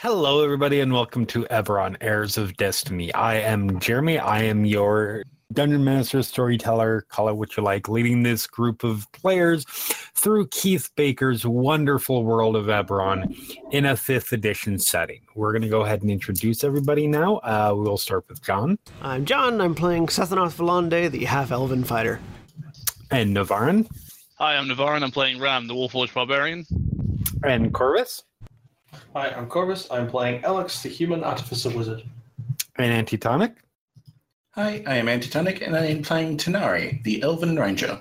Hello, everybody, and welcome to Eberron Heirs of Destiny. I am Jeremy. I am your dungeon master, storyteller, call it what you like, leading this group of players through Keith Baker's wonderful world of Eberron in a fifth edition setting. We're going to go ahead and introduce everybody now. Uh, we'll start with John I'm John. I'm playing Sethanoth Valande, the half elven fighter. and Navarran Hi, I'm Navarran. I'm playing Ram, the Warforged Barbarian. and Korvys Hi, I'm Korvys. I'm playing Alex, the human artificer wizard. and Antitonic. Hi, I am Antitonic, and I am playing Tanar'ri, the Elven Ranger.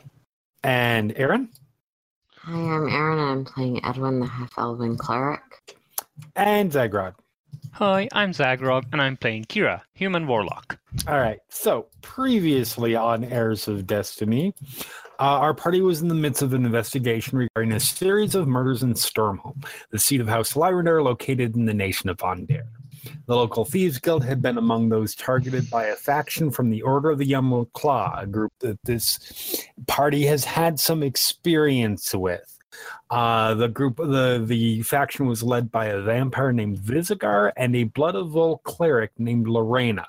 And Erin Hi, I'm Erin. and I'm playing Edwin, the half elven cleric. and Zaghrog. Hi, I'm Zaghrog, and I'm playing Kira, human warlock. All right. So previously on Heirs of Destiny, uh, our party was in the midst of an investigation regarding a series of murders in Stormhome, the seat of House Lyrandar located in the nation of Vondare. The local thieves guild had been among those targeted by a faction from the Order of the Emerald Claw, a group that this party has had some experience with. Uh, the group, the the faction was led by a vampire named Visigar and a Blood of Vol cleric named Lorena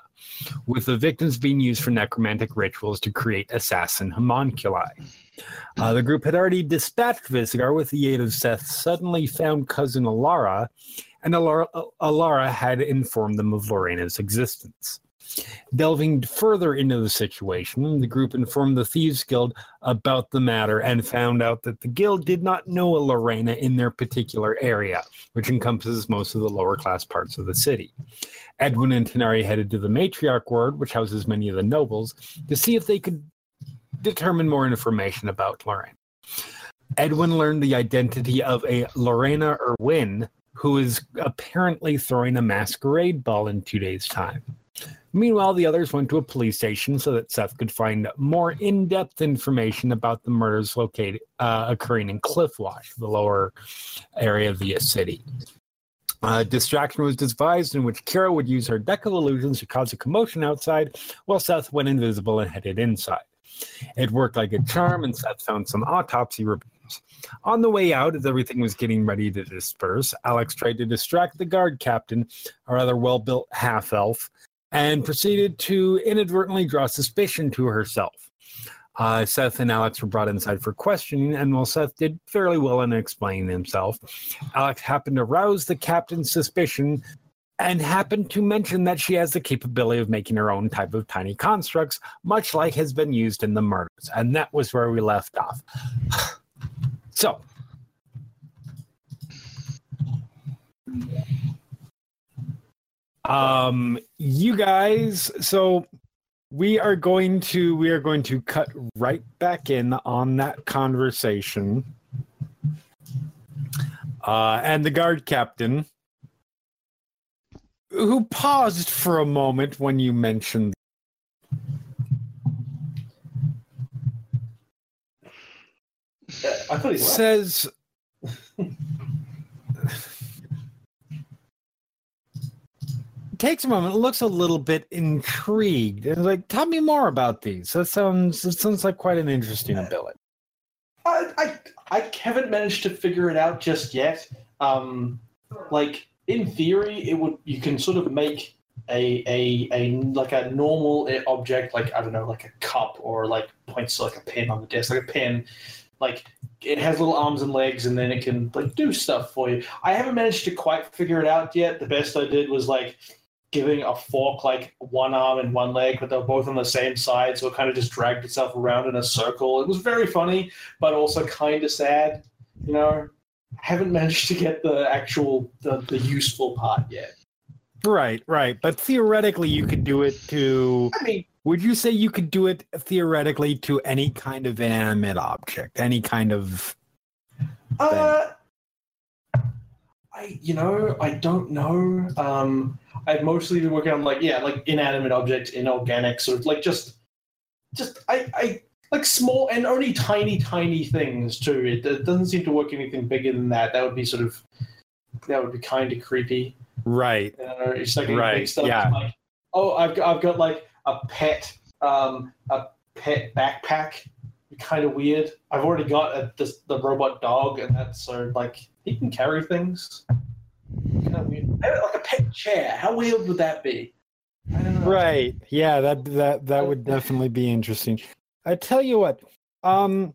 with the victims being used for necromantic rituals to create assassin homunculi. Uh, the group had already dispatched Visigar with the aid of Seth's suddenly found cousin Alara, and Alara, Alara had informed them of Lorena's existence. Delving further into the situation, the group informed the Thieves Guild about the matter and found out that the guild did not know a Lorena in their particular area, which encompasses most of the lower class parts of the city. Edwin and Tanar'ri headed to the matriarch ward, which houses many of the nobles, to see if they could determine more information about Lorena. Edwin learned the identity of a Lorena Irwin, who is apparently throwing a masquerade ball in two days' time. Meanwhile, the others went to a police station so that Seth could find more in-depth information about the murders located uh, occurring in Cliffwash, the lower area of the city. Distraction was devised in which Kira would use her deck of illusions to cause a commotion outside, while Seth went invisible and headed inside. It worked like a charm, and Seth found some autopsy reports. On the way out, as everything was getting ready to disperse, Alex tried to distract the guard captain, a rather well built half elf, and proceeded to inadvertently draw suspicion to herself. Uh, Seth and Alex were brought inside for questioning, and while Seth did fairly well in explaining himself, Alex happened to rouse the captain's suspicion and happened to mention that she has the capability of making her own type of tiny constructs, much like has been used in the murders. And that was where we left off. so, um, you guys, so we are going to we are going to cut right back in on that conversation. Uh, and the guard captain who paused for a moment when you mentioned I thought he says takes a moment, looks a little bit intrigued, and like, "Tell me more about these. That sounds that sounds like quite an interesting ability." I, I I haven't managed to figure it out just yet. Um, like in theory, it would you can sort of make a a a like a normal object, like I don't know, like a cup or like points to like a pin on the desk, like a pin. Like it has little arms and legs, and then it can like do stuff for you. I haven't managed to quite figure it out yet. The best I did was like giving a fork like one arm and one leg, but they're both on the same side, so it kind of just dragged itself around in a circle. It was very funny, but also kind of sad. You know, I haven't managed to get the actual the, the useful part yet. Right, right. But theoretically, you could do it to. I mean, Would you say you could do it theoretically to any kind of inanimate object, any kind of? uh, I you know I don't know. Um, I've mostly been working on like yeah like inanimate objects, inorganic sort of like just just I I like small and only tiny tiny things too. It, it doesn't seem to work anything bigger than that. That would be sort of that would be kind of creepy. Right. You know, it's like Right, stuff. yeah. Like, oh, I've got, I've got like a pet, um, a pet backpack. Kind of weird. I've already got a, this, the robot dog, and that's so like he can carry things. Kind of weird. Like a pet chair. How weird would that be? I don't know. Right. Yeah, that that that would definitely be interesting. I tell you what, um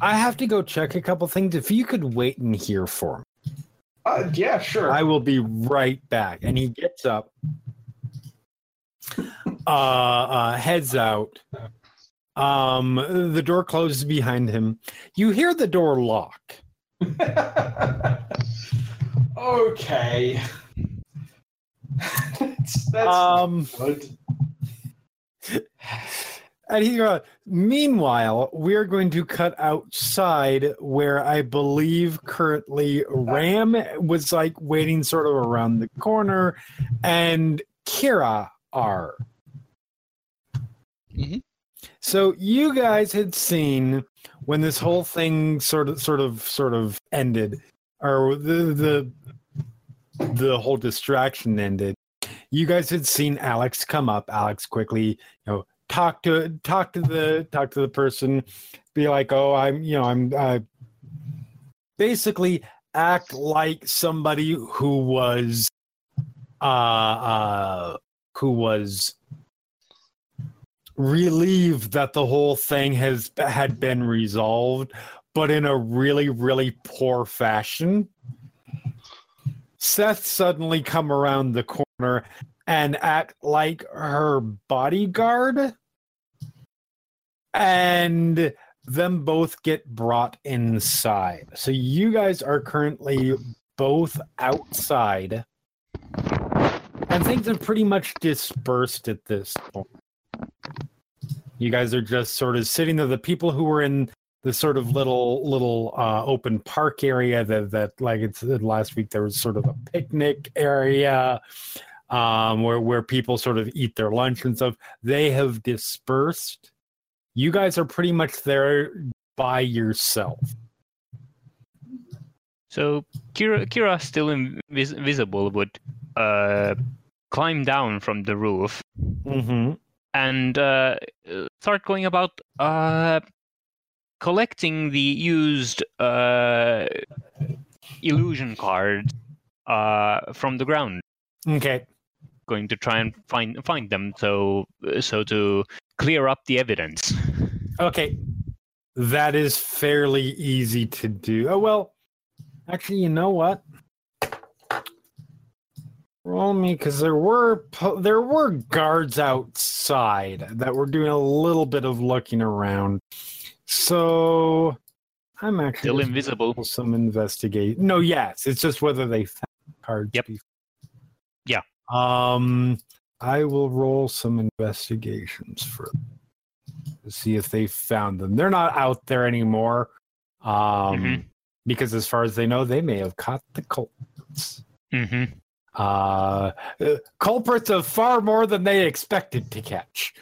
I have to go check a couple things. If you could wait in here for me, Uh, yeah, sure. I will be right back. And he gets up, uh, uh heads out. Um the door closes behind him. You hear the door lock. okay. that's that's Um good. And he goes, meanwhile, we're going to cut outside where I believe currently Ram was like waiting sort of around the corner and Kira are. Mhm. So you guys had seen when this whole thing sort of sort of sort of ended or the the the whole distraction ended. You guys had seen Alex come up. Alex quickly, you know, talk to talk to the talk to the person be like oh i'm you know i'm uh, basically act like somebody who was uh uh who was relieved that the whole thing has had been resolved but in a really really poor fashion. Seth suddenly come around the corner and act like her bodyguard and them both get brought inside. So you guys are currently both outside. And things are pretty much dispersed at this point. You guys are just sort of sitting there. The people who were in the sort of little little uh, open park area that that like it's last week there was sort of a picnic area um, where where people sort of eat their lunch and stuff. They have dispersed. You guys are pretty much there by yourself. So Kira, Kira still invis- visible would uh, climb down from the roof Mm-hmm. and uh, start going about uh, collecting the used uh, illusion cards uh, from the ground. Okay. Going to try and find find them so so to clear up the evidence. Okay. That is fairly easy to do. Oh well. Actually, you know what? Roll me because there were there were guards outside that were doing a little bit of looking around. So I'm actually Still invisible. some investigate. No, yes, it's just whether they found cards. Yep. before. Yeah. Um, I will roll some investigations for to see if they found them. They're not out there anymore. Um, Mhm. because as far as they know, they may have caught the culprits. Mm-hmm. Uh, uh, culprits of far more than they expected to catch.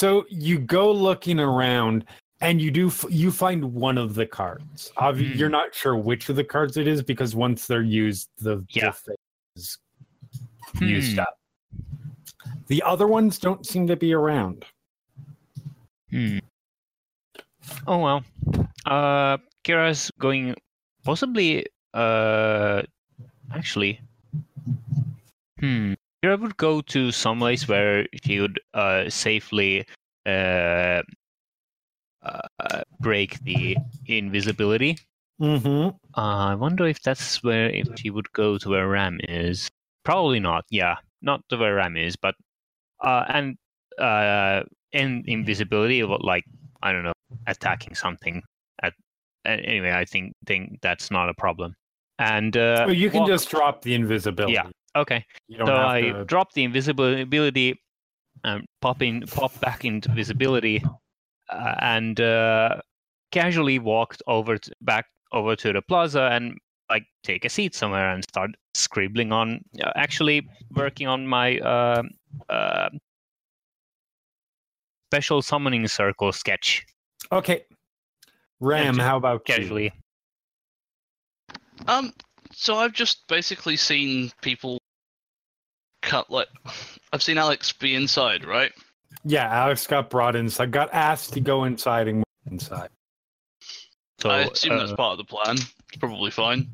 So you go looking around, and you do f- you find one of the cards. Hmm. You're not sure which of the cards it is because once they're used, the, Yeah. the is used Hmm. up. The other ones don't seem to be around. Hmm. Oh well. Uh, Kira's going possibly. Uh, actually. Hmm. Kira would go to some place where she would uh safely uh, uh break the invisibility. Mm-hmm. Uh, I wonder if that's where if she would go to where Ram is. Probably not. Yeah, not to where Ram is, but uh, and uh, in invisibility, what like I don't know, attacking something. At anyway, I think think that's not a problem. And uh, you can walk- just drop the invisibility. Yeah. Okay. You don't So have I to. drop the invisibility, um, pop in, pop back into visibility, uh, and uh, casually walked over to, back over to the plaza and like take a seat somewhere and start scribbling on, uh, actually working on my uh, uh, special summoning circle sketch Okay. Ram, how about you? casually. Um, so I've just basically seen people cut like I've seen Alex be inside, right? Yeah, Alex got brought inside. Got asked to go inside and went inside. So I assume that's uh, part of the plan. It's probably fine.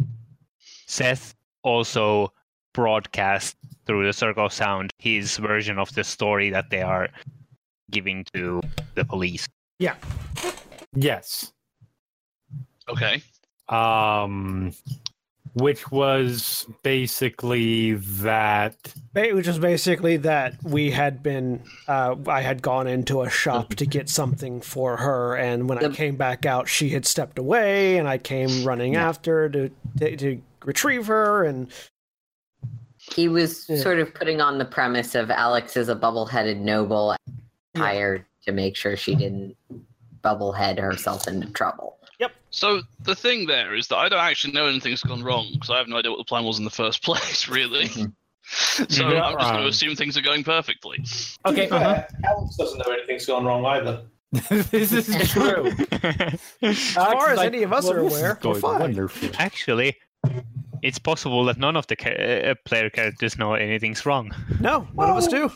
Seth also broadcast through the circle of sound his version of the story that they are giving to the police. Yeah. Yes. Okay. Um, which was basically that. Which was basically that we had been, uh, I had gone into a shop to get something for her, and when I came back out, she had stepped away, and I came running after to, to to retrieve her, and He was Yeah. sort of putting on the premise of Alex is a bubble-headed noble, hired to make sure she didn't bubble-head herself into trouble. So the thing there is that I don't actually know anything's gone wrong because I have no idea what the plan was in the first place, really. Mhm. so I'm just going to assume things are going perfectly. Okay. To be fair, Alex doesn't know anything's gone wrong either. this is true. as far as any of us are aware, we're fine. Wonderful. Actually, it's possible that none of the ca- uh, player characters know anything's wrong. No, none of us do.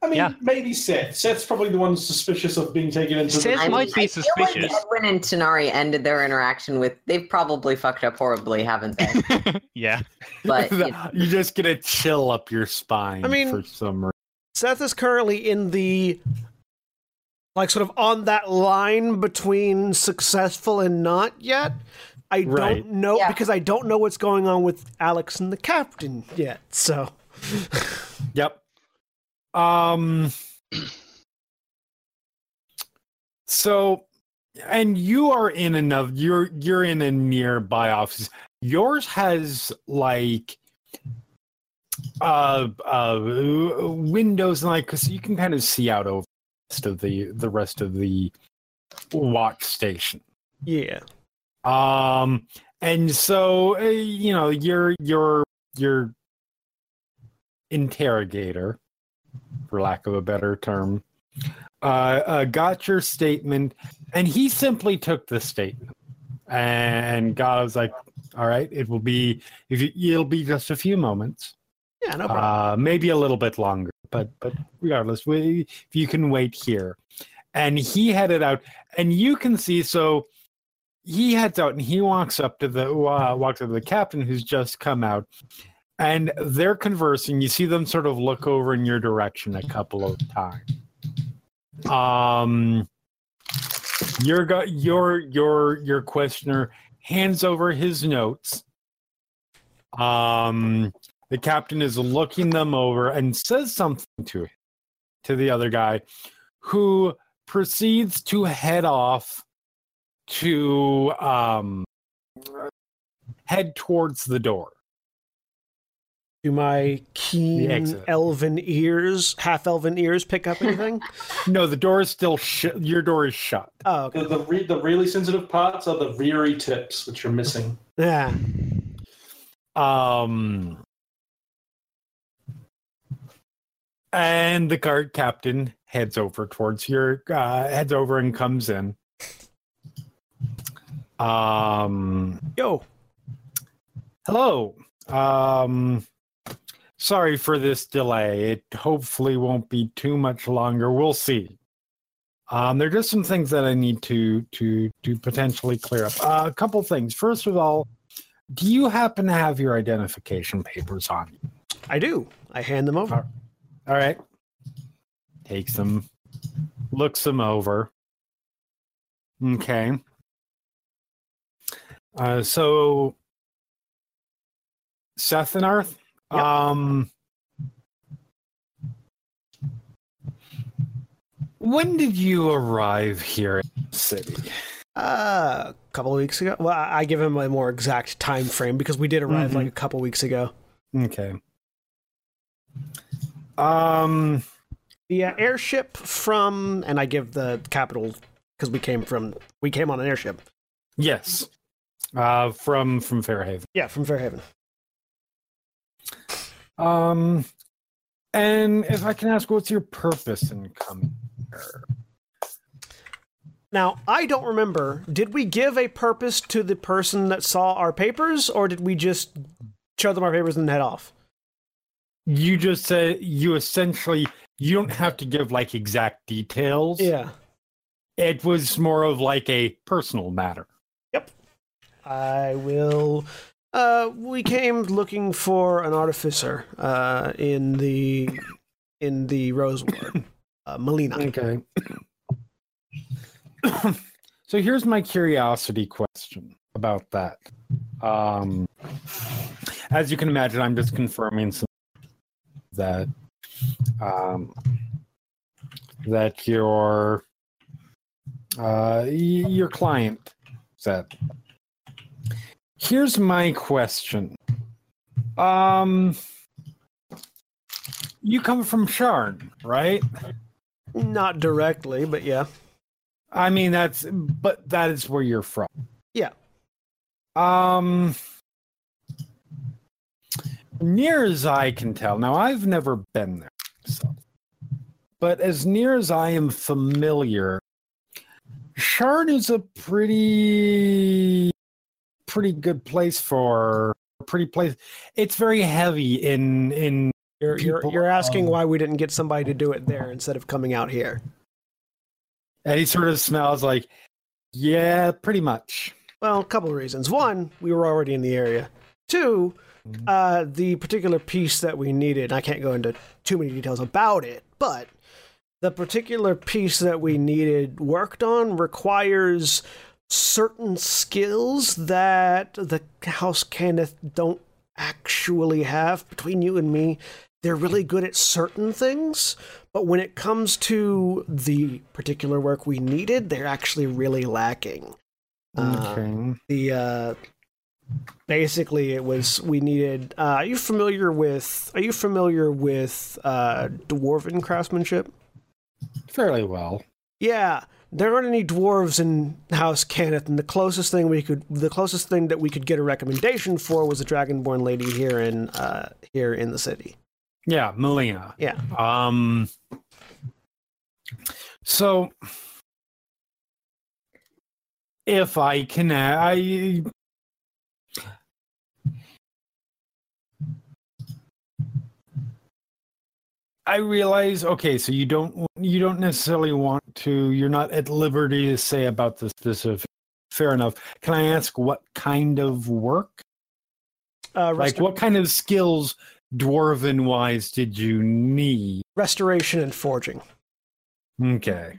I mean, Yeah. maybe Seth. Seth's probably the one suspicious of being taken into Seth the. I might be I feel like suspicious. Edwin and Tanar'ri ended their interaction with they've probably fucked up horribly, haven't they? yeah. But you know, you just gonna chill up your spine. I mean- for some reason. Seth is currently in the like sort of on that line between successful and not yet. I Right. don't know Yeah. because I don't know what's going on with Alex and the captain yet. So Yep. Um. So, and you are in another. You're you're in a nearby office. Yours has like uh uh windows and like because you can kind of see out over the rest of the the rest of the watch station. yeah. Um, and so uh, you know your your your interrogator, for lack of a better term, uh, uh, got your statement, and he simply took the statement, and God was like, "All right, it will be if you, it'll be just a few moments, Yeah, no problem. uh, maybe a little bit longer, but but regardless, we, if you can wait here." And he headed out, and you can see so he heads out and he walks up to the uh, walks up to the captain who's just come out and they're conversing. You see them sort of look over in your direction a couple of times. Um your your your your questioner hands over his notes. Um the captain is looking them over and says something to him to the other guy who proceeds to head off to um head towards the door. Do my keen elven ears, half elven ears, pick up anything? No, the door is still shut. Your door is shut. oh, okay. The, the, re- the really sensitive parts are the reary tips, which are missing. yeah. Um and the guard captain heads over towards your uh heads over and comes in. Um, Yo, hello. Um, sorry for this delay. It hopefully won't be too much longer. We'll see. Um, there are just some things that I need to to to potentially clear up. Uh, a couple things. First of all, do you happen to have your identification papers on you? I do. I hand them over. All right. Takes them, looks them over. Okay. Uh, so, Seth and Arth, Yep. um, when did you arrive here in the city? Uh, a couple of weeks ago. Well, I give him a more exact time frame because we did arrive Mhm. like a couple weeks ago. Okay. Um, The uh, airship from, and I give the capital because we came from, we came on an airship. yes. Uh, from from Fairhaven. Yeah, from Fairhaven. Um, and if I can ask, what's your purpose in coming here? Now, I don't remember. Did we give a purpose to the person that saw our papers, or did we just show them our papers and head off? You just said you essentially you don't have to give like exact details. Yeah. It was more of like a personal matter. Yep. I will. Uh, we came looking for an artificer. Uh, in the in the Rose Ward, uh, Melina. Okay. so here's my curiosity question about that. Um, as you can imagine, I'm just confirming some that um, that your uh, y- your client said. Here's my question. Um, you come from Sharn, right? Not directly, but yeah. I mean, that's but that is where you're from. Yeah. Um, near as I can tell, now I've never been there, so, but as near as I am familiar, Sharn is a pretty, pretty good place for a pretty place. It's very heavy in in. You're you're, you're asking um, why we didn't get somebody to do it there instead of coming out here. And he sort of smells like, yeah, pretty much. Well, a couple of reasons. One, we were already in the area. Two, uh, the particular piece that we needed, I can't go into too many details about it, but the particular piece that we needed worked on requires certain skills that the House Cannith don't actually have. Between you and me, they're really good at certain things, but when it comes to the particular work we needed, they're actually really lacking. Uh, Okay. the uh basically it was we needed uh are you familiar with are you familiar with uh dwarven craftsmanship Fairly well. yeah there aren't any dwarves in house Cannith, and the closest thing we could the closest thing that we could get a recommendation for was a dragonborn lady here in uh here in the city Yeah, Melina. yeah Um. So, if I can, I. I realize. Okay, so you don't you don't necessarily want to. You're not at liberty to say about the specific. Fair enough. Can I ask what kind of work? uh Like what kind of skills, dwarven wise, did you need? restoration and forging Okay.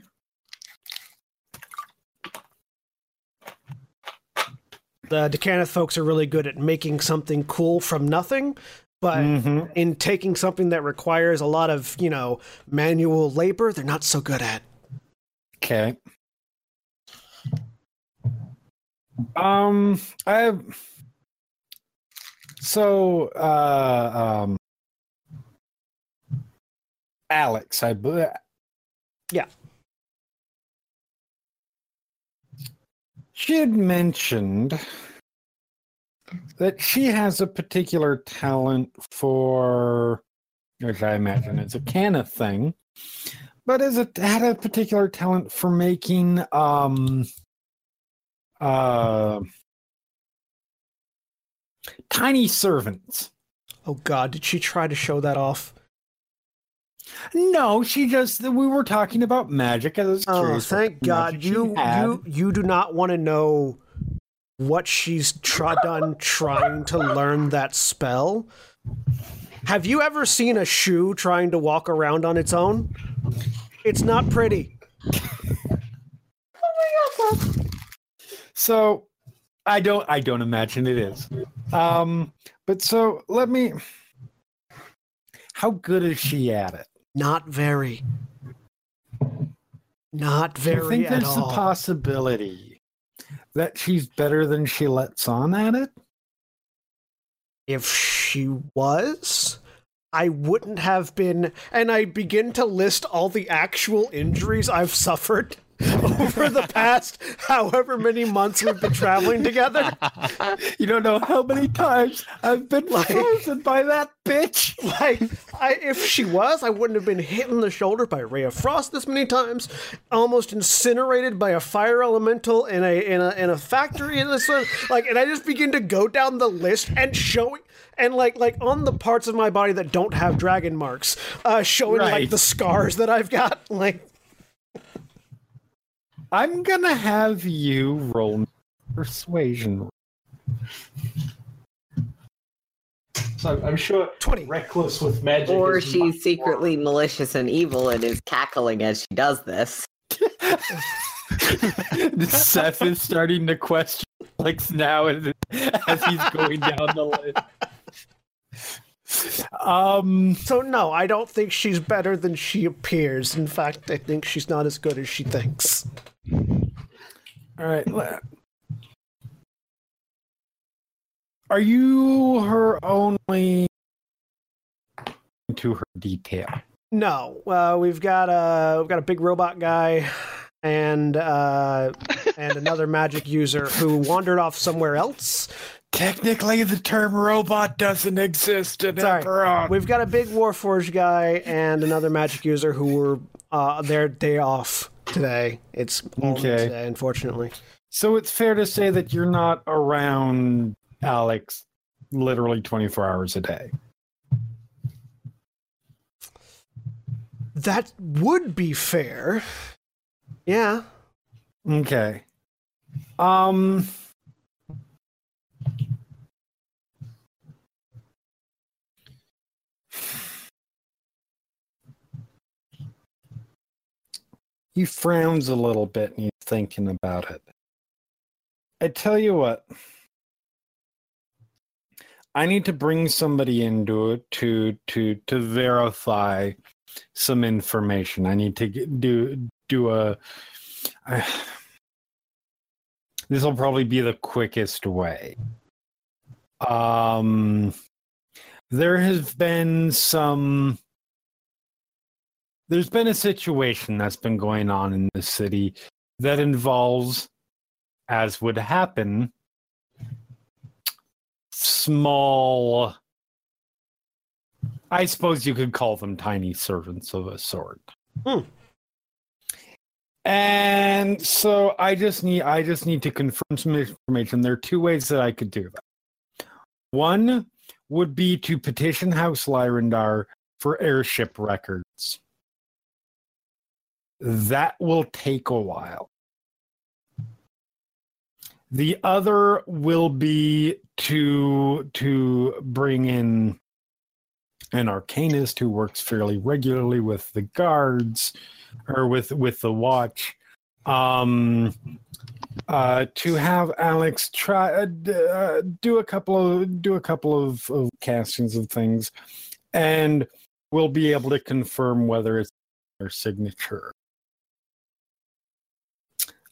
the d'Cannith folks are really good at making something cool from nothing but Mhm. in taking something that requires a lot of you know manual labor they're not so good at Okay. Um, I. So, uh, um, Alex, I. Yeah. She had mentioned that she has a particular talent for, which I imagine is a Canna thing, but is it had a particular talent for making um uh, tiny servants. Oh God, did she try to show that off? No, she just we were talking about magic. I was Oh, thank God you had. you you do not want to know what she's tr- done trying to learn that spell. Have you ever seen a shoe trying to walk around on its own? It's not pretty. oh my god. So I don't I don't imagine it is. Um but so let me how good is she at it? Not very. Not very I think at there's a possibility that she's better than she lets on at it. if she was, I wouldn't have been. And I begin to list all the actual injuries I've suffered over the past however many months we've been traveling together. You don't know how many times I've been Like- frozen by that bitch. Like, I, if she was, I wouldn't have been hit in the shoulder by ray of frost this many times, almost incinerated by a fire elemental in a in a in a factory in this one. Like, and I just begin to go down the list and showing. And like, like on the parts of my body that don't have dragon marks, uh, showing like the scars that I've got. Like, I'm gonna have you roll persuasion. So I'm sure 20. reckless with magic. Or is she's secretly malicious and evil and is cackling as she does this. Seth is starting to question Alex now as as he's going down the list. Um, so no, I don't think she's better than she appears. In fact, I think she's not as good as she thinks. All right. Are you her only to her detail? No, uh, we've got a we've got a big robot guy and uh, and another magic user who wandered off somewhere else. Technically, the term robot doesn't exist in Sorry. Eberron. We've got a big Warforged guy and another magic user who were uh, their day off today. It's Okay. today, unfortunately. So it's fair to say that you're not around Alex literally 24 hours a day. That would be fair. Yeah. Okay. Um He frowns a little bit and he's thinking about it. I tell you what. I need to bring somebody into it to to to verify some information. I need to do do a. This will probably be the quickest way. Um, there has been some. There's been a situation that's been going on in the city that involves, as would happen, small. I suppose you could call them tiny servants of a sort. Hmm. And so I just need I just need to confirm some information. There are two ways that I could do that. One would be to petition House Lyrandar for airship records. That will take a while. The other will be to to bring in an arcanist who works fairly regularly with the guards or with with the watch um uh to have alex try uh, uh, do a couple of do a couple of, of castings of things and we'll be able to confirm whether it's their signature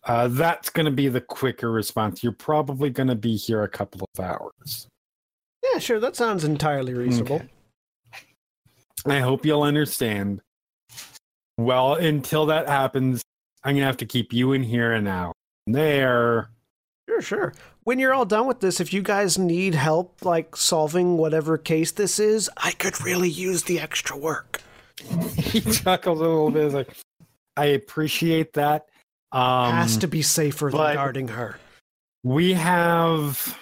uh, that's going to be the quicker response. You're probably going to be here a couple of hours. Yeah, sure. That sounds entirely reasonable. Okay. I hope you'll understand. Well, until that happens, I'm gonna have to keep you in here and out there. Sure, sure. When you're all done with this, if you guys need help, like solving whatever case this is, I could really use the extra work. he chuckles a little bit. He's like, I appreciate that. Um, Has to be safer than guarding her. we have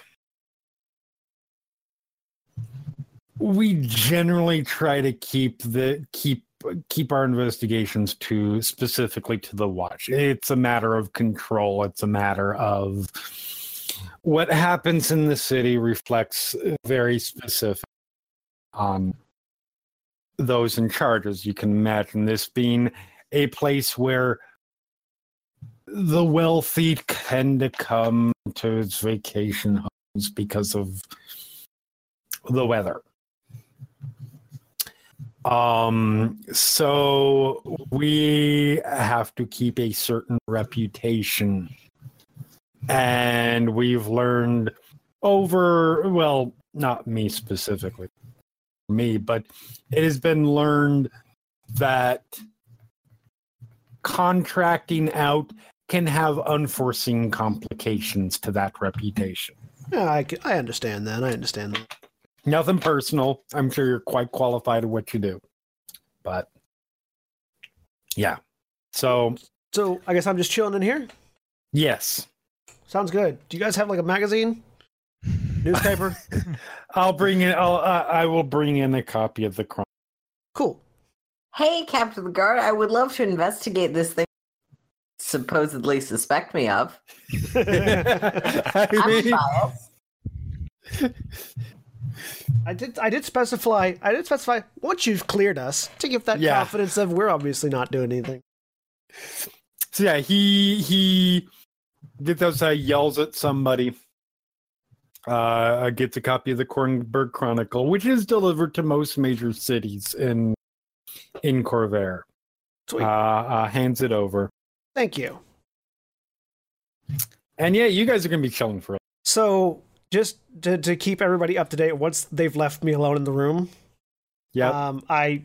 we generally try to keep the keep keep our investigations to specifically to the watch. It's a matter of control. It's a matter of what happens in the city reflects very specific on those in charge as you can imagine this being a place where the wealthy tend to come to its vacation homes because of the weather. Um, so we have to keep a certain reputation. And we've learned over, well, not me specifically, me, but it has been learned that contracting out can have unforeseen complications to that reputation. Yeah, I, I understand that. I understand that. Nothing personal. I'm sure you're quite qualified at what you do. But yeah. So, So I guess I'm just chilling in here. yes. Sounds good. Do you guys have like a magazine, newspaper? I'll bring in I'll uh, I will bring in a copy of the Chron- cool. Hey, Captain Guard, I would love to investigate this thing you supposedly suspect me of. I mean. I did. I did specify. I did specify once you've cleared us to give that Yeah. confidence of we're obviously not doing anything. so yeah, he he did those uh, yells at somebody. Uh, gets a copy of the Korranberg Chronicle, which is delivered to most major cities in in Khorvaire. Sweet. Uh, uh, hands it over, Thank you. and yeah, you guys are gonna be chilling for. A So just to, to keep everybody up to date, once they've left me alone in the room, Yeah, um, I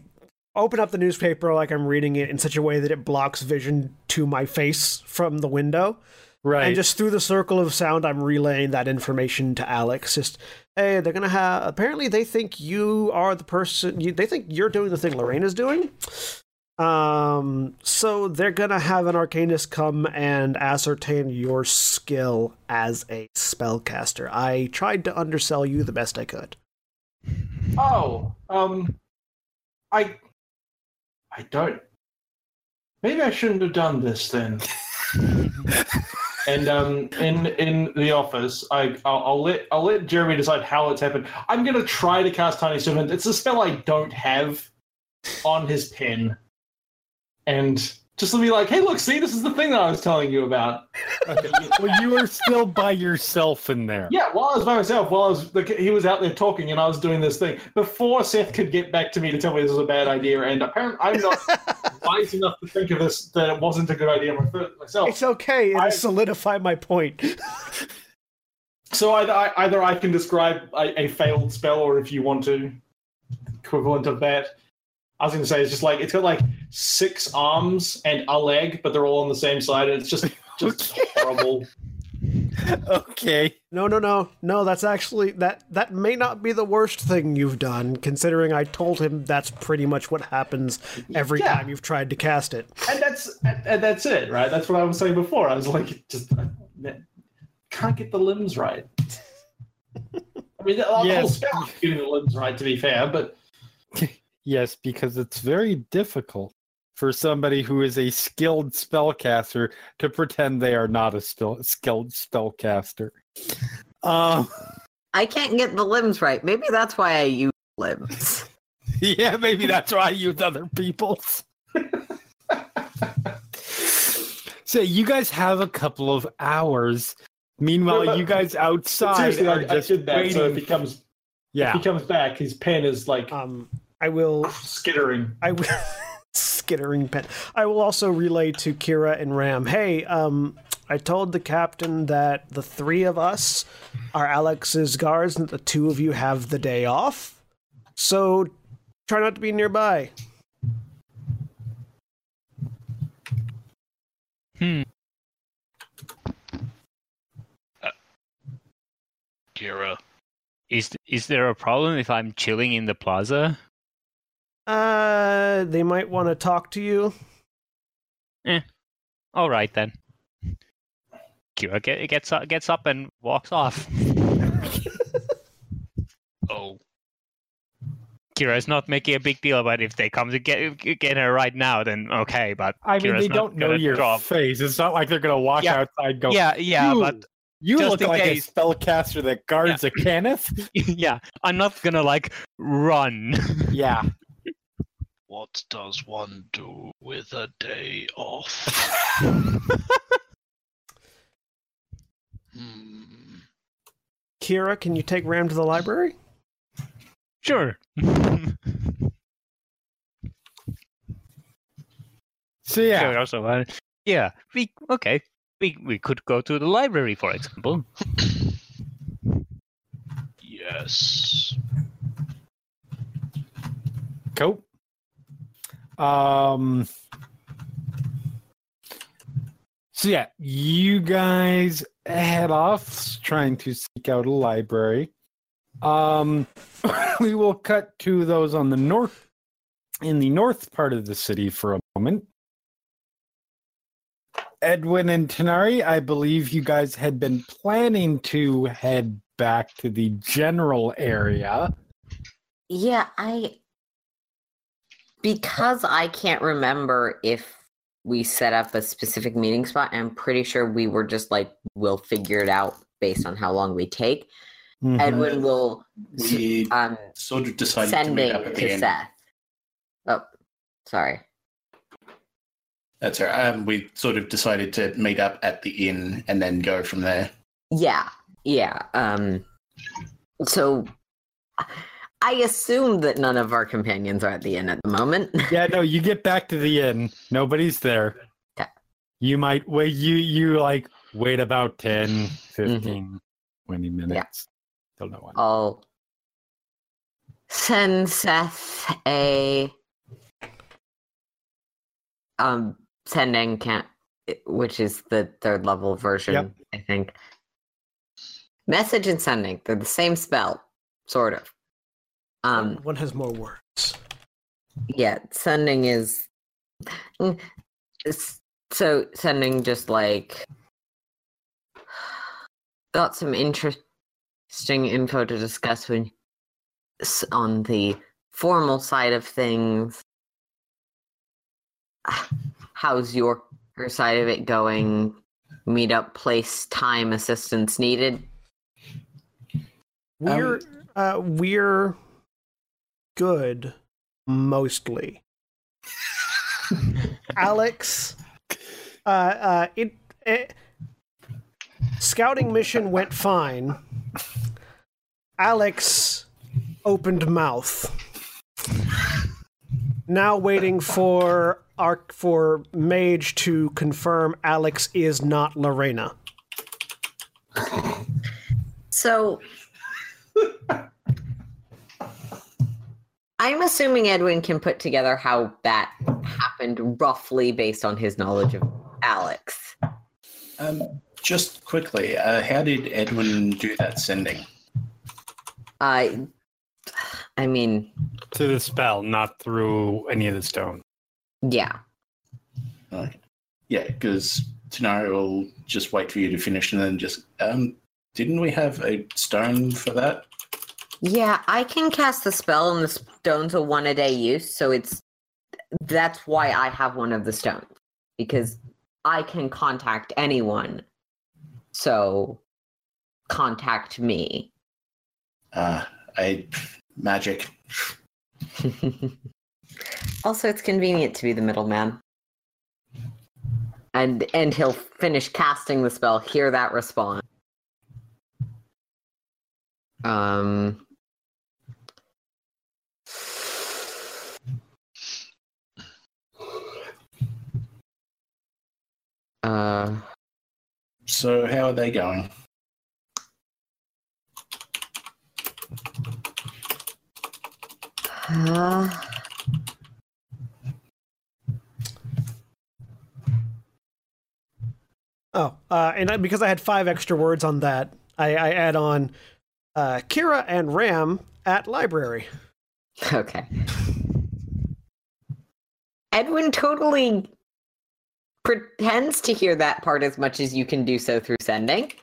open up the newspaper like I'm reading it in such a way that it blocks vision to my face from the window. right. And just through the circle of sound, I'm relaying that information to Alex. Just, hey, they're gonna have. Apparently, they think you are the person. You, they think you're doing the thing Lorraine is doing. Um, so they're gonna have an arcanist come and ascertain your skill as a spellcaster. I tried to undersell you the best I could. Oh, um, I, I don't. Maybe I shouldn't have done this then. and um, in in the office, I I'll, I'll let I'll let Jeremy decide how it's happened. I'm gonna try to cast Tiny Servant. It's a spell I don't have on his pen, and just to be like, hey, look, see, this is the thing that I was telling you about. well, you were still by yourself in there. Yeah, while I was by myself, while I was like, he was out there talking, and I was doing this thing before Seth could get back to me to tell me this was a bad idea. And apparently, I'm not wise enough to think of this that it wasn't a good idea my- myself. It's okay. It'll I- solidify my point. So either I, either I can describe a, a failed spell, or if you want to, equivalent of that. I was going to say it's just like it's got like six arms and a leg, but they're all on the same side, and it's just just horrible. Okay. No, no, no, no. That's actually that. That may not be the worst thing you've done, considering I told him that's pretty much what happens every Yeah. time you've tried to cast it. and that's and that's it, right? That's what I was saying before. I was like, just I can't get the limbs right. I mean, the whole Yes. spell is getting the limbs right, to be fair, but Yes, because it's very difficult for somebody who is a skilled spellcaster to pretend they are not a spell- skilled spellcaster. Um, I can't get the limbs right. Maybe that's why I use limbs. yeah, maybe that's why I use other people's. so you guys have a couple of hours. Meanwhile, No, you guys outside seriously, are I, I did that. waiting. So if he comes, if yeah, he comes back, his pen is like Um, I will. skittering. I will. skittering pen. I will also relay to Kira and Ram. Hey, um, I told the captain that the three of us are Alex's guards, and the two of you have the day off. So try not to be nearby. Hmm. Kira. Is is there a problem if I'm chilling in the plaza? Uh, they might want to talk to you. Eh. All right then. Kira get, gets up, gets up and walks off. Oh, Kira's not making a big deal about if they come to get get her right now. Then okay, but I mean, Kira's they don't know your drop. face. It's not like they're gonna walk Yeah. outside and go. Yeah, yeah, "You- but you just look like case." a spellcaster that guards a Cannith. yeah, I'm not gonna like run. Yeah, what does one do with a day off? hmm. Kira, can you take Ram to the library? sure. so yeah, Sure, also, uh, yeah, we okay. We we could go to the library, for example. Yes. cool. Um. So yeah, you guys head off trying to seek out a library. Um, we will cut to those on the north, in the north part of the city for a moment. Edwin and Tanar'ri, I believe you guys had been planning to head back to the general area. Yeah, I because I can't remember if we set up a specific meeting spot. I'm pretty sure we were just like we'll figure it out based on how long we take. Mm-hmm. Edwin will We um sort of decided to meet sending up at the to end. Seth. Oh, sorry. That's right. Um, we sort of decided to meet up at the inn and then go from there. Yeah, yeah. Um, so I assume that none of our companions are at the inn at the moment. Yeah, no, you get back to the inn. Nobody's there. Okay. You might wait you you like wait about 10, 15, 20 minutes. Till no one. I'll send Seth a um sending can't which is the third level version, Yep. I think. Message and sending, they're the same spell, sort of. Um One has more words. yeah, sending is Mm, so sending just like got some interesting info to discuss when on the formal side of things. How's your your side of it going? Meetup place time assistance needed. We're uh, we're good mostly. Alex, uh, uh, it, it scouting mission went fine. Alex opened mouth. Now waiting for our for Mage to confirm Alex is not Lorena. So I'm assuming Edwin can put together how that happened roughly based on his knowledge of Alex. Um, just quickly, uh, how did Edwin do that sending? I I mean, To the spell, not through any of the stone. yeah. Like, yeah, because Tanar'ri will just wait for you to finish and then just. Um, didn't we have a stone for that? Yeah, I can cast the spell and the stone's a one a day use, so it's that's why I have one of the stones. Because I can contact anyone. So contact me. Uh, I magic. also, it's convenient to be the middleman. And and he'll finish casting the spell, hear that response. Um Uh So how are they going? uh, Oh, uh, and I, because I had five extra words on that, I, I add on uh, Kira and Ram at library. Okay. Edwin totally pretends to hear that part as much as you can do so through sending.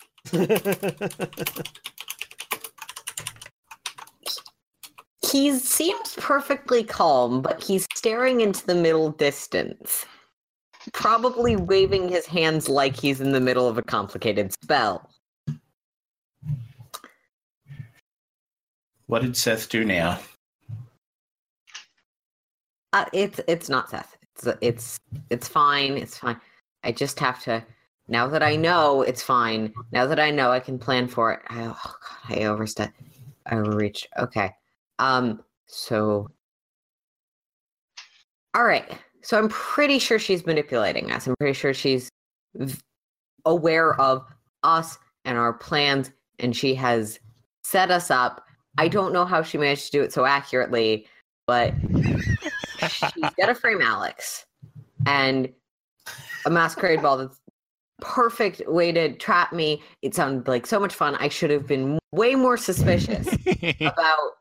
He seems perfectly calm, but he's staring into the middle distance, probably waving his hands like he's in the middle of a complicated spell. What did Seth do now? Uh, it's it's not Seth. It's it's fine. It's fine. I just have to. Now that I know it's fine. Now that I know I can plan for it. I, oh God, I overstep. I overreach. Okay. Um. So. All right. So I'm pretty sure she's manipulating us. I'm pretty sure she's aware of us and our plans, and she has set us up. I don't know how she managed to do it so accurately, but she's got to frame Alex and a masquerade ball that's perfect way to trap me. It sounded like so much fun. I should have been way more suspicious about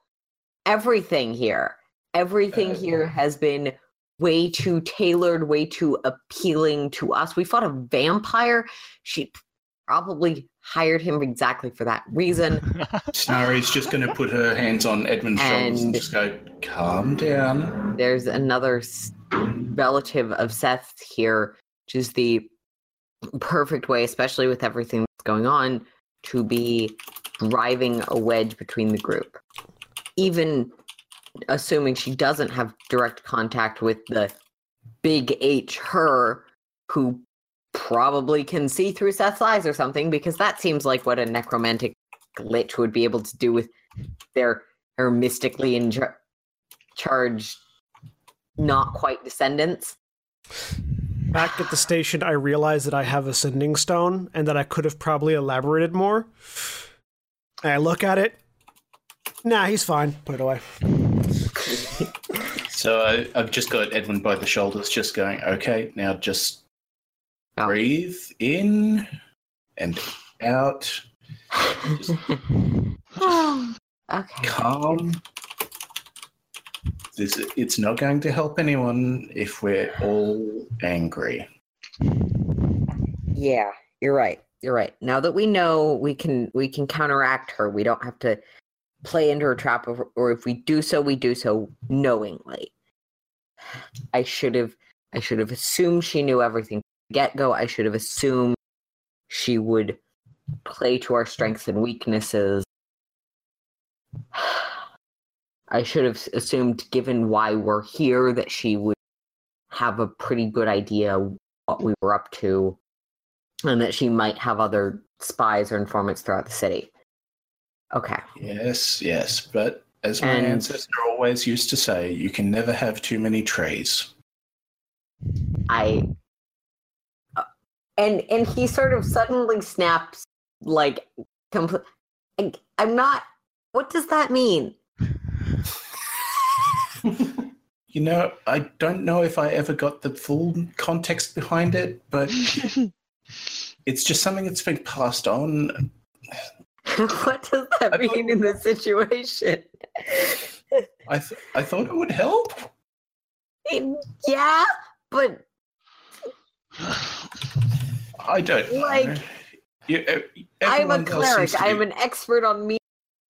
everything here. Everything uh, here has been way too tailored, way too appealing to us. We fought a vampire. She probably hired him exactly for that reason. Tanar'ri's just going to put her hands on Edmund's shoulders and And- just go, calm down. there's another relative of Seth here, which is the perfect way, especially with everything that's going on, to be driving a wedge between the group. Even assuming she doesn't have direct contact with the big H her, who probably can see through Seth's eyes or something, because that seems like what a necromantic lich would be able to do with their her mystically in char- charged not quite descendants. Back at the station, I realized that I have a sending stone and that I could have probably elaborated more. And I look at it. Nah, he's fine. Put it away. So I, I've just got Edwin by the shoulders, just going, okay, now just Oh. breathe in and out, okay. calm. This, it's not going to help anyone if we're all angry. Yeah, you're right. You're right. Now that we know we can we can counteract her, we don't have to play into her trap or, or if we do so, we do so knowingly. I should have I should have assumed she knew everything get go. I should have assumed she would play to our strengths and weaknesses. I should have assumed, given why we're here, that she would have a pretty good idea what we were up to and that she might have other spies or informants throughout the city. Okay. Yes, yes, but as my And- ancestor always used to say, you can never have too many trays. I and and he sort of suddenly snaps like complete I'm not what does that mean? You know, I don't know if I ever got the full context behind it, but it's just something that's been passed on. what does that I thought- mean in this situation? I th- I thought it would help. yeah, but I don't know. Like, You- I'm a cleric. I'm be- an expert on me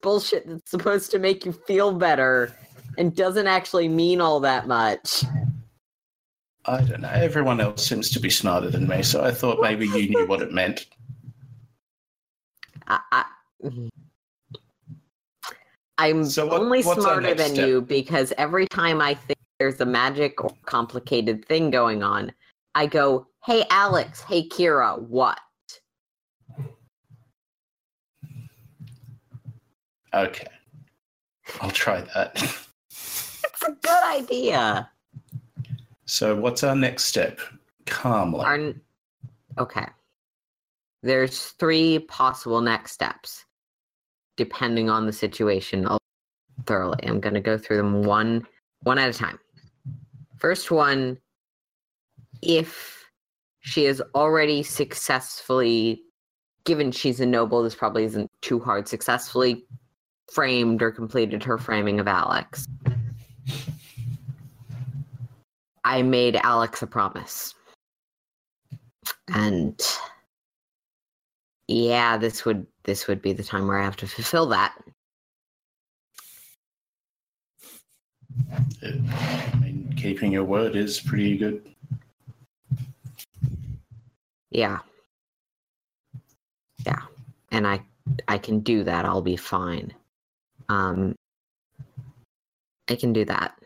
bullshit that's supposed to make you feel better and doesn't actually mean all that much. I don't know. Everyone else seems to be smarter than me, so I thought maybe you knew what it meant. I, I. I'm So what- only smarter than step? you because every time I think there's a magic or complicated thing going on, I go, "Hey Alex, hey Kira, what?" Okay. I'll try that. It's a good idea. So, what's our next step? Calmly. Our, okay. There's three possible next steps, depending on the situation I'll- thoroughly. I'm going to go through them one one at a time. First one, if she has already successfully, given she's a noble, this probably isn't too hard, successfully framed or completed her framing of Alex. I made Alex a promise. And yeah, this would this would be the time where I have to fulfill that. I mean, keeping your word is pretty good. Yeah. Yeah. And I I can do that. I'll be fine. Um I can do that.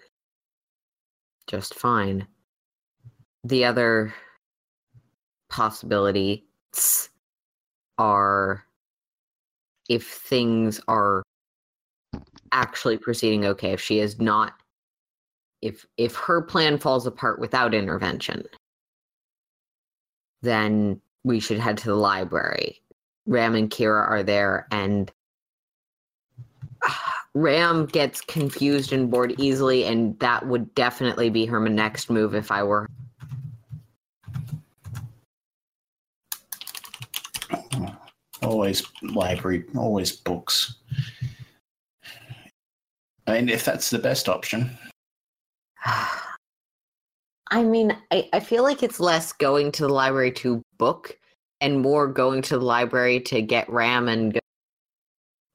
Just fine. The other possibilities are if things are actually proceeding okay, if she is not if if her plan falls apart without intervention, then we should head to the library. Ram and Kira are there, and Ram gets confused and bored easily, and that would definitely be her next move if I were. Always library, always books. I mean, if that's the best option, I mean, I, I feel like it's less going to the library to book and more going to the library to get Ram and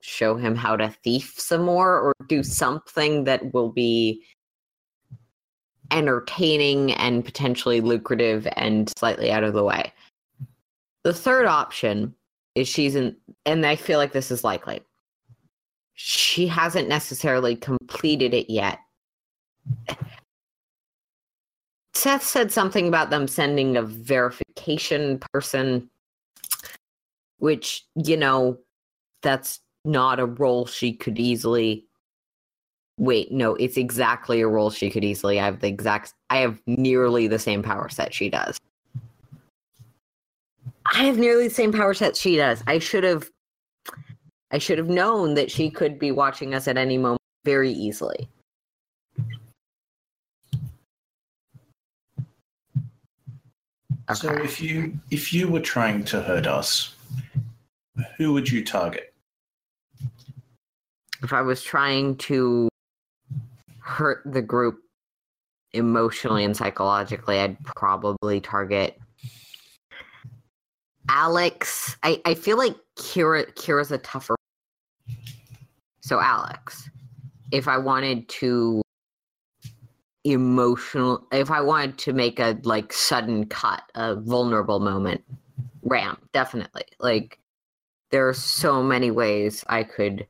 show him how to thief some more or do something that will be entertaining and potentially lucrative and slightly out of the way. The third option is she's in, and I feel like this is likely. She hasn't necessarily completed it yet. Seth said something about them sending a verification person, which, you know, that's not a role she could easily. Wait, no, it's exactly a role she could easily. I have the exact, I have nearly the same power set she does. I have nearly the same power set she does. I should have, I should have known that she could be watching us at any moment very easily. So if you if you were trying to hurt us, who would you target? if I was trying to hurt the group emotionally and psychologically, I'd probably target Alex. I, I feel like Kira Kira's a tougher. So Alex, if I wanted to emotional if I wanted to make a like sudden cut, a vulnerable moment, Ram, definitely. Like there are so many ways I could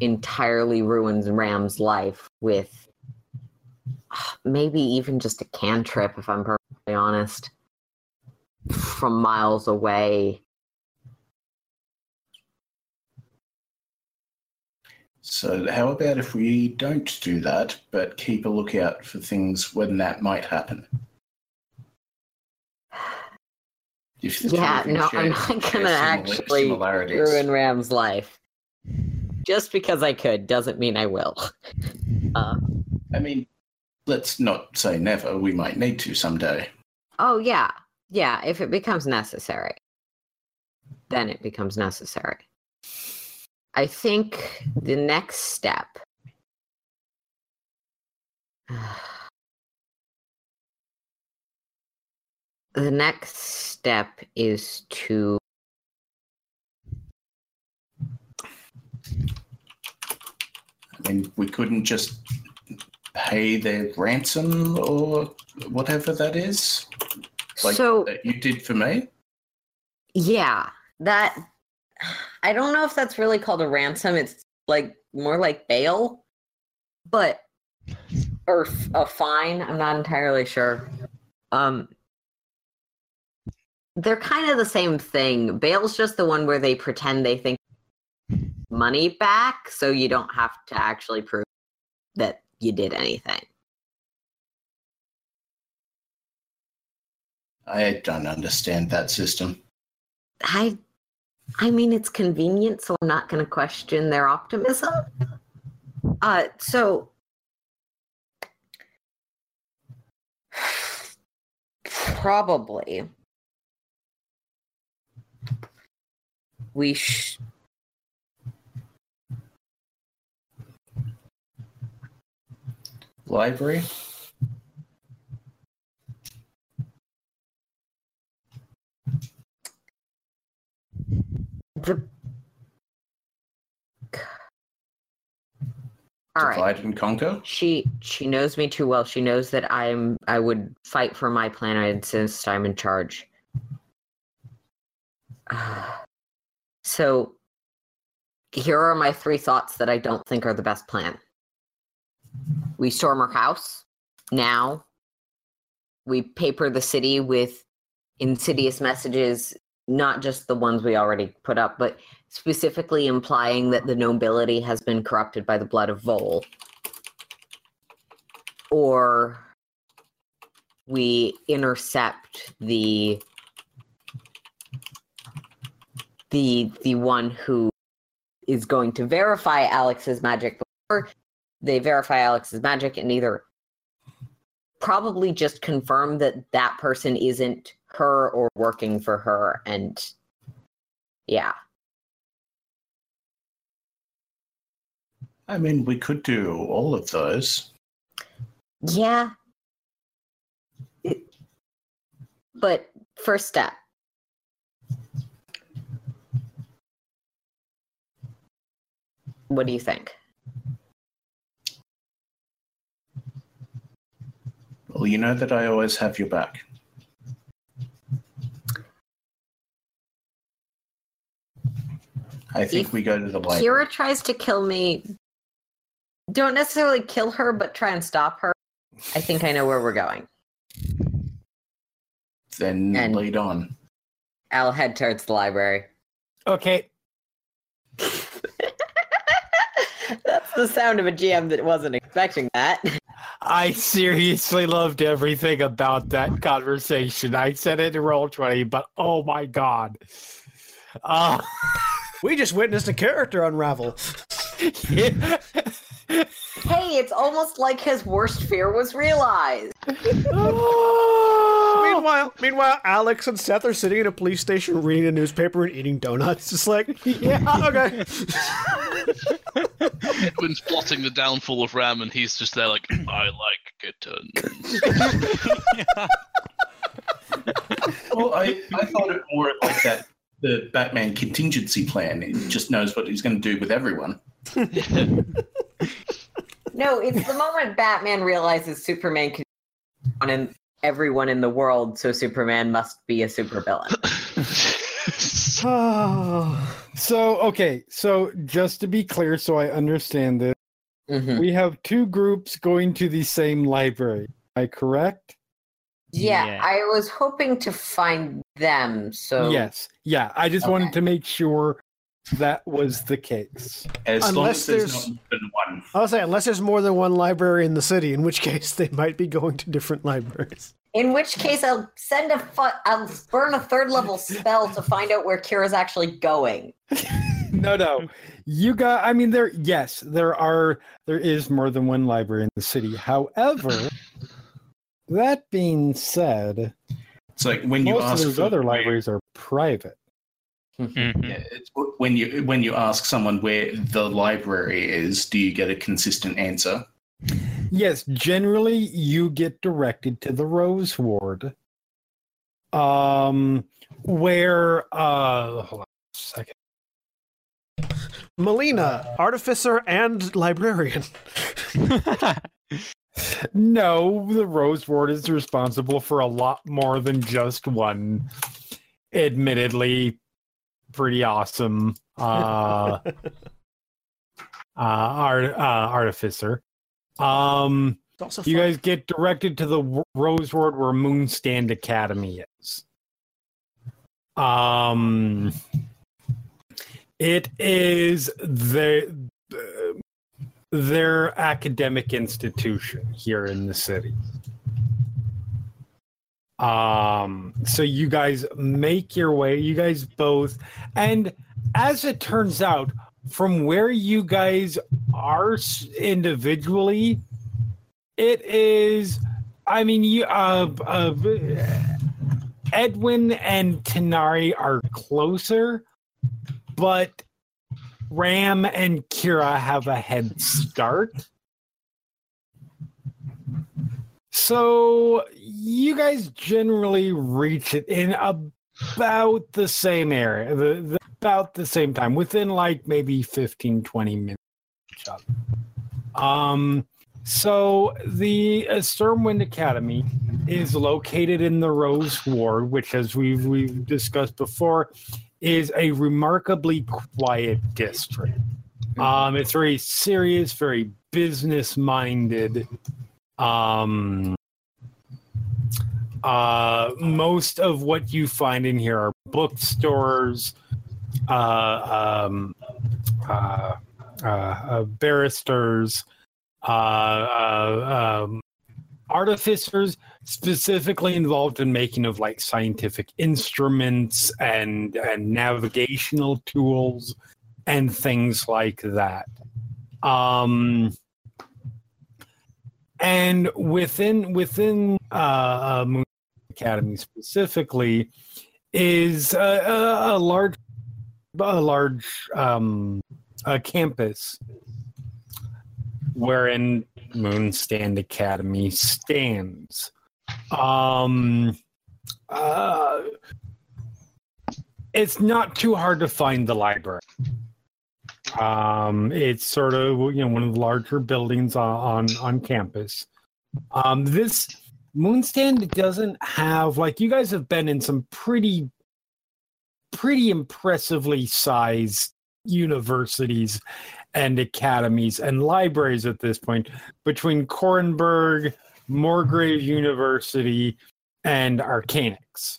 entirely ruins Ram's life with ah, maybe even just a cantrip, if I'm perfectly honest, from miles away. So how about if we don't do that, but keep a lookout for things when that might happen? If Yeah, no, I'm not gonna actually ruin Ram's life. Just because I could doesn't mean I will. Uh, I mean, let's not say never. We might need to someday. oh, yeah. Yeah, if it becomes necessary, then it becomes necessary. I think the next step. The next step is to I mean, we couldn't just pay their ransom or whatever that is, like so that you did for me. Yeah, that I don't know if that's really called a ransom. It's like more like bail, but or f- a fine. I'm not entirely sure. Um, they're kind of the same thing. Bail's just the one where they pretend they think money back, so you don't have to actually prove that you did anything. I don't understand that system. I I mean it's convenient, so I'm not gonna question their optimism. Uh so probably we sh- The all right. Divide and conquer. She she knows me too well. She knows that I'm I would fight for my planet I insist I'm in charge. so here are my three thoughts that I don't think are the best plan. We storm her house now. We paper the city with insidious messages, not just the ones we already put up, but specifically implying that the nobility has been corrupted by the blood of Vol. Or we intercept the the the one who is going to verify Alex's magic before they verify Alex's magic and either probably just confirm that that person isn't her or working for her and yeah I mean, we could do all of those. yeah but first step what do you think Well, you know that I always have your back. I think If we go to the light. Kira tries to kill me. Don't necessarily kill her, but try and stop her. I think I know where we're going. Then And- lead on. I'll head towards the library. Okay. That's the sound of a GM that wasn't expecting that. I seriously loved everything about that conversation. I said it in Roll20, but oh my god. Uh, We just witnessed a character unravel. yeah. Hey, it's almost like his worst fear was realized. Oh. Meanwhile, meanwhile, Alex and Seth are sitting in a police station reading a newspaper and eating donuts. Just like, yeah. okay. Edwin's plotting the downfall of Ram, and he's just there like, I like kittens. Well, I, I thought it more like that the Batman contingency plan. It just knows what he's going to do with everyone. No, it's the moment Batman realizes Superman can on in everyone in the world, so Superman must be a supervillain. So, okay. So, just to be clear, so I understand it, Mhm. we have two groups going to the same library. Am I correct? Yeah, Yeah. I was hoping to find them. So Yes. Yeah. I just wanted to make sure that was the case. As long Unless as there's, there's- not more than one. I'll say, unless there's more than one library in the city, in which case they might be going to different libraries. In which case, I'll send a fu- I'll burn a third level spell to find out where Kira's actually going. no, no. You got I mean there yes, there are there is more than one library in the city. However, that being said, It's like when you most of those for other libraries are private. Mhm. Yeah, it's when you when you ask someone where the library is, do you get a consistent answer? Yes, generally you get directed to the Rose Ward. Um where uh hold on a second. Melina, artificer and librarian. No, the Rose Ward is responsible for a lot more than just one admittedly pretty awesome uh uh, art, uh artificer. Um you fun. guys get directed to the W- Rose Ward where Moonstand Academy is. Um, it is the their academic institution here in the city. Um, so you guys make your way. You guys both, and as it turns out, from where you guys are individually, it is. I mean, you. Uh, uh, Edwin and Tanar'ri are closer, but Ram and Kira have a head start. So you guys generally reach it in about the same area. The, the about the same time, within like maybe 15, 20 minutes. Um, so the uh, Stormwind Academy is located in the Rose Ward, which, as we've we've discussed before, is a remarkably quiet district. Um, it's very serious, very business minded. Um, uh, most of what you find in here are bookstores, uh, um, uh, uh, uh, barristers, uh, uh, um, artificers specifically involved in making of like scientific instruments and and navigational tools and things like that. Um, and within within uh, uh, Moon Academy specifically is a, a, a large a large um, a campus wherein Moonstand Academy stands. Um, uh, it's not too hard to find the library. Um, it's sort of you know one of the larger buildings on on, on campus. Um, this Moonstand doesn't have like you guys have been in some pretty pretty impressively sized universities and academies and libraries at this point between Korranberg, Morgrave University, and Arcanix.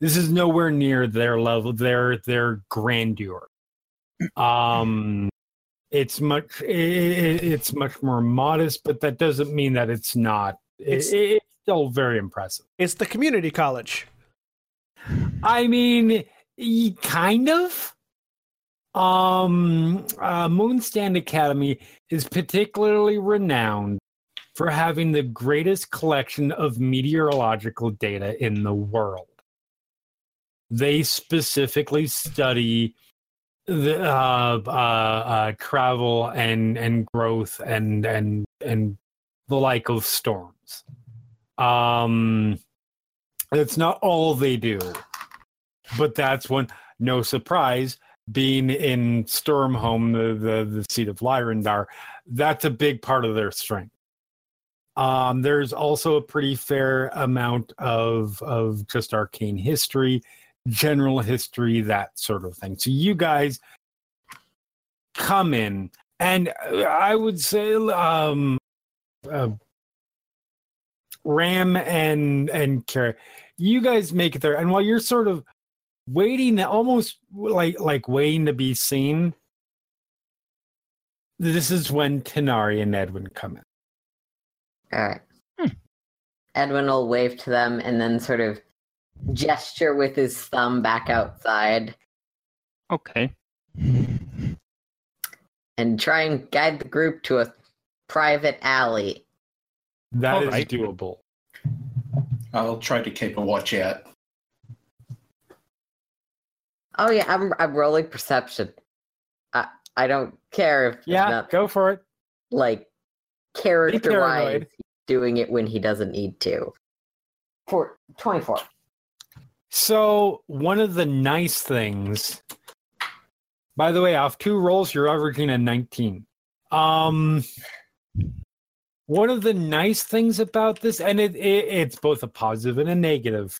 This is nowhere near their level, their their grandeur. Um, it's much it, it's much more modest, but that doesn't mean that it's not. It, It's- it's still very impressive. It's the community college. I mean, kind of. Um, uh, Moonstand Academy is particularly renowned for having the greatest collection of meteorological data in the world. They specifically study the uh, uh, uh, travel and and growth and and and the like of storms. Um, it's not all they do, but that's one. No surprise, being in Stormhome, the, the the seat of Lyrandar, that's a big part of their strength. Um, there's also a pretty fair amount of of just arcane history, general history, that sort of thing. So you guys come in, and I would say, um, uh, Ram and and Kara, you guys make it there, and while you're sort of waiting, almost like like waiting to be seen, this is when Tanar'ri and Edwin come in. All right. Hmm. Edwin will wave to them and then sort of gesture with his thumb back outside Okay. and try and guide the group to a private alley. That is Alright. doable. I'll try to keep a watch out. Oh yeah, I'm I'm rolling perception. I I don't care if Yeah, not, go for it. like character wise paranoid. Doing it when he doesn't need to. For 24. So one of the nice things, by the way, off two rolls, you're averaging a 19. Um, one of the nice things about this, and it, it it's both a positive and a negative,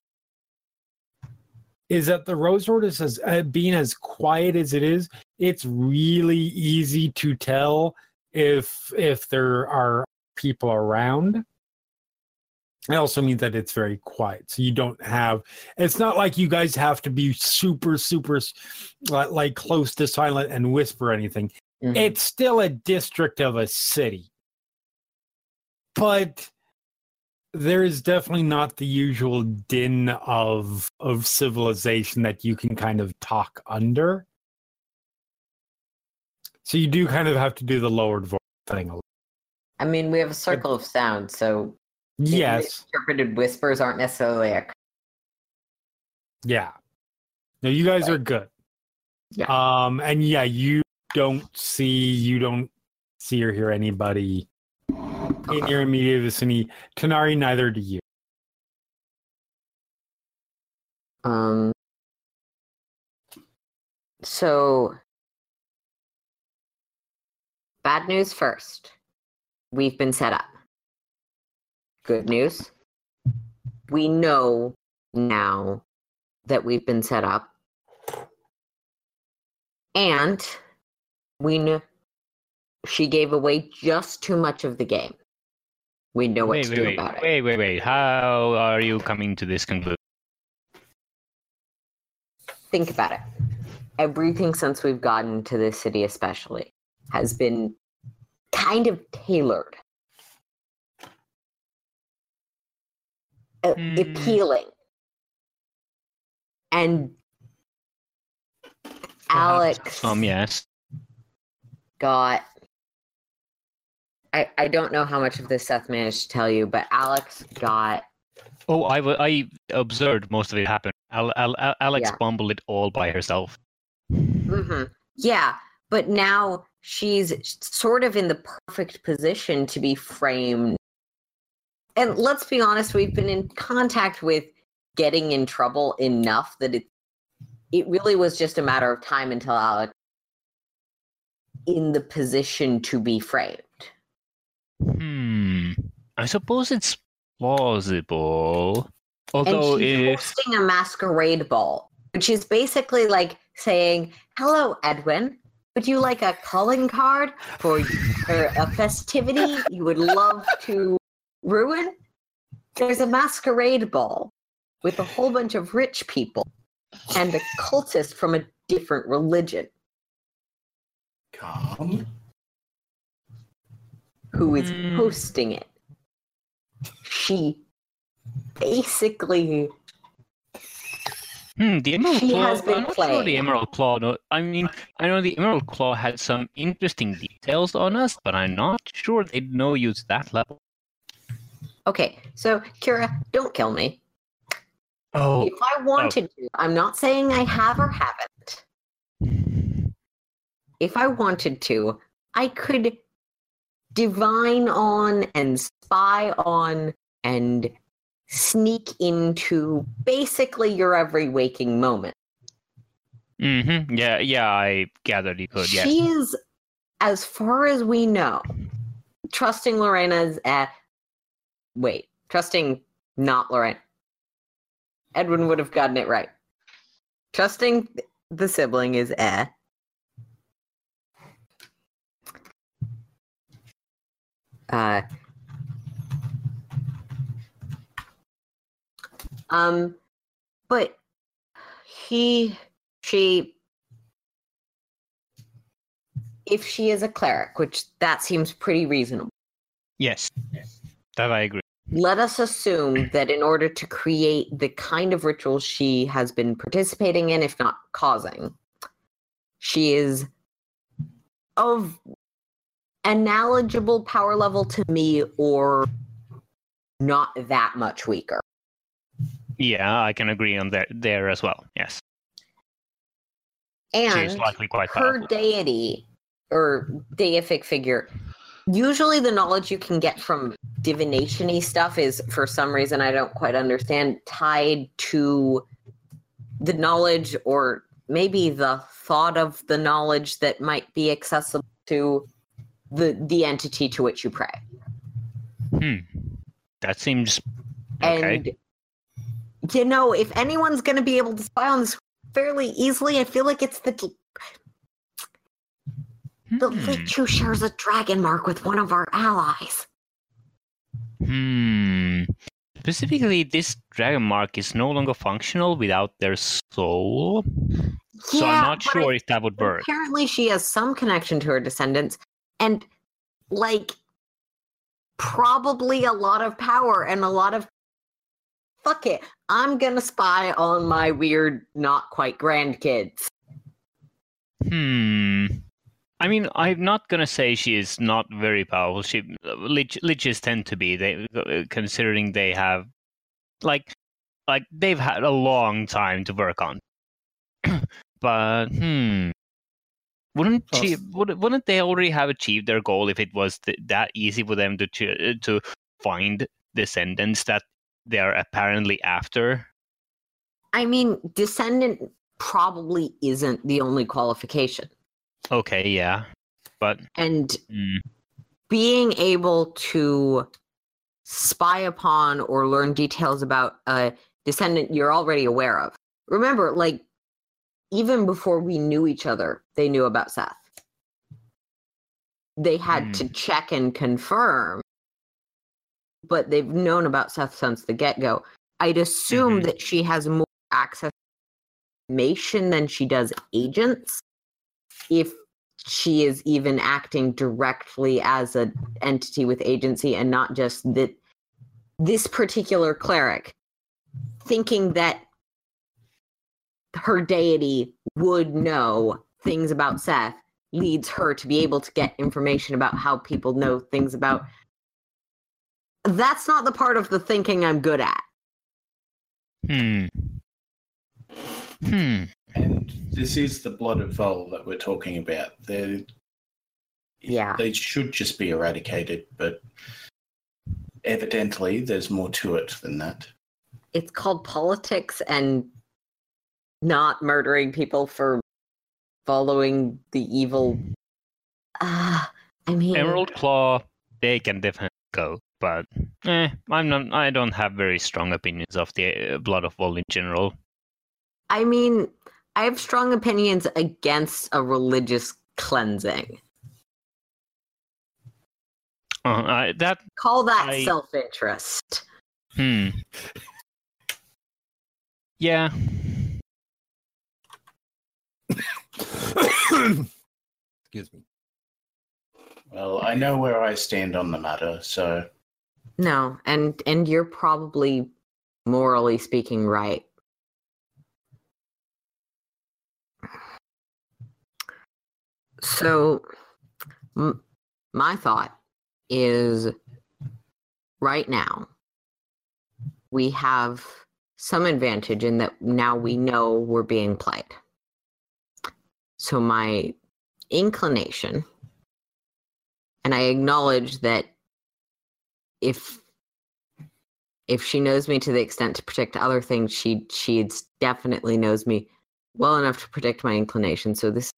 is that the Rose Ward is as uh, being as quiet as it is. It's really easy to tell if if there are people around. It also means that it's very quiet, so you don't have it's not like you guys have to be super super like close to silent and whisper anything Mhm. it's still a district of a city but there is definitely not the usual din of of civilization that you can kind of talk under so you do kind of have to do the lowered voice thing a. I mean, we have a circle of sound, so yes interpreted whispers aren't necessarily a Yeah. No, you guys are good. Yeah. Um, and yeah, you don't see you don't see or hear anybody in your immediate vicinity. Tanar'ri, neither do you. Um, So, bad news first. We've been set up. Good news. We know now that we've been set up. And we know she gave away just too much of the game. We know what wait, to wait, do wait, about it. wait, wait, wait. How are you coming to this conclusion? think about it. Everything since we've gotten to this city, especially, has been kind of tailored, Hmm. appealing, and Alex Um, yes. got. I, I don't know how much of this Seth managed to tell you, but Alex got Oh, I, I observed most of it happen. Al, Al, Al- Alex Yeah. bumbled it all by herself. hmm Yeah, but now she's sort of in the perfect position to be framed. And let's be honest, we've been in contact with getting in trouble enough that it it really was just a matter of time until Alex in the position to be framed. Hmm. I suppose it's plausible. Although and she's if hosting a masquerade ball, which is basically like saying, "Hello, Edwin. Would you like a calling card for for a festivity you would love to ruin?" There's a masquerade ball with a whole bunch of rich people and a cultist from a different religion Calm. who is Hmm. hosting it. She basically Hmm, the Emerald She Claw. has been I'm not sure the Emerald Claw. No, I mean, I know the Emerald Claw had some interesting details on us, but I'm not sure they'd know you to that level. Okay, so Kira, don't kill me. Oh, If I wanted to, I'm not saying I have or haven't. If I wanted to, I could divine on and spy on and sneak into basically your every waking moment. Mm-hmm. Yeah, yeah. I gathered he could. Yes. She is, as far as we know, trusting Lorena's at. Wait, trusting not Lorena. Edwin would have gotten it right. Trusting the sibling is eh. Uh, um, but he, she, if she is a cleric, which that seems pretty reasonable, Yes. That I agree. let us assume that in order to create the kind of ritual she has been participating in, if not causing, she is of a knowledgeable power level to me or not that much weaker. Yeah, I can agree on that there as well. Yes. And her deity or deific figure usually the knowledge you can get from divination-y stuff is for some reason i don't quite understand tied to the knowledge or maybe the thought of the knowledge that might be accessible to the the entity to which you pray Hmm. That seems okay. and you know if anyone's going to be able to spy on this fairly easily i feel like it's the the Hmm. lich who shares a dragon mark with one of our allies Hmm. Specifically, this dragon mark is no longer functional without their soul. Yeah, So I'm not sure if that would work. Apparently, she has some connection to her descendants, and like probably a lot of power and a lot of. Fuck it! I'm gonna spy on my weird, not quite grandkids. Hmm. I mean, I'm not gonna say she is not very powerful. She lich, liches tend to be. They considering they have, like, like they've had a long time to work on. but hmm, wouldn't she? Would, wouldn't they already have achieved their goal if it was th- that easy for them to to, to find descendants that they are apparently after? I mean, descendant probably isn't the only qualification. Okay, yeah, but And mm, being able to spy upon or learn details about a descendant you're already aware of. Remember, like, even before we knew each other, they knew about Seth. They had to check and confirm, but they've known about Seth since the get go. I'd assume Mhm. that she has more access to information than she does agents if she is even acting directly as an entity with agency and not just that this particular cleric thinking that her deity would know things about Seth leads her to be able to get information about how people know things about that's not the part of the thinking I'm good at. hmm, hmm. And this is the blood of Vol that we're talking about. They, Yeah. they should just be eradicated, but evidently there's more to it than that. It's called politics and not murdering people for following the evil. Ah, I mean, Emerald Claw, they can definitely go, but eh, I'm not. I don't have very strong opinions of the uh, Blood of Vol in general. I mean, I have strong opinions against a religious cleansing. Uh, I, that Call that I- self-interest. hmm. Yeah, Excuse me. Well, I know where I stand on the matter, so No, and and you're probably morally speaking right. So m- my thought is right now we have some advantage in that now we know we're being played. So my inclination and I acknowledge that if if she knows me to the extent to predict other things, she she definitely knows me well enough to predict my inclination. So this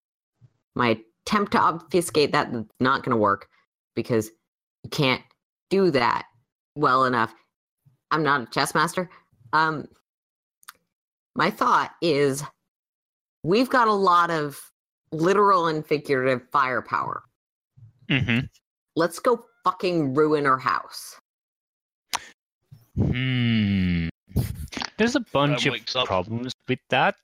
my attempt to obfuscate that not going to work because you can't do that well enough. I'm not a chess master. Um, my thought is we've got a lot of literal and figurative firepower. hmm Let's go fucking ruin her house. Hmm. There's a bunch of up. problems with that.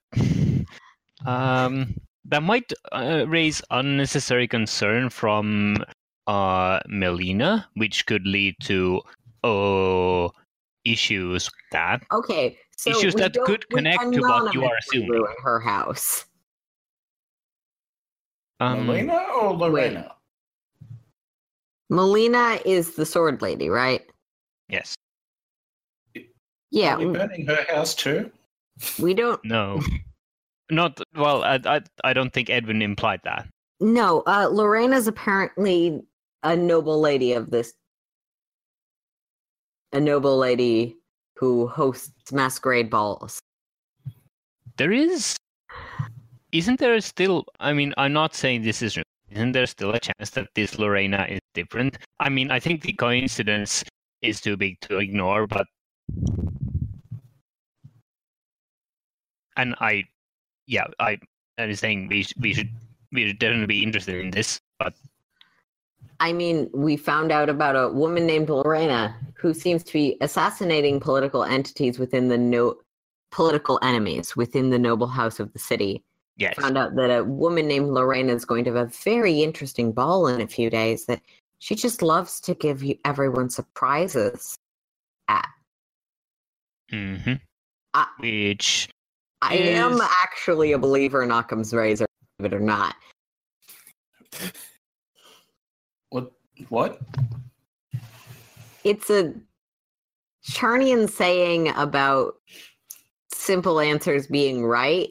Um, that might uh, raise unnecessary concern from uh, Melina, which could lead to oh issues with that. Okay, so Issues that could connect to what you are anonymously assuming. Ruin her house. Um, Melina or Lorena? Melina is the sword lady, right? Yes. Yeah, Are we burning her house too? we don't. No. Not well. I, I I don't think Edwin implied that. No, uh, Lorena's apparently a noble lady of this. A noble lady who hosts masquerade balls. There is. Isn't there still? I mean, I'm not saying this is. Isn't there still a chance that this Lorena is different? I mean, I think the coincidence is too big to ignore, but. And I, yeah, I, I'm saying we we should we should definitely be interested in this, but I mean, we found out about a woman named Lorena who seems to be assassinating political entities within the no political enemies within the noble house of the city. Yes, Found out that a woman named Lorena is going to have a very interesting ball in a few days that she just loves to give you everyone surprises at. hmm I- which I am actually a believer in Occam's razor, believe it or not. What? What? It's a Charnian saying about simple answers being right.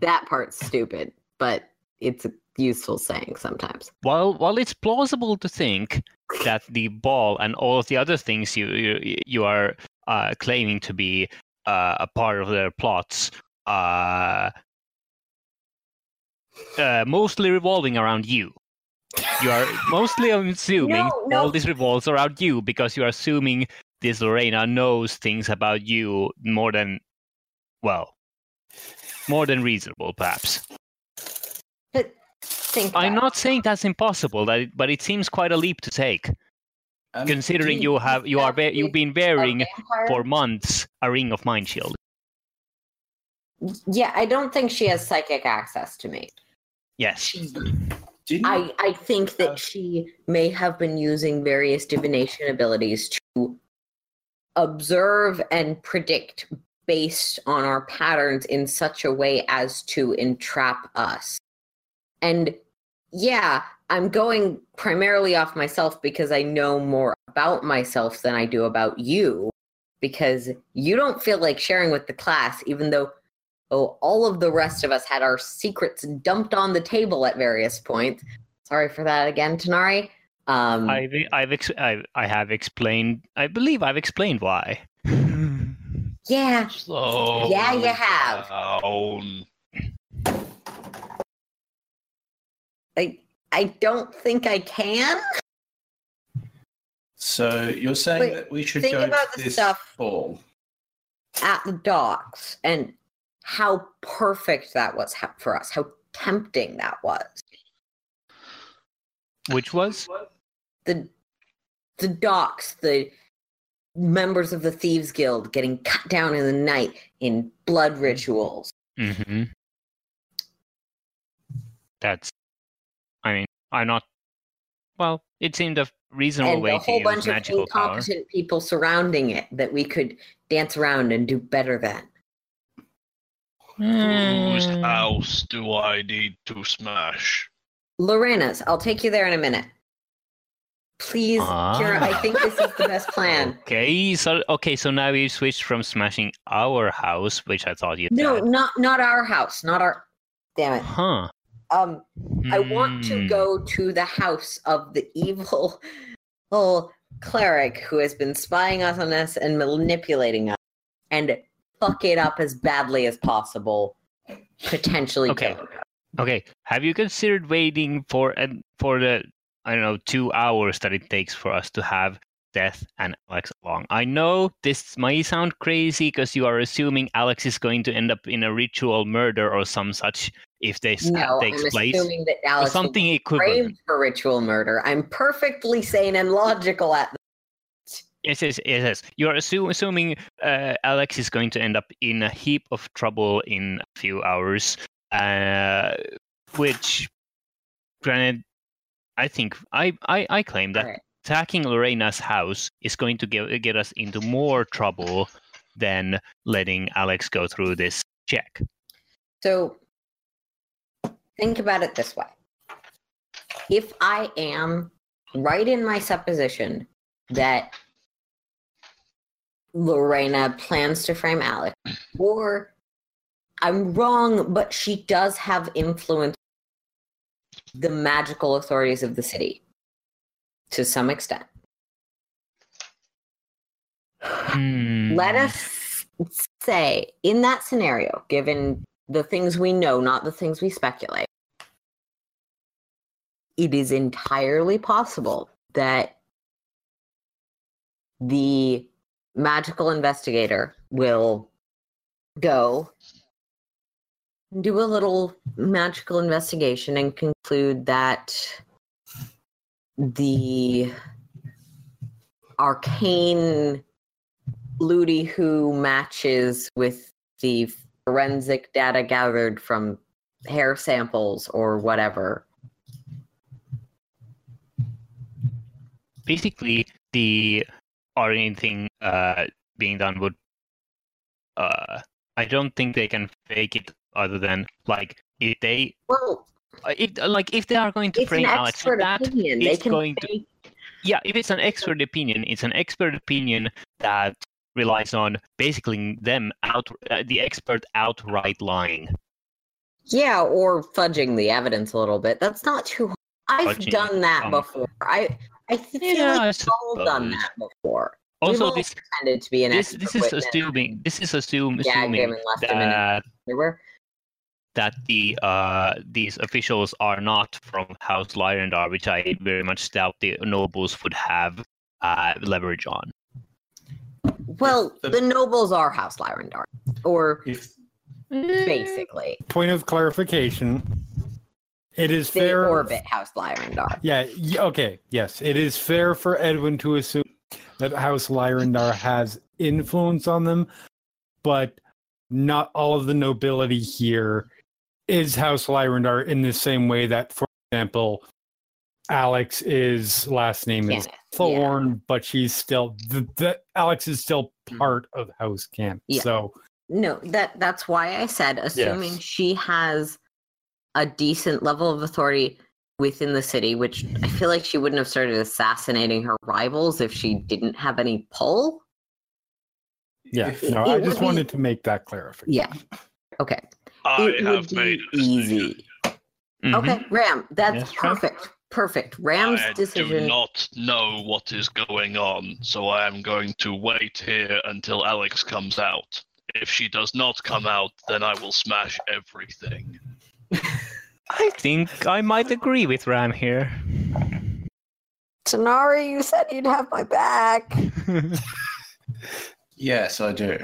That part's stupid, but it's a useful saying sometimes. while while it's plausible to think that the ball and all of the other things you you, you are uh, claiming to be uh, a part of their plots, uh, uh, mostly revolving around you. You are mostly assuming No, no. all this revolves around you because you are assuming this Lorena knows things about you more than, well, more than reasonable, perhaps. Think I'm about not saying that's impossible, that it, but it seems quite a leap to take, Um, considering do you have you are that you've been wearing for months a ring of mind shield. Yeah, I don't think she has psychic access to me. Yes. didn't I, I think Uh, that she may have been using various divination abilities to observe and predict based on our patterns in such a way as to entrap us. And yeah, I'm going primarily off myself because I know more about myself than I do about you. Because you don't feel like sharing with the class, even though oh, all of the rest of us had our secrets dumped on the table at various points. Sorry for that again, Tanar'ri. Um, I've I've ex- I, I have explained. I believe I've explained why. Yeah, Slow Yeah, you have. down. I I don't think I can. So you're saying Wait, that we should think go about to the this stuff- ball? at the docks and how perfect that was for us, how tempting that was. Which was The the docks, the members of the thieves guild getting cut down in the night in blood rituals. hmm That's. I mean, I'm not. Well, it seemed a reasonable and way a to whole use bunch of magical power. people surrounding it that we could dance around and do better than. Whose Mm. house do I need to smash? Lorena's, I'll take you there in a minute. Please, Kira, I Ah. think this is the best plan. Okay, so okay, so now we've switched from smashing our house, which I thought you No, said. not not our house, not our. Damn it. Huh. Um, I want to Hmm. go to the house of the evil little cleric who has been spying us on us and manipulating us, and fuck it up as badly as possible. Potentially. Okay. Okay, have you considered waiting for and for the I don't know two hours that it takes for us to have Death and Alex along? I know this might sound crazy because you are assuming Alex is going to end up in a ritual murder or some such if this No, takes I'm place, assuming that or Alex something equivalent. framed for ritual murder. I'm perfectly sane and logical at Yes, yes, yes, yes. You are assu- assuming uh, Alex is going to end up in a heap of trouble in a few hours, uh, which, granted, I think I, I, I claim that Alright. attacking Lorena's house is going to get, get us into more trouble than letting Alex go through this check. So think about it this way. If I am right in my supposition that Lorena plans to frame Alex, or I'm wrong, but she does have influence the magical authorities of the city to some extent. Let Hmm. us say, in that scenario, given the things we know, not the things we speculate, it is entirely possible that the magical investigator will go do a little magical investigation and conclude that the arcane Ludi who matches with the forensic data gathered from hair samples or whatever. basically the or thing uh being done would uh I don't think they can fake it other than like if they Well, uh, if like if they are going to it's an frame Alex that opinion. Can going to- yeah if it's an expert opinion it's an expert opinion that relies on basically them out uh, the expert outright lying yeah, or fudging the evidence a little bit. That's not too. hard. I've Fudging done that some- before. I I feel Yeah, like we've all done that before. Also, this pretended to be an this expert this is assuming this is assume, Yeah, assuming Gavin left him in it. that Remember? That the uh these officials are not from House Lyrandar, which I very much doubt the nobles would have uh leverage on. Well, the- the nobles are House Lyrandar, or If basically Point of clarification. It is they fair. orbit House Lyrandar. Yeah. Okay. Yes, it is fair for Edwin to assume that House Lyrandar has influence on them, but not all of the nobility here is House Lyrandar in the same way that, for example, Alex is last name is Cannith. Thorn, but she's still the, the Alex is still Mhm. part of House Camp. Yeah. So No, that that's why I said assuming Yes. she has a decent level of authority within the city, which I feel like she wouldn't have started assassinating her rivals if she didn't have any pull. yeah, no, it I just be- wanted to make that clarification. Yeah. Okay. I it have would made be a decision. easy. Mhm. Okay, Ram, that's Yes, Ram. perfect. Perfect. Ram's I decision. do not know what is going on, so I am going to wait here until Alex comes out. If she does not come out, then I will smash everything. I think I might agree with Ram here. Tanar'ri, you said you'd have my back. yes, I do.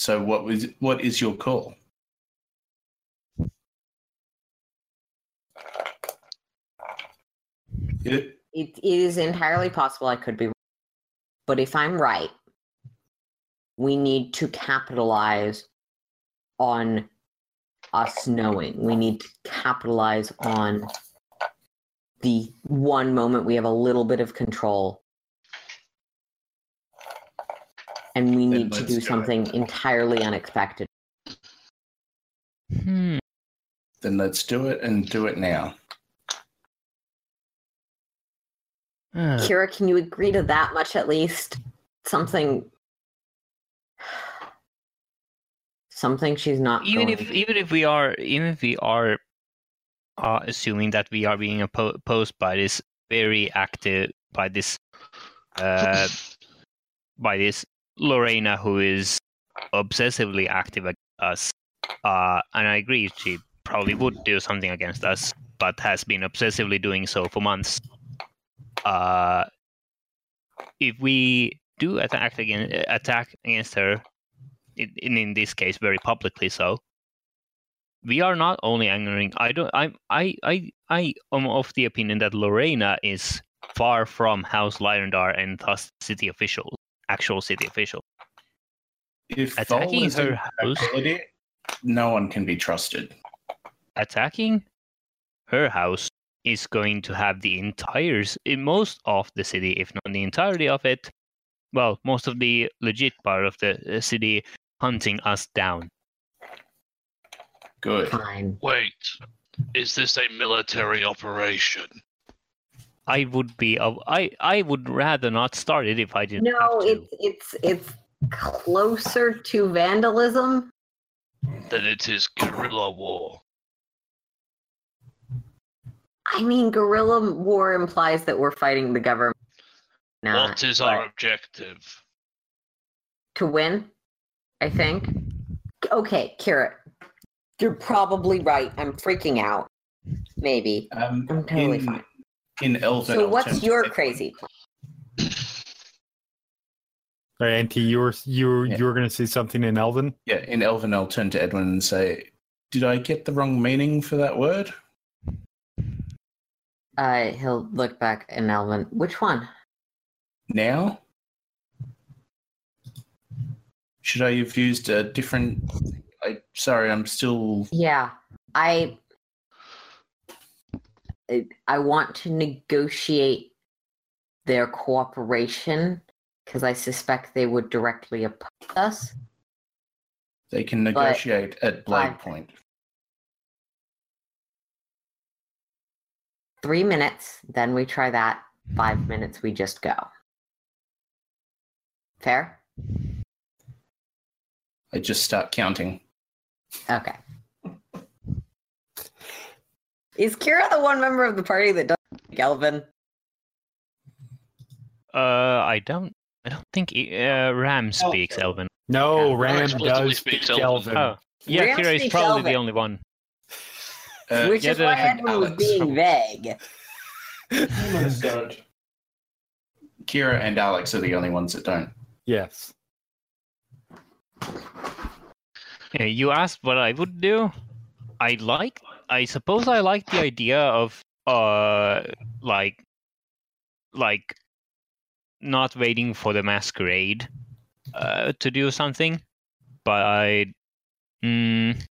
So what was what is your call? It, It, it is entirely possible I could be wrong. But if I'm right, we need to capitalize on us knowing. We need to capitalize on the one moment we have a little bit of control. And we Then need to do do it. something entirely unexpected. Hmm. then let's do it and do it now. Ah. Kira, can you agree to that much at least? Something. Something she's not. even going if even if we are even if we are uh, assuming that we are being opposed by this very active by this uh, by this Lorena who is obsessively active against us, uh, and I agree she probably would do something against us, but has been obsessively doing so for months. Uh, if we do attack against attack against her, in, in this case very publicly so, we are not only angering. I don't. I'm. I I I am of the opinion that Lorena is far from House Lyrandar and thus city officials, actual city official. If Attacking Vol is her house? ability, no one can be trusted. attacking her house is going to have the entire in most of the city if not the entirety of it well most of the legit part of the uh, city hunting us down Good. Fine. Wait, is this a military operation? I would be i i would rather not start it if i didn't No, have to. it's it's it's closer to vandalism. Then it is guerrilla war. I mean, guerrilla war implies that we're fighting the government. Not, what is our objective? to win? I think. Okay, Kira, you're probably right. I'm freaking out. Maybe. Um, I'm totally in, fine. In Elven, So, what's alternative- your crazy plan? Sorry, Auntie, you were you were, Yeah. you were going to say something in Elven. Yeah, in Elven, I'll turn to Edwin and say, "Did I get the wrong meaning for that word?" Uh, he'll look back in Elven. Which one? Now, should I have used a different? I sorry, I'm still. Yeah, I. I- want to negotiate their cooperation because I suspect they would directly oppose us. They can negotiate at Blade. Point. Three minutes, then we try that. Five minutes, we just go. Fair? I just start counting. Okay. Is Kira the one member of the party that doesn't like Elven? Uh, I don't. I don't think uh, Ram speaks Elven. Elven. No, Yeah, Ram explicitly does speak Elven. Elven. Oh, yeah, Ram Kira is probably Elven. the only one. Uh, Which yeah, is why Edwin was Alex. being vague. Humans don't. Kira and Alex are the only ones that don't. Yes. Yeah, you asked what I would do. I like. I suppose I like the idea of uh, like, like, not waiting for the masquerade, uh, to do something. But I, mm,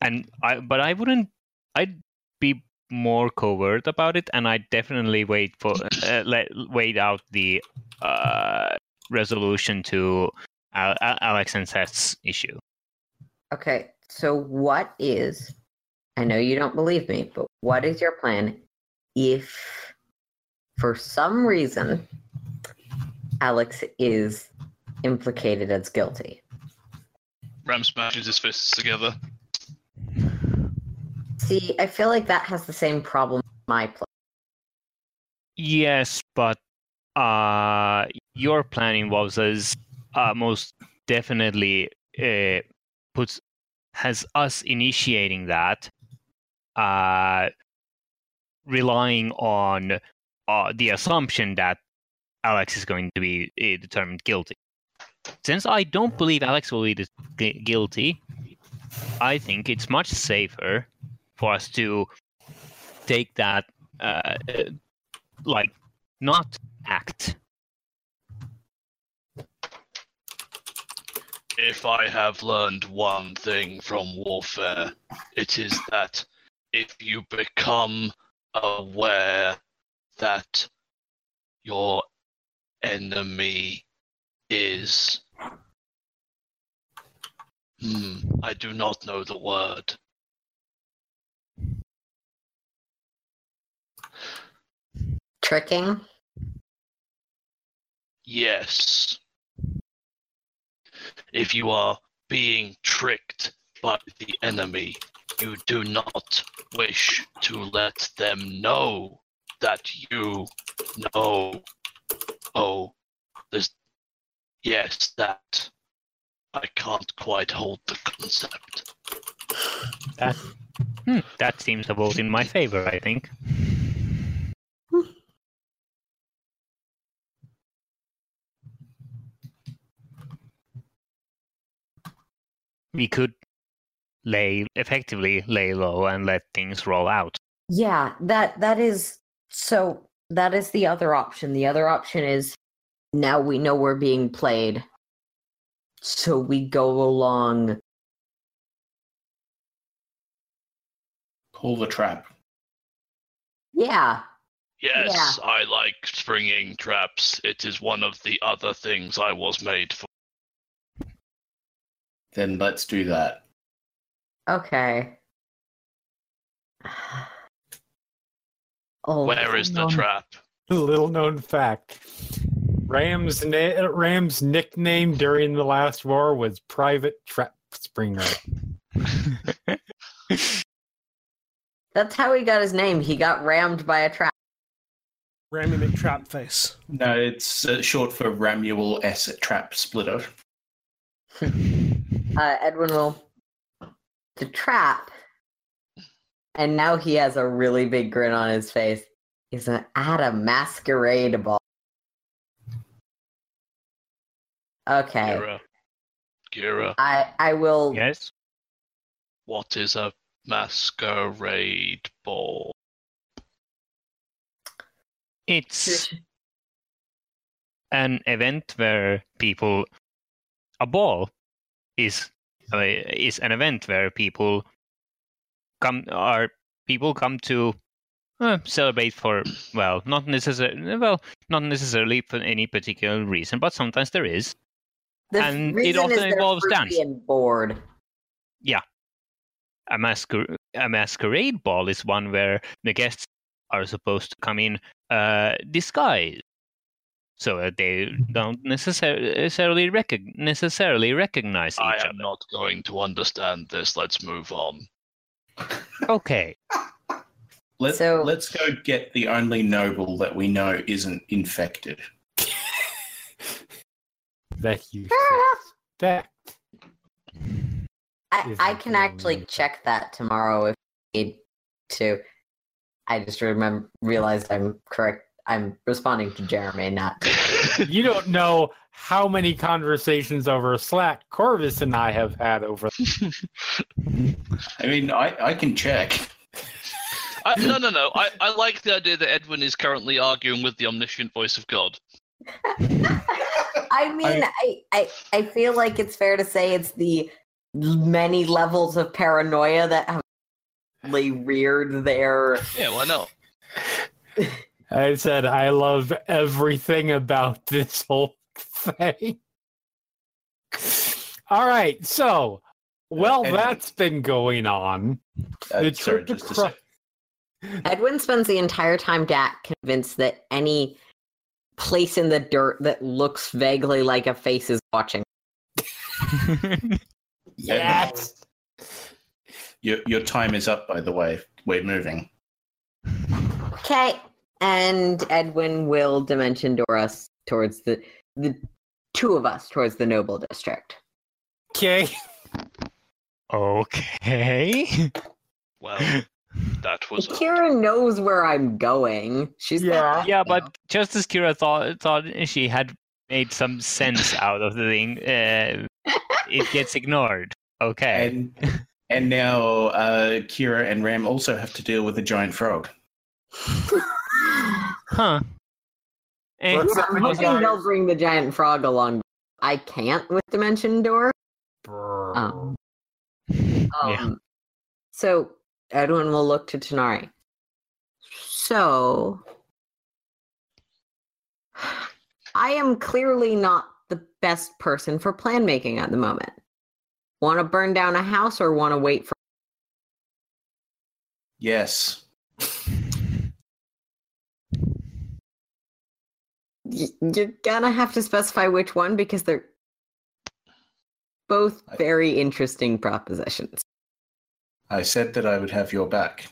and I, but I wouldn't. I'd be more covert about it, and I'd definitely wait for uh, let wait out the uh resolution to Al- Alex and Seth's issue. Okay, so what is? I know you don't believe me, but what is your plan if, for some reason, Alex is implicated as guilty? Ram smashes his fists together. See, I feel like that has the same problem as my plan. Yes, but uh, your plan involves us uh, most definitely uh, puts has us initiating that, uh, relying on uh, the assumption that Alex is going to be uh, determined guilty. Since I don't believe Alex will be guilty, I think it's much safer for us to take that, uh, uh, like, not act. If I have learned one thing from warfare, it is that if you become aware that your enemy is. Hmm, I do not know the word. Tricking? Yes. If you are being tricked by the enemy, you do not wish to let them know that you know. Oh, there's. Yes, that. I can't quite hold the concept. That hmm, that seems to vote in my favor. I think. We could lay effectively lay low and let things roll out. Yeah, that that is so that is the other option. The other option is now we know we're being played. So we go along Pull the trap. Yeah. Yes, I like springing traps. It is one of the other things I was made for. Then let's do that. Okay. Oh, Where is the Um, trap? Little known fact. Ram's na- Ram's nickname during the last war was Private Trap Springer. That's how he got his name. He got rammed by a trap. Rammy McTrap face. No, it's uh, short for Ramuel S. Trap Splitter. Uh, Edwin will the trap, and now he has a really big grin on his face. He's an at a masquerade ball. Okay, Gira. Gira, I I will. yes. what is a masquerade ball? It's an event where people a ball is uh, is an event where people come are people come to uh, celebrate for well not necessarily well not necessarily for any particular reason but sometimes there is The and it often involves dance. and bored. a masquer- a masquerade ball is one where the guests are supposed to come in uh, disguised so that they don't necessarily recog- necessarily recognize I am other. not going to understand this. Let's move on. Okay. Let, So- let's go get the only noble that we know isn't infected. that you Fair enough. suspect. I, I can actually only- check that tomorrow if you need to. I just remember realized I'm correct. I'm responding to Jeremy, not You don't know how many conversations over Slack Korvys and I have had over. I mean, I, I can check. I, no, no, no. I, I like the idea that Edwin is currently arguing with the omniscient voice of God. I mean, I, I I feel like it's fair to say it's the many levels of paranoia that have really reared their. Yeah, why not? I said I love everything about this whole thing. All right, so well, And- that's been going on. Uh, The sorry, trip just a. Edwin spends the entire time Dak convinced that any place in the dirt that looks vaguely like a face is watching. Yes. Your, your time is up, by the way. We're moving. Okay, and Edwin will dimension door us towards the the two of us towards the noble district. Okay. okay. Well, that was. Kira knows where I'm going. She's Yeah. Yeah, but just as Kira thought thought she had made some sense out of the thing, uh, it gets ignored. Okay. And and now uh, Kira and Ram also have to deal with a giant frog. Huh. What's I'm hoping they'll bring the giant frog along. I can't with dimension door. Um, yeah. Um, So Edwin will look to Tanar'ri. So I am clearly not the best person for plan making at the moment. Want to burn down a house or want to wait for? Yes. You're gonna have to specify which one because they're both I- very interesting propositions. I said that I would have your back.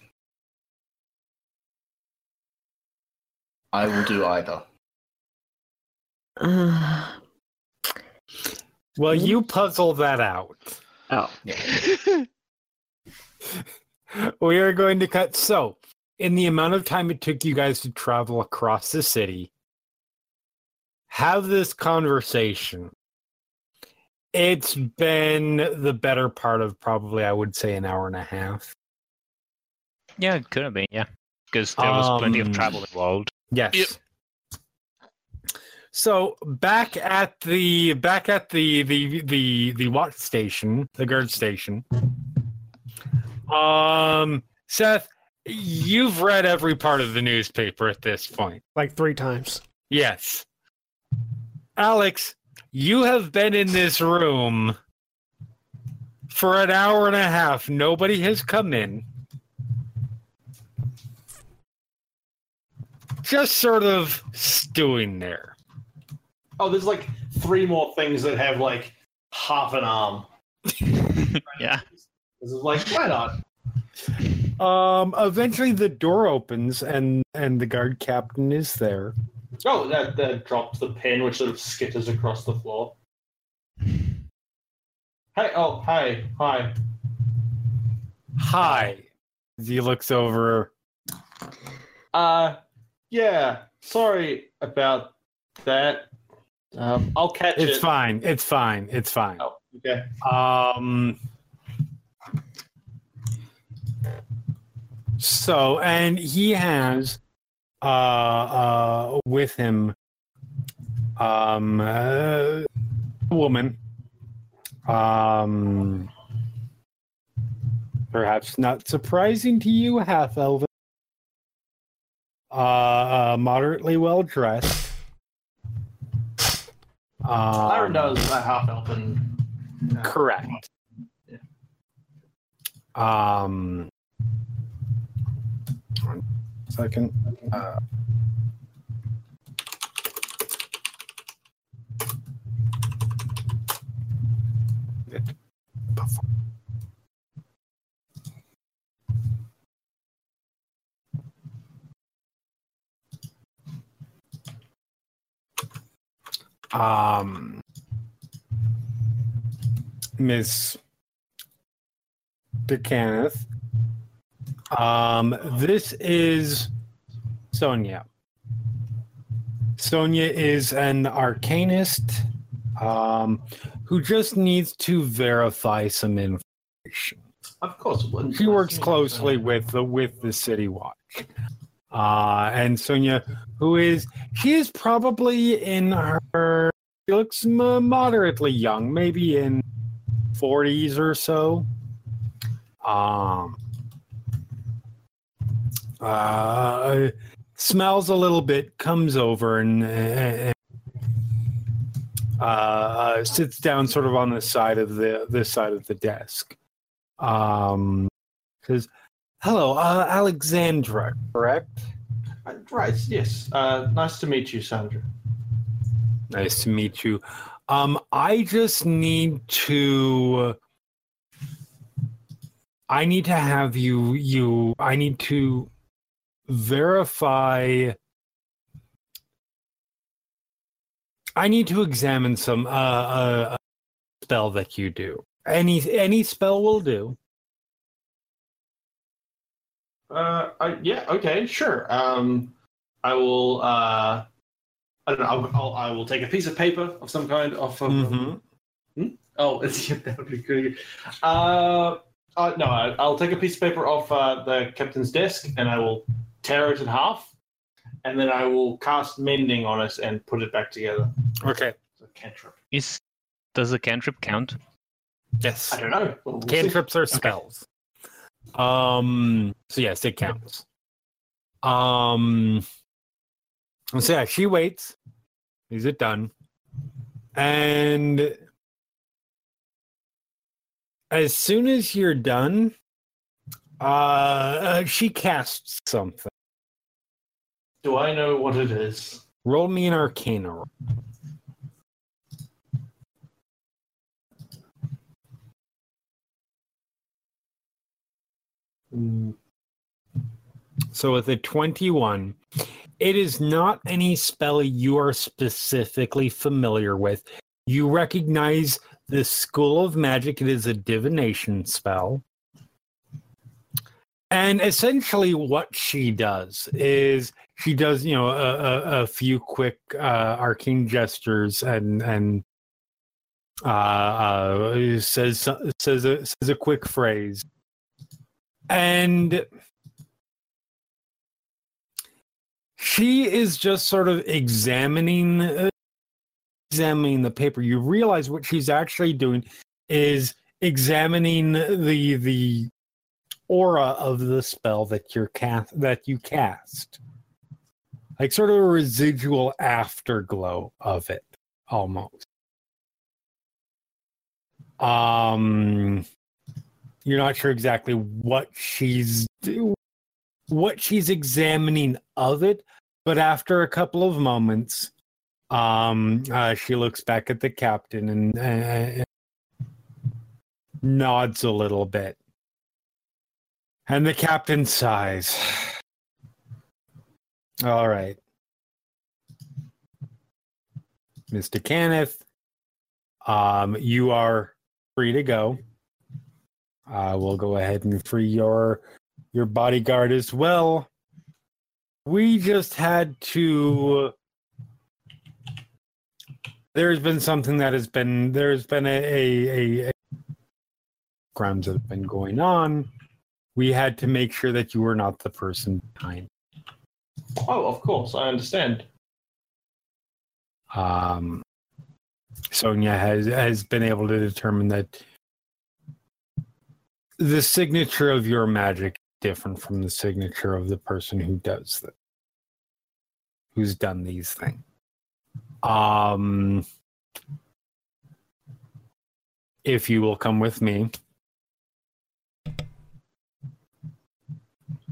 I will do either. Uh, Well, you puzzle that out. oh, we are going to cut. So, in the amount of time it took you guys to travel across the city, have this conversation. It's been the better part of probably, I would say, an hour and a half. yeah, it could have been. Yeah, because there was plenty of Um, travel involved. Yes. Yep. So back at the back at the the the the watch station, the guard station. Um, Seth, you've read every part of the newspaper at this point. Like three times. Yes. Alex, you have been in this room for an hour and a half. Nobody has come in. Just sort of stewing there. Oh, there's like three more things that have like half an arm. yeah. This is like, why not? Um, eventually the door opens and and the guard captain is there. Oh, that, that drops the pen, which sort of skitters across the floor. Hey, oh, hi, hi. Hi. He looks over. Uh, yeah, sorry about that. Um, I'll catch It's it. It's fine. It's fine. It's fine. Oh, okay. Um. So, and he has, uh, uh, with him, um, uh, a woman, um, perhaps not surprising to you, half elven, uh, uh, moderately well dressed. Lyra Um, does a half elven. uh, Correct. Yeah. Um second. Uh, um, Miss d'Cannith um, this is Sonia. Sonia is an arcanist um, who just needs to verify some information. Of course. She works closely with the with the City Watch. Uh, and Sonia, who is she is probably in her she looks m- moderately young, maybe in forties or so. Um, uh, smells a little bit, comes over and, and uh, sits down sort of on the side of the this side of the desk. Um, says, "Hello, uh, Alexandra, correct? Uh, Right, yes. Uh, nice to meet you, Sandra. Nice to meet you. Um, I just need to. I need to have you. You. I need to verify. I need to examine some uh, uh, spell that you do. Any any spell will do. Uh, I, yeah, okay, sure. Um, I will. Uh, I don't know. I'll, I'll, I will take a piece of paper of some kind off of. Mhm. Oh, it's, yeah, that would be good. Uh, uh, no, I, I'll take a piece of paper off uh, the captain's desk and I will tear it in half, and then I will cast mending on it and put it back together. Okay. It's a cantrip. Is does a cantrip count? Yes. I don't know. We'll- we'll see. Cantrips are spells. Um. So yes, it counts. Um. So yeah, she waits. Is it done? And as soon as you're done, uh, uh, she casts something. Do I know what it is? Roll me an Arcana. roll. Hmm, So with a 21, it is not any spell you are specifically familiar with. You recognize the School of Magic, it is a divination spell. And essentially, what she does is she does, you know, a, a, a few quick uh, arcane gestures and and uh, uh, says says a, says a quick phrase, and she is just sort of examining uh, examining the paper. You realize what she's actually doing is examining the the aura of the spell that you're cast that you cast. Like sort of a residual afterglow of it almost. Um you're not sure exactly what she's what she's examining of it but after a couple of moments um uh, she looks back at the captain and, and nods a little bit and the captain sighs. All right. Mr Cannith um you are free to go. Uh we'll go ahead and free your your bodyguard as well. We just had to there's been something that has been there's been a, a, a, a crimes that have been going on we had to make sure that you were not the person behind Oh, of course, I understand. um sonia has has been able to determine that the signature of your magic is different from the signature of the person who does that who's done these things um if you will come with me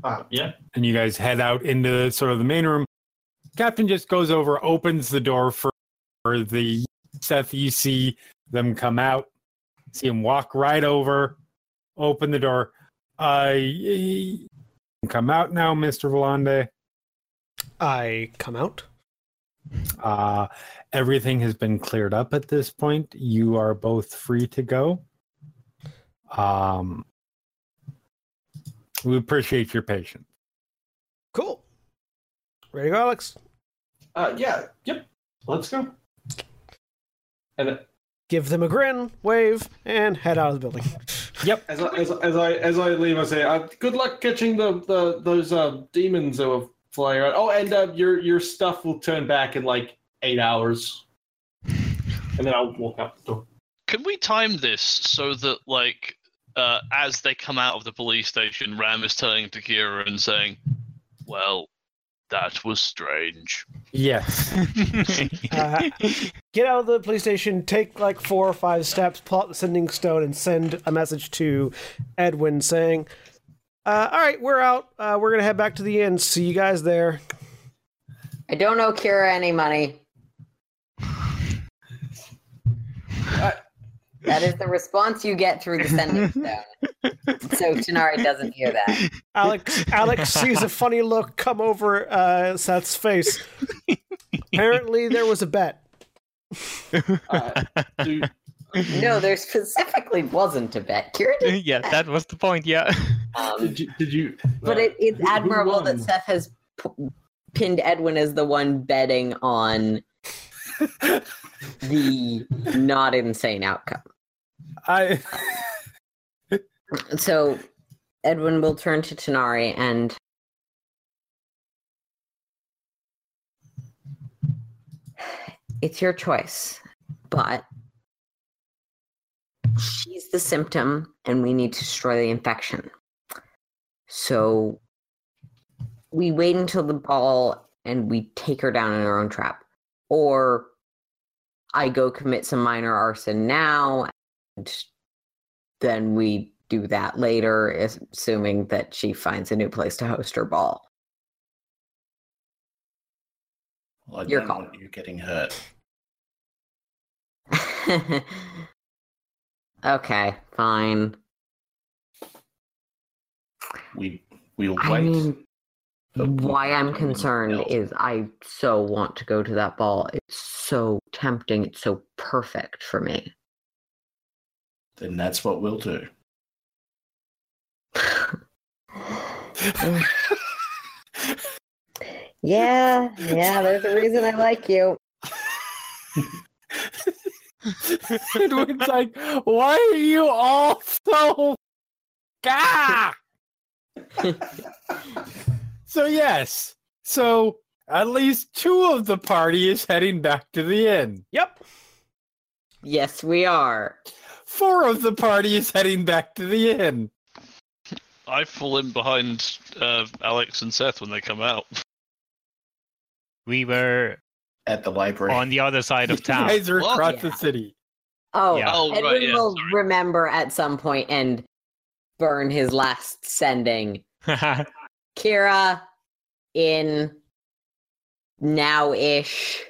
Uh, yeah. and you guys head out into sort of the main room. Captain just goes over, opens the door for, for the Seth. You see them come out, see him walk right over, open the door. Uh, y- y- come out now, Mister Volande. I come out. Uh, everything has been cleared up at this point. You are both free to go. Um, we appreciate your patience. Cool. Ready to go, Alex? Uh, yeah. Yep. Let's go. And uh, Give them a grin, wave, and head out of the building. Yep. As I, as, I- as I as I leave, I say, uh, "Good luck catching the, the those uh, demons that were flying around." Oh, and uh, your your stuff will turn back in like eight hours, and then I'll walk out the door. Can we time this so that, like, uh, as they come out of the police station, Ram is turning to Kira and saying, "Well, that was strange." Yes. Uh, get out of the police station, take like four or five steps, pull out the sending stone, and send a message to Edwin saying, uh, "All right, we're out. Uh, we're gonna head back to the inn. See you guys there." I don't owe Kira any money. That is the response you get through the sending stone. So Tanar'ri doesn't hear that. Alex Alex sees a funny look come over uh, Seth's face. Apparently, there was a bet. Uh, do, No, there specifically wasn't a bet. Kira did. yeah, that was the point. Yeah. Um, did you? Did you but uh, it, it's who- who admirable that? Seth has p- pinned Edwin as the one betting on the not insane outcome. I So Edwin will turn to Tanar'ri and it's your choice, but she's the symptom and we need to destroy the infection. So we wait until the ball and we take her down in her own trap. Or I go commit some minor arson now then we do that later, assuming that she finds a new place to host her ball. Well, Your call. you getting hurt. okay, fine. We we'll wait. I mean, why I'm concerned else. is I so want to go to that ball. It's so tempting. It's so perfect for me. Then that's what we'll do. yeah, yeah, there's a reason I like you. Edwin's like, why are you all so ah? so yes. So at least two of the party is heading back to the inn. Yep. Yes, we are. Four of the party is heading back to the inn. I fall in behind uh, Alex and Seth when they come out. We were At the library. on the other side of town. You town. guys are Well, across the city. Oh, Yeah. Oh, Edwin right, yeah, will sorry. remember at some point and burn his last sending. Kira in now ish.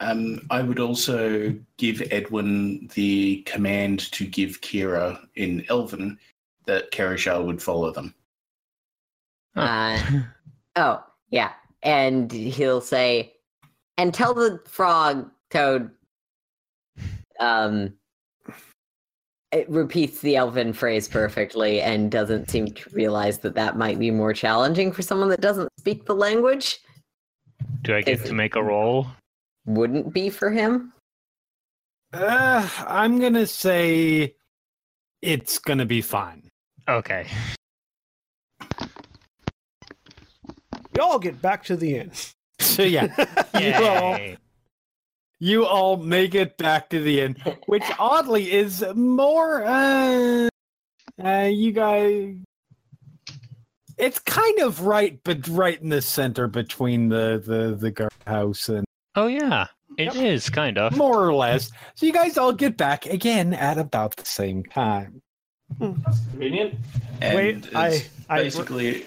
Um, I would also give Edwin the command to give Kira in Elven that Kerishar would follow them. Uh, oh, yeah. And he'll say, and tell the frog toad. Um, it repeats the elven phrase perfectly and doesn't seem to realize that that might be more challenging for someone that doesn't speak the language. Do I get to make a roll? Wouldn't be for him. Uh, I'm gonna say it's gonna be fine. Okay. Y'all get back to the inn. So yeah, you all you all make it back to the inn, which oddly is more uh, uh you guys it's kind of right but right in the center between the the the guardhouse and Oh yeah, it is kind of. more or less. So you guys all get back again at about the same time. That's convenient. And Wait, I- it's I- basically.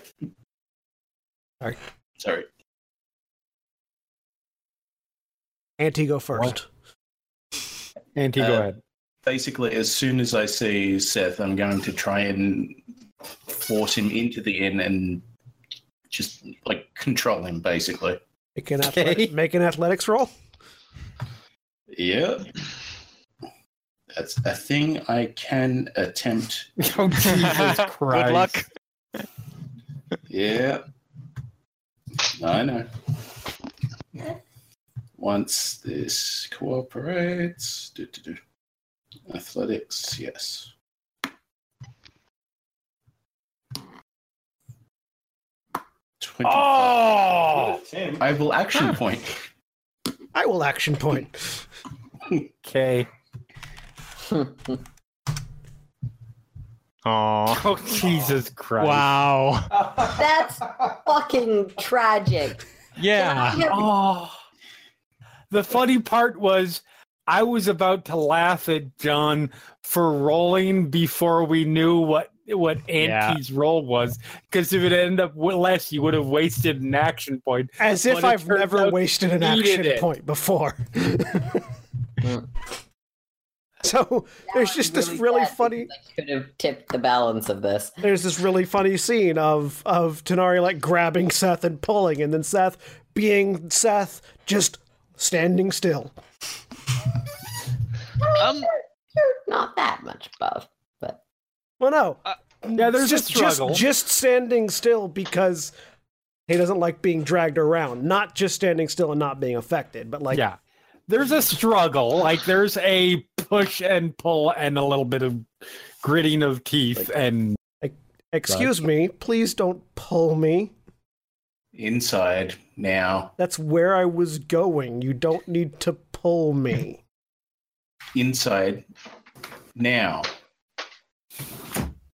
Sorry. Sorry. Auntie, go first. Auntie, go Uh, ahead. basically, as soon as I see Seth, I'm going to try and force him into the inn and just like control him, basically. Make an, Okay. athletic, make an athletics roll. Yeah. That's a thing I can attempt. Oh Jesus Christ! Good luck. Yeah. I know. Once this cooperates, do, do, do. athletics, yes. Oh, I will action ah. point. I will action point. okay. Aw. Oh Jesus Christ! Wow. That's fucking tragic. Yeah. Oh. The funny part was I was about to laugh at John for rolling before we knew what what Yeah. role was because if it ended up less, you would have wasted an action point. As if I've turns never wasted an action it. point before. so there's just this really funny. I could have tipped the balance of this. There's this really funny scene of of Tanar'ri like grabbing Seth and pulling, and then Seth being Seth just standing still. Um, You're not that much above, but Well, no, Yeah, there's just a struggle. just just standing still because he doesn't like being dragged around. Not just standing still and not being affected, but like yeah, there's a struggle. Like there's a push and pull and a little bit of gritting of teeth and Excuse me, please don't pull me. Inside now. That's where I was going. You don't need to pull me. Inside now.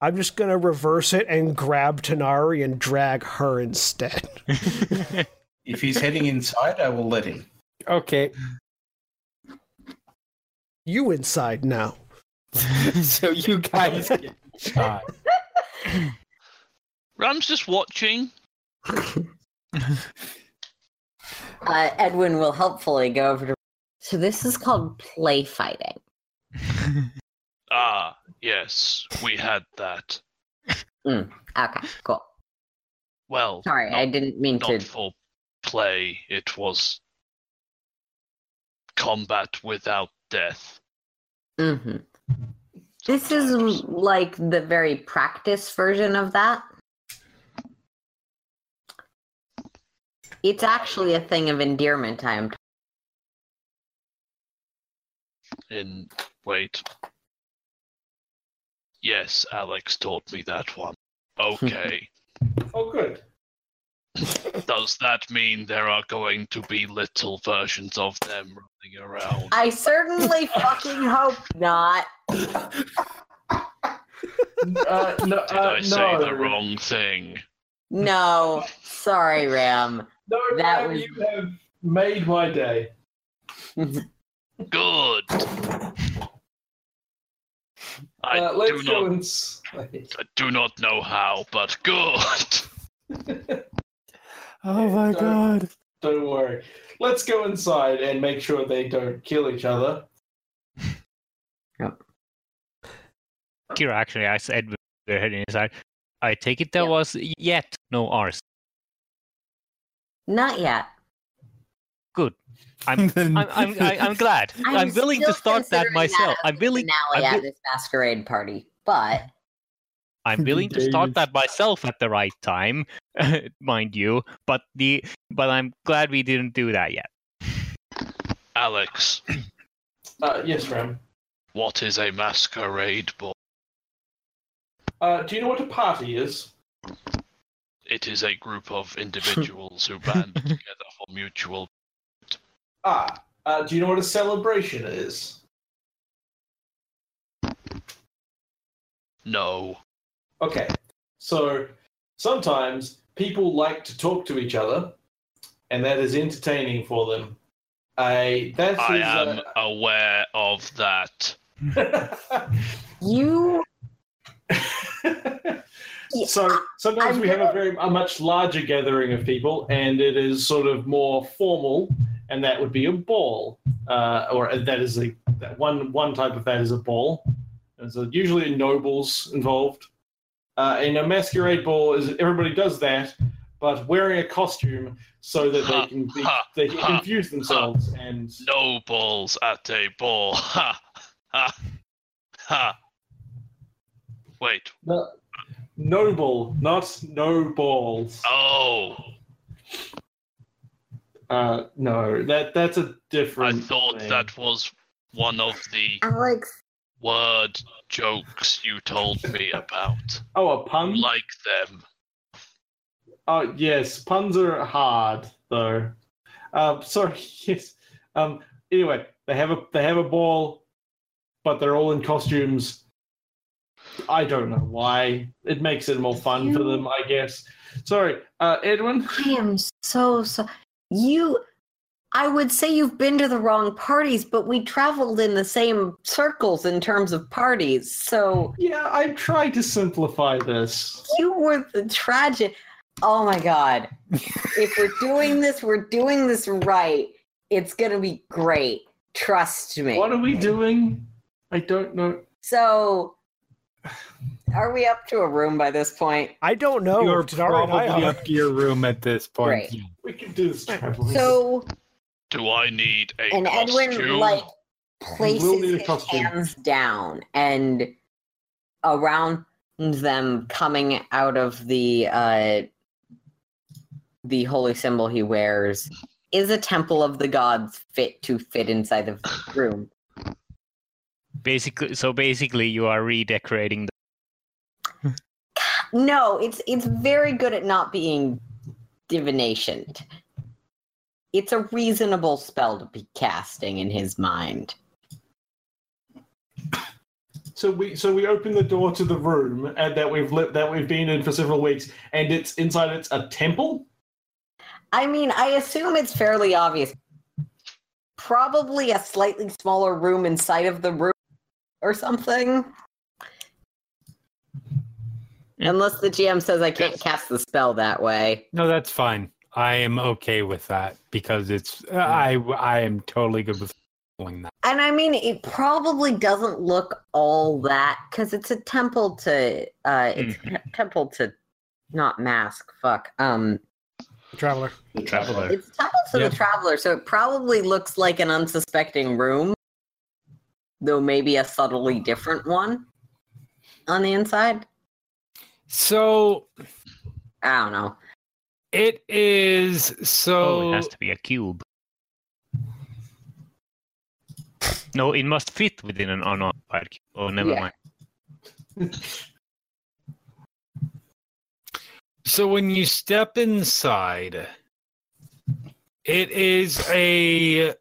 I'm just gonna reverse it and grab Tanar'ri and drag her instead. If he's heading inside, I will let him. okay. You inside now. so you guys get shot. Ram's just watching. uh, Edwin will helpfully go over to. So this is called play fighting. Ah, yes, we had that. Okay, cool. Well, Sorry, not, I didn't mean not to. for play. It was combat without death. hmm This is like the very practice version of that. It's actually a thing of endearment. I am. In wait. Yes, Alex taught me that one. Okay. Oh, good. Does that mean there are going to be little versions of them running around? I certainly fucking hope not. Uh, no, Did uh, I say no. the wrong thing? No, sorry, Ram. No, That Ram, was- you have made my day. Good. I Uh, do let's go not and. s- I do not know how, but good. Oh my Don't- god. Don't worry. Let's go inside and make sure they don't kill each other. Yep. Kira, actually, I said we're heading inside. I take it there Yeah. was yet no arse. Not yet. I'm I'm I'm, I- I'm glad. I'm, willing to start that myself. as I'm the willing. finale I'm at wi- this masquerade party, but I'm willing to start that myself at the right time, mind you. But the but I'm glad we didn't do that yet. Alex, Uh, yes, Ram. what is a masquerade ball? Uh, do you know what a party is? It is a group of individuals who band together for mutual. Ah, uh, do you know what a celebration is? No. Okay, so sometimes people like to talk to each other, and that is entertaining for them. I that I is, am aware of that. uh, you so sometimes I'm we have a very a much larger gathering of people, and it is sort of more formal, and that would be a ball, uh, or that is a that one one type of that is a ball. There's a, usually nobles involved. Uh, and a masquerade ball is everybody does that, but wearing a costume so that they can be, ha, they can ha, confuse themselves and No balls at a ball. Ha ha ha. Wait. no, noble, not no balls. Oh, Uh, no, that that's a different. I thought thing. that was one of the Alex, word jokes you told me about. Oh, a pun. Like them. Oh yes, puns are hard though. Um, sorry. Yes. Um. Anyway, they have a they have a ball, but they're all in costumes. I don't know why. It makes it more fun for them, I guess. Sorry, uh, Edwin. I am so so. You, I would say you've been to the wrong parties, but we traveled in the same circles in terms of parties. So Yeah, I tried to simplify this. you were the tragic. Oh my god! if we're doing this, we're doing this right. It's gonna be great. Trust me. What are we doing? I don't know. So, are we up to a room by this point? I don't know. You're Did Ari and I probably are. up to your room at this point. Right. We can do this traveling. So, Do I need a and costume? Edwin like places need a his hands down, and around them, coming out of the uh, the holy symbol he wears, is a temple of the gods fit to fit inside the room. Basically, so basically, you are redecorating. No, it's it's very good at not being divination. It's a reasonable spell to be casting in his mind. So we so we open the door to the room and that we've lit that we've been in for several weeks, and it's inside. It's a temple. I mean, I assume it's fairly obvious. Probably a slightly smaller room inside of the room or something. Yeah. Unless the GM says I can't cast the spell that way. No, that's fine. I am okay with that because it's I I am totally good with doing that. And I mean, it probably doesn't look all that because it's a temple to, uh, it's a temple to, not mask. Fuck. Um, Traveler. The traveler. It's temple to Yeah. the traveler, so it probably looks like an unsuspecting room, though maybe a subtly different one on the inside. So I don't know. it is so oh, it has to be a cube. No, it must fit within an unoccupied cube. Oh, never Yeah. mind. So when you step inside, it is a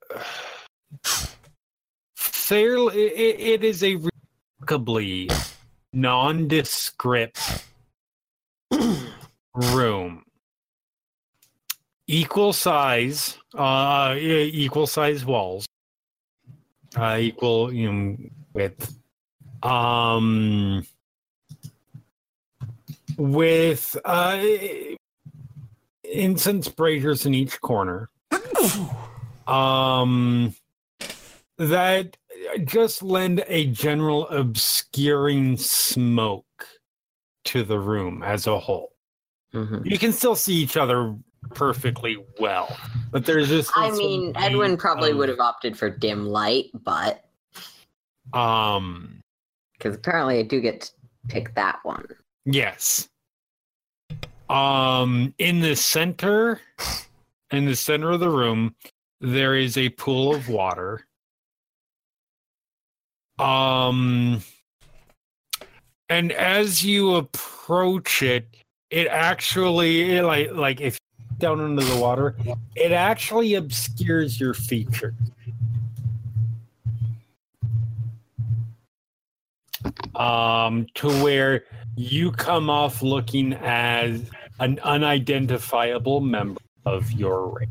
fairly it, it is a remarkably nondescript room. Equal size, uh, equal size walls, uh, equal you know, width. Um, with uh, incense braziers in each corner. um, that just lend a general obscuring smoke to the room as a whole. Mhm. You can still see each other perfectly well, but there's just I mean, Edwin probably of, would have opted for dim light, but Um, because apparently I do get to pick that one. Yes. Um in the center in the center of the room there is a pool of water. Um and as you approach it it actually it like like if down under the water it actually obscures your feature. um, to where you come off looking as an unidentifiable member of your race.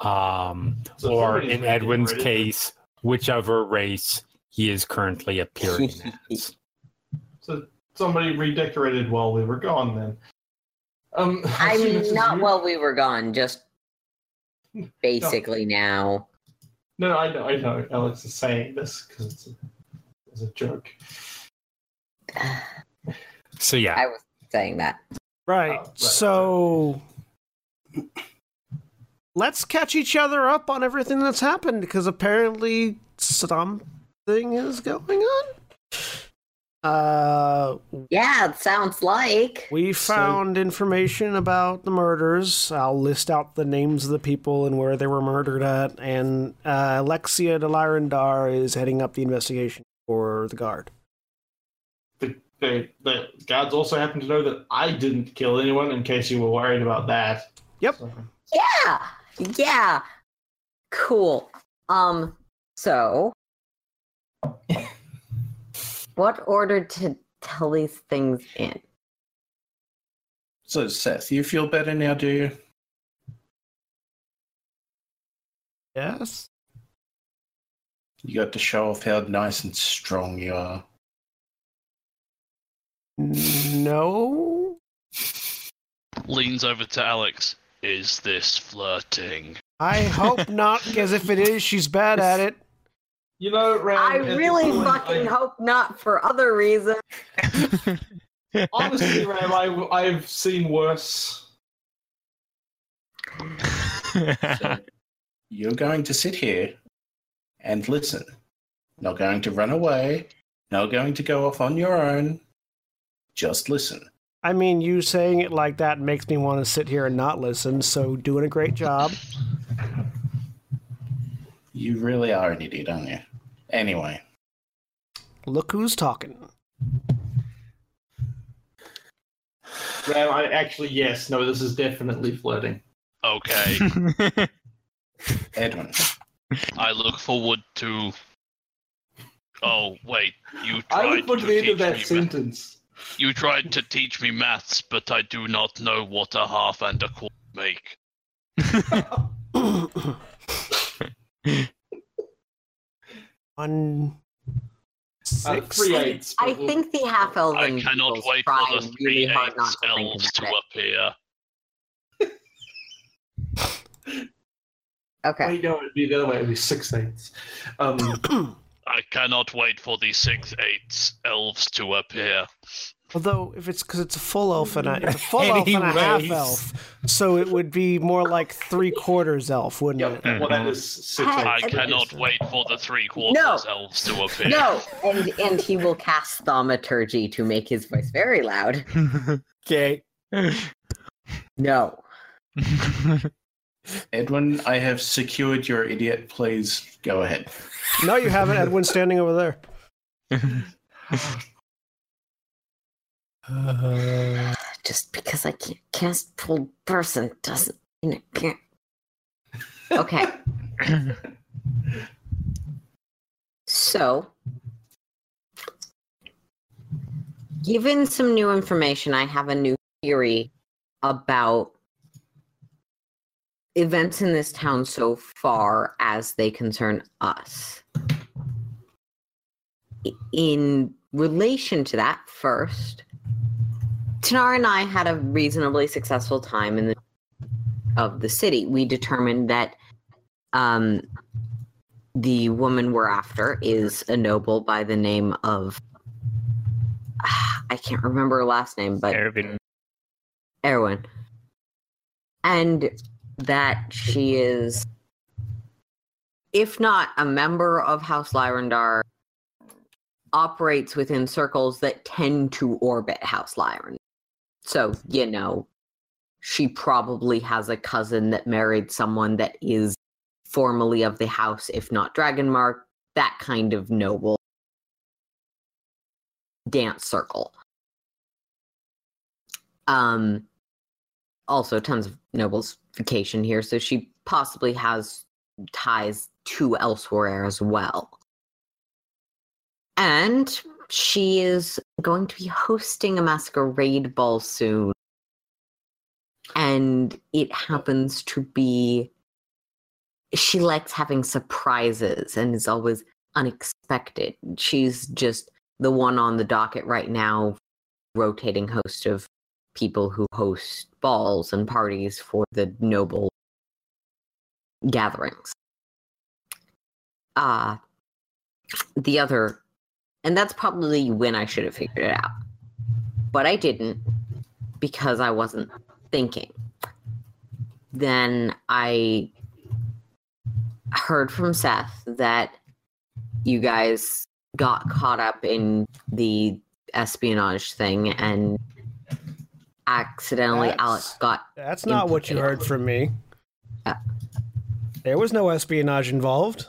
Um, So or in Edwin's case, whichever race he is currently appearing as. So somebody redecorated while we were gone. Then Um, I mean, not you. while we were gone, just basically now. No, I know, I know. Alex is saying this because it's a, it's a joke. So yeah, I was saying that. Right. Oh, right. So let's catch each other up on everything that's happened because apparently something is going on. Uh, Yeah, it sounds like. we found information about the murders. I'll list out the names of the people and where they were murdered at. And uh, Alexia d'Lyrandar is heading up the investigation for the guard. The, the, the guards also happen to know that I didn't kill anyone in case you were worried about that. Yep. So- Yeah, yeah. Cool. Um, so what order to tell these things in? So, Seth, you feel better now, do you? Yes. You got to show off how nice and strong you are. No. Leans over to Alex. Is this flirting? I hope not, because if it is, she's bad at it. You know, Ram, I really point, fucking I- hope not for other reasons. Honestly, Ram, I, I've seen worse. So, you're going to sit here and listen. Not going to run away. Not going to go off on your own. Just listen. I mean, you saying it like that makes me want to sit here and not listen, so doing a great job. You really are an idiot, aren't you? Anyway, Look who's talking. Well, I actually, yes, no, this is definitely flirting. Okay. Edwin, I look forward to. Oh wait, you I tried look forward to to the end teach of that me. ma- sentence. you tried to teach me maths, but I do not know what a half and a quarter make. One Uh, six. three eights. I we'll- think the half elves. I cannot wait for the three hard not eights to elves to appear. Okay. Wait, no, it'd be the other way. It'd be six eights. Um, I cannot wait for the six eights elves to appear. Although, if it's because it's a full elf and a, it's a full elf and a half elf, so it would be more like three quarters elf, wouldn't yep, it? well, that is six Hey, I eights. cannot wait for the three quarters elves to appear. No, and and he will cast thaumaturgy to make his voice very loud. okay. No. Edwin, I have secured your idiot. Please go ahead. No, you haven't. Edwin's standing over there. Uh, Just because I can't cast full person doesn't mean I can't. Okay. So, given some new information, I have a new theory about events in this town so far as they concern us. In relation to that, first, Tanar and I had a reasonably successful time in the of the city. We determined that um, the woman we're after is a noble by the name of I can't remember her last name, but Ervin. Erwin. And that she is, if not a member of House Lyrandar, operates within circles that tend to orbit House Lyrandar. So, you know, she probably has a cousin that married someone that is formally of the house, if not Dragonmark, that kind of noble dance circle. Um, also tons of nobles vacation here, so she possibly has ties to elsewhere as well. And she is going to be hosting a masquerade ball soon. And it happens to be she likes having surprises and is always unexpected. She's just the one on the docket right now, rotating host of people who host balls and parties for the noble gatherings. Uh the other and that's probably when I should have figured it out. But I didn't because I wasn't thinking. Then I heard from Seth that you guys got caught up in the espionage thing and accidentally That's- Alex got That's not what you heard from me. Yeah. There was no espionage involved.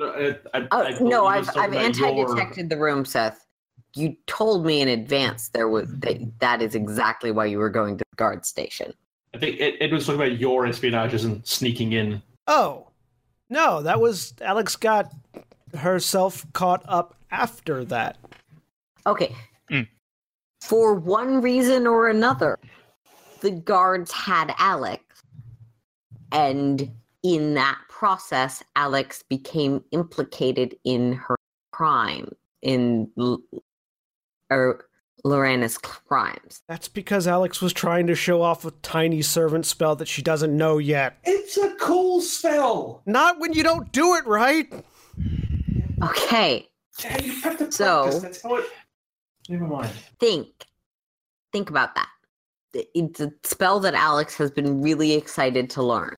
No, it- I, oh, I no I've, I've anti-detected the room, Seth. You told me in advance there was that that is exactly why you were going to the guard station. I think it, it was talking about your espionages and sneaking in. Oh, no, that was Alex got herself caught up after that. Okay. Mm. For one reason or another, the guards had Alex. And in that process, Alex became implicated in her crime, in L- or Lorena's crimes. That's because Alex was trying to show off a tiny servant spell that she doesn't know yet. It's a cool spell. Not when you don't do it right. Okay, Yeah, you have to So- practice. That's how it. Never mind. think. Think about that. It's a spell that Alex has been really excited to learn.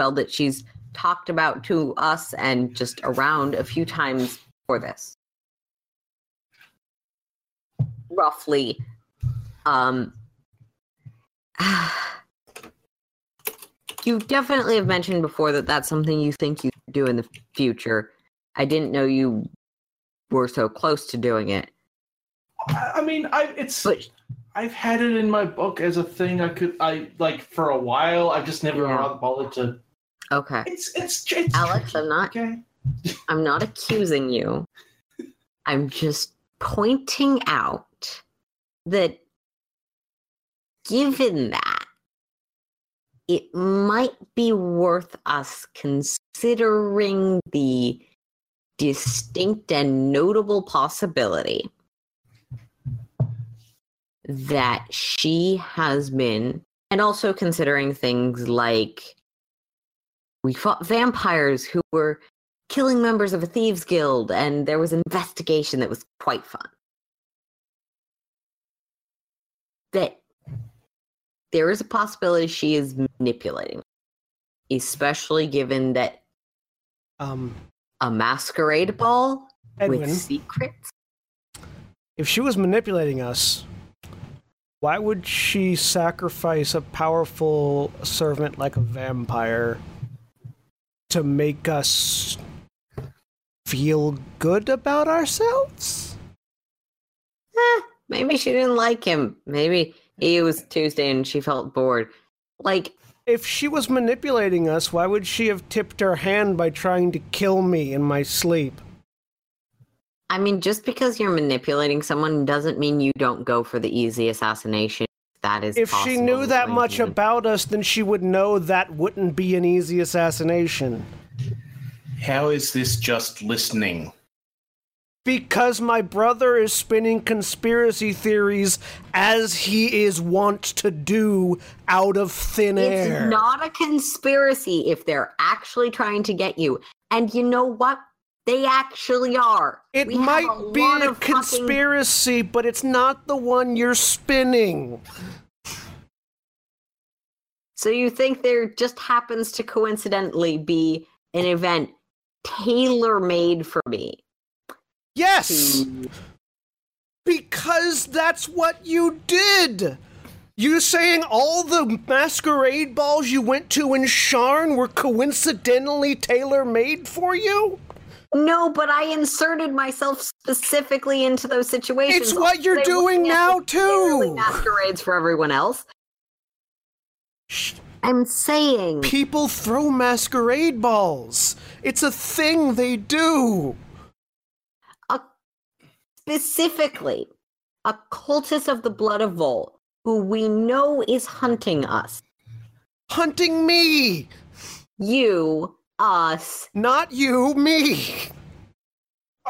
Spell that she's talked about to us and just around a few times for this. Roughly. Um you definitely have mentioned before that that's something you think you do in the future. I didn't know you were so close to doing it. I, mean, I it's. But I've had it in my book as a thing I could. I like for a while. I've just never Yeah. bothered to. Okay. It's it's it's. Alex, I'm not Okay. I'm not accusing you. I'm just pointing out that given that it might be worth us considering the distinct and notable possibility that she has been and also considering things like we fought vampires who were killing members of a thieves guild and there was an investigation that was quite fun. That there is a possibility she is manipulating especially given that Um, a masquerade ball Edwin, with secrets? If she was manipulating us, why would she sacrifice a powerful servant like a vampire to make us feel good about ourselves? Eh, maybe she didn't like him maybe it was tuesday and she felt bored like If she was manipulating us, why would she have tipped her hand by trying to kill me in my sleep? I mean, just because you're manipulating someone doesn't mean you don't go for the easy assassination. That is, If she knew that much you. about us, then she would know that wouldn't be an easy assassination. How is this just listening? Because my brother is spinning conspiracy theories as he is wont to do out of thin air. It's not a conspiracy if they're actually trying to get you. And you know what? They actually are. it We might a be a of fucking- conspiracy, but it's not the one you're spinning. So you think there just happens to coincidentally be an event tailor made for me? Yes! to- Because that's what you did! You saying all the masquerade balls you went to in Sharn were coincidentally tailor made for you? No, but I inserted myself specifically into those situations. It's what you're doing now, too! Masquerades for everyone else. Shh. I'm saying People throw masquerade balls. It's a thing they do. A, specifically a cultist of the blood of Vol, who we know is hunting us. Hunting me, You, us. not you, me.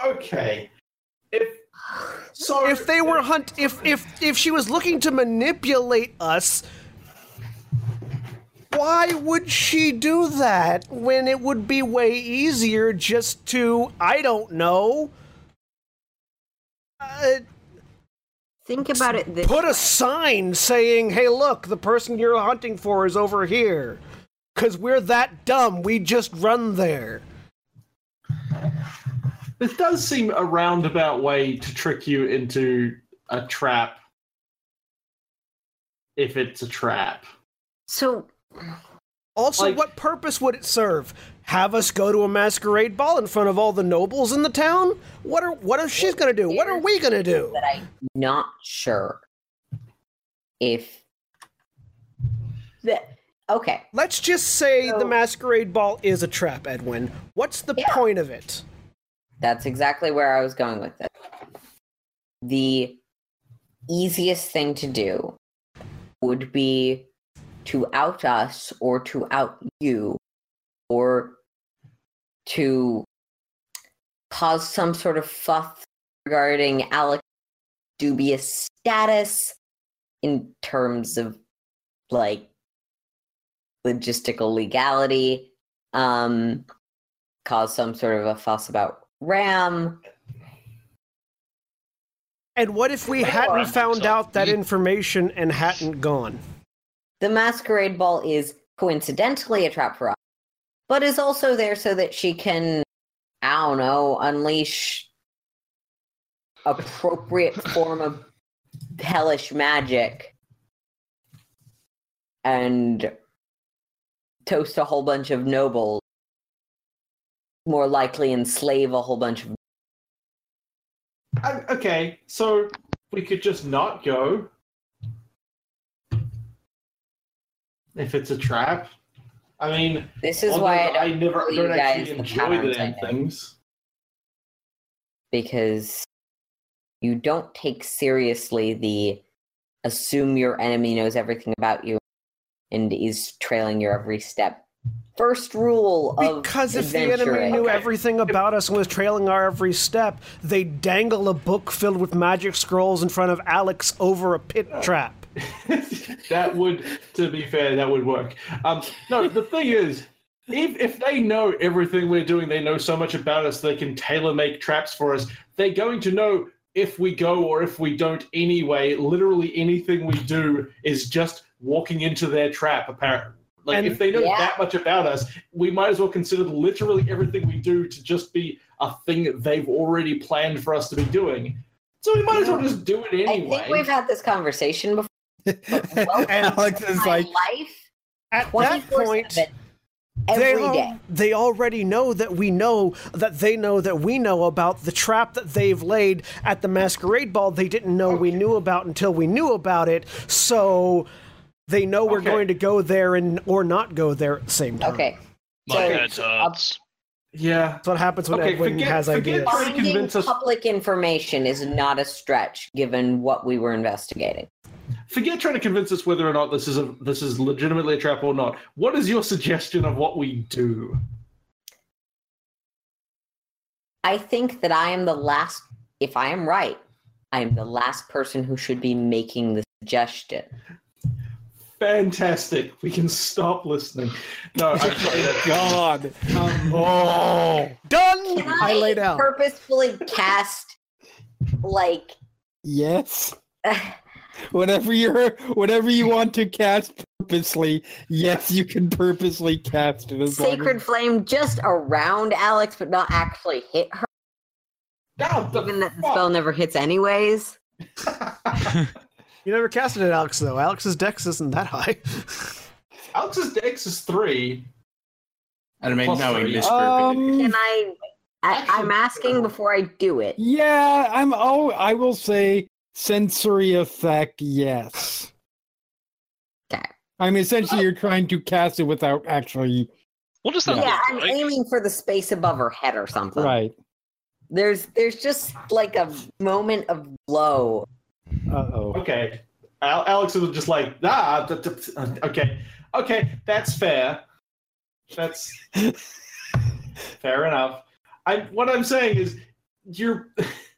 Okay. If So if they were hunt if if if she was looking to manipulate us why would she do that when it would be way easier just to i don't know uh, Think about it this put way. a sign saying hey look the person you're hunting for is over here because we're that dumb we just run there This does seem a roundabout way to trick you into a trap. If it's a trap. So Also, Like- what purpose would it serve? Have us go to a masquerade ball in front of all the nobles in the town? What are what what is she gonna do? What are we gonna do? that I'm not sure if that okay. Let's just say the masquerade ball is a trap, Edwin. What's the Yeah. point of it? That's exactly where I was going with it. The easiest thing to do would be to out us or to out you or to cause some sort of fuss regarding Alex dubious status in terms of like logistical legality um cause some sort of a fuss about ram And what if we hadn't found out that information and hadn't gone? the masquerade ball is coincidentally a trap for us but is also there so that she can i don't know unleash appropriate form of hellish magic and toast a whole bunch of nobles more likely enslave a whole bunch of okay, so we could just not go. If it's a trap. I mean, this is why I, I, never don't actually enjoy the damn things. because you don't take seriously the assume your enemy knows everything about you and is trailing your every step. First rule of Because if the enemy knew Okay. everything about us and was trailing our every step, they'd dangle a book filled with magic scrolls in front of Alex over a pit trap. that would, to be fair, that would work. Um, no, the thing is, if if they know everything we're doing, they know so much about us, they can tailor make traps for us. They're going to know if we go or if we don't anyway. Literally anything we do is just walking into their trap. Apparently, like And- if they know Yeah. that much about us, we might as well consider literally everything we do to just be a thing that they've already planned for us to be doing. So we might as well just do it anyway. I anyway. think we've had this conversation before. Welcome Alex is My like, life, At that point, every they, al- day. they already know that we know that they know that we know about the trap that they've laid at the masquerade ball they didn't know we knew about until we knew about it so they know we're Okay. going to go there and or not go there at the same time Okay. My So, head hurts. Uh, yeah. that's what happens when Okay, edwin forget- has forget ideas trying to Finding us- public information is not a stretch given what we were investigating. forget trying to convince us whether or not this is a this is legitimately a trap or not. What is your suggestion of what we do? I think that I am the last, if I am right, I am the last person who should be making the suggestion. Fantastic. We can stop listening. No, I, God. um, Oh, done Can i laid out. purposefully cast like yes. Whatever you're, whatever you want to cast purposely, yes, you can purposely cast it. As sacred as- flame just around Alex, but not actually hit her, no, the given that the spell never hits anyways. you never casted it at alex though alex's dex isn't that high Alex's dex is three. And I mean, Plus no, he three. misgrouped it. Can Um, I? I I'm asking before I do it. yeah, I'm. Oh, I will say sensory effect. Yes. Okay. I mean, essentially, you're trying to cast it without actually. What does that Yeah, look I'm like? aiming for the space above her head or something. Right. There's there's just like a moment of glow. Uh oh. Okay. Al- Alex is just like, ah, th- th- th- okay. Okay, that's fair. That's fair enough. I what I'm saying is you're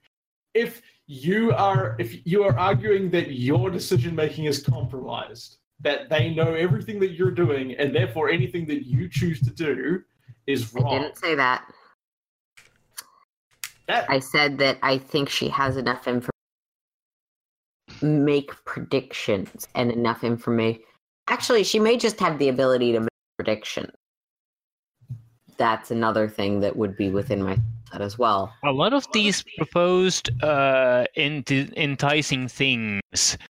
if you are if you are arguing that your decision making is compromised, that they know everything that you're doing, and therefore anything that you choose to do is wrong. I didn't say that. That I said that I think she has enough information make predictions and enough information. Actually, she may just have the ability to make predictions. That's another thing that would be within my set as well. A lot of these proposed uh, enti- enticing things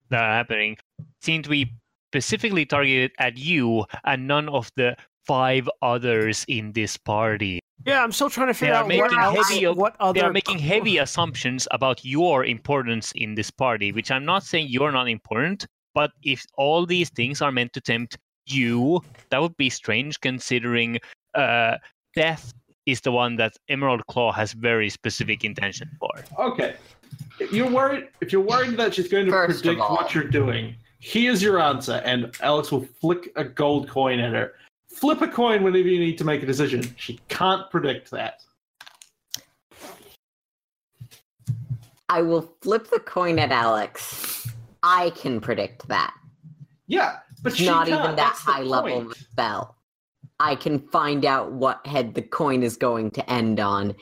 that are happening seem to be specifically targeted at you and none of the five others in this party. Yeah, I'm still trying to figure are out what, making else, what other. They are making heavy assumptions about your importance in this party, which I'm not saying you're not important, but if all these things are meant to tempt you, that would be strange considering uh, death is the one that Emerald Claw has very specific intention for. okay. If you're worried, if you're worried that she's going to First predict all- what you're doing, here's your answer, and Alex will flick a gold coin at her. Flip a coin whenever you need to make a decision. She can't predict that. I will flip the coin at Alex. I can predict that. Yeah, but she Not can't. even that high level point. of a spell. I can find out what head the coin is going to end on.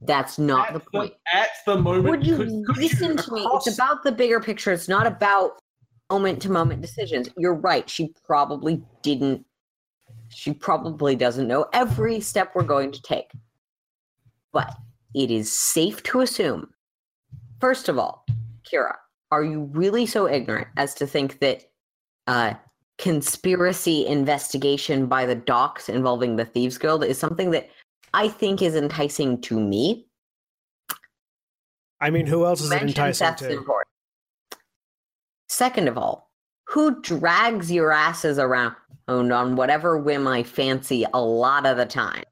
That's not at the point. at the moment, Would you could- could listen to me? It's about the bigger picture. It's not about moment to moment decisions. You're right. She probably didn't. She probably doesn't know every step we're going to take. But it is safe to assume, first of all, Kira, are you really so ignorant as to think that uh, conspiracy investigation by the docks involving the Thieves Guild is something that I think is enticing to me? I mean, who else is it enticing to? important. Second of all, who drags your asses around on whatever whim I fancy a lot of the time?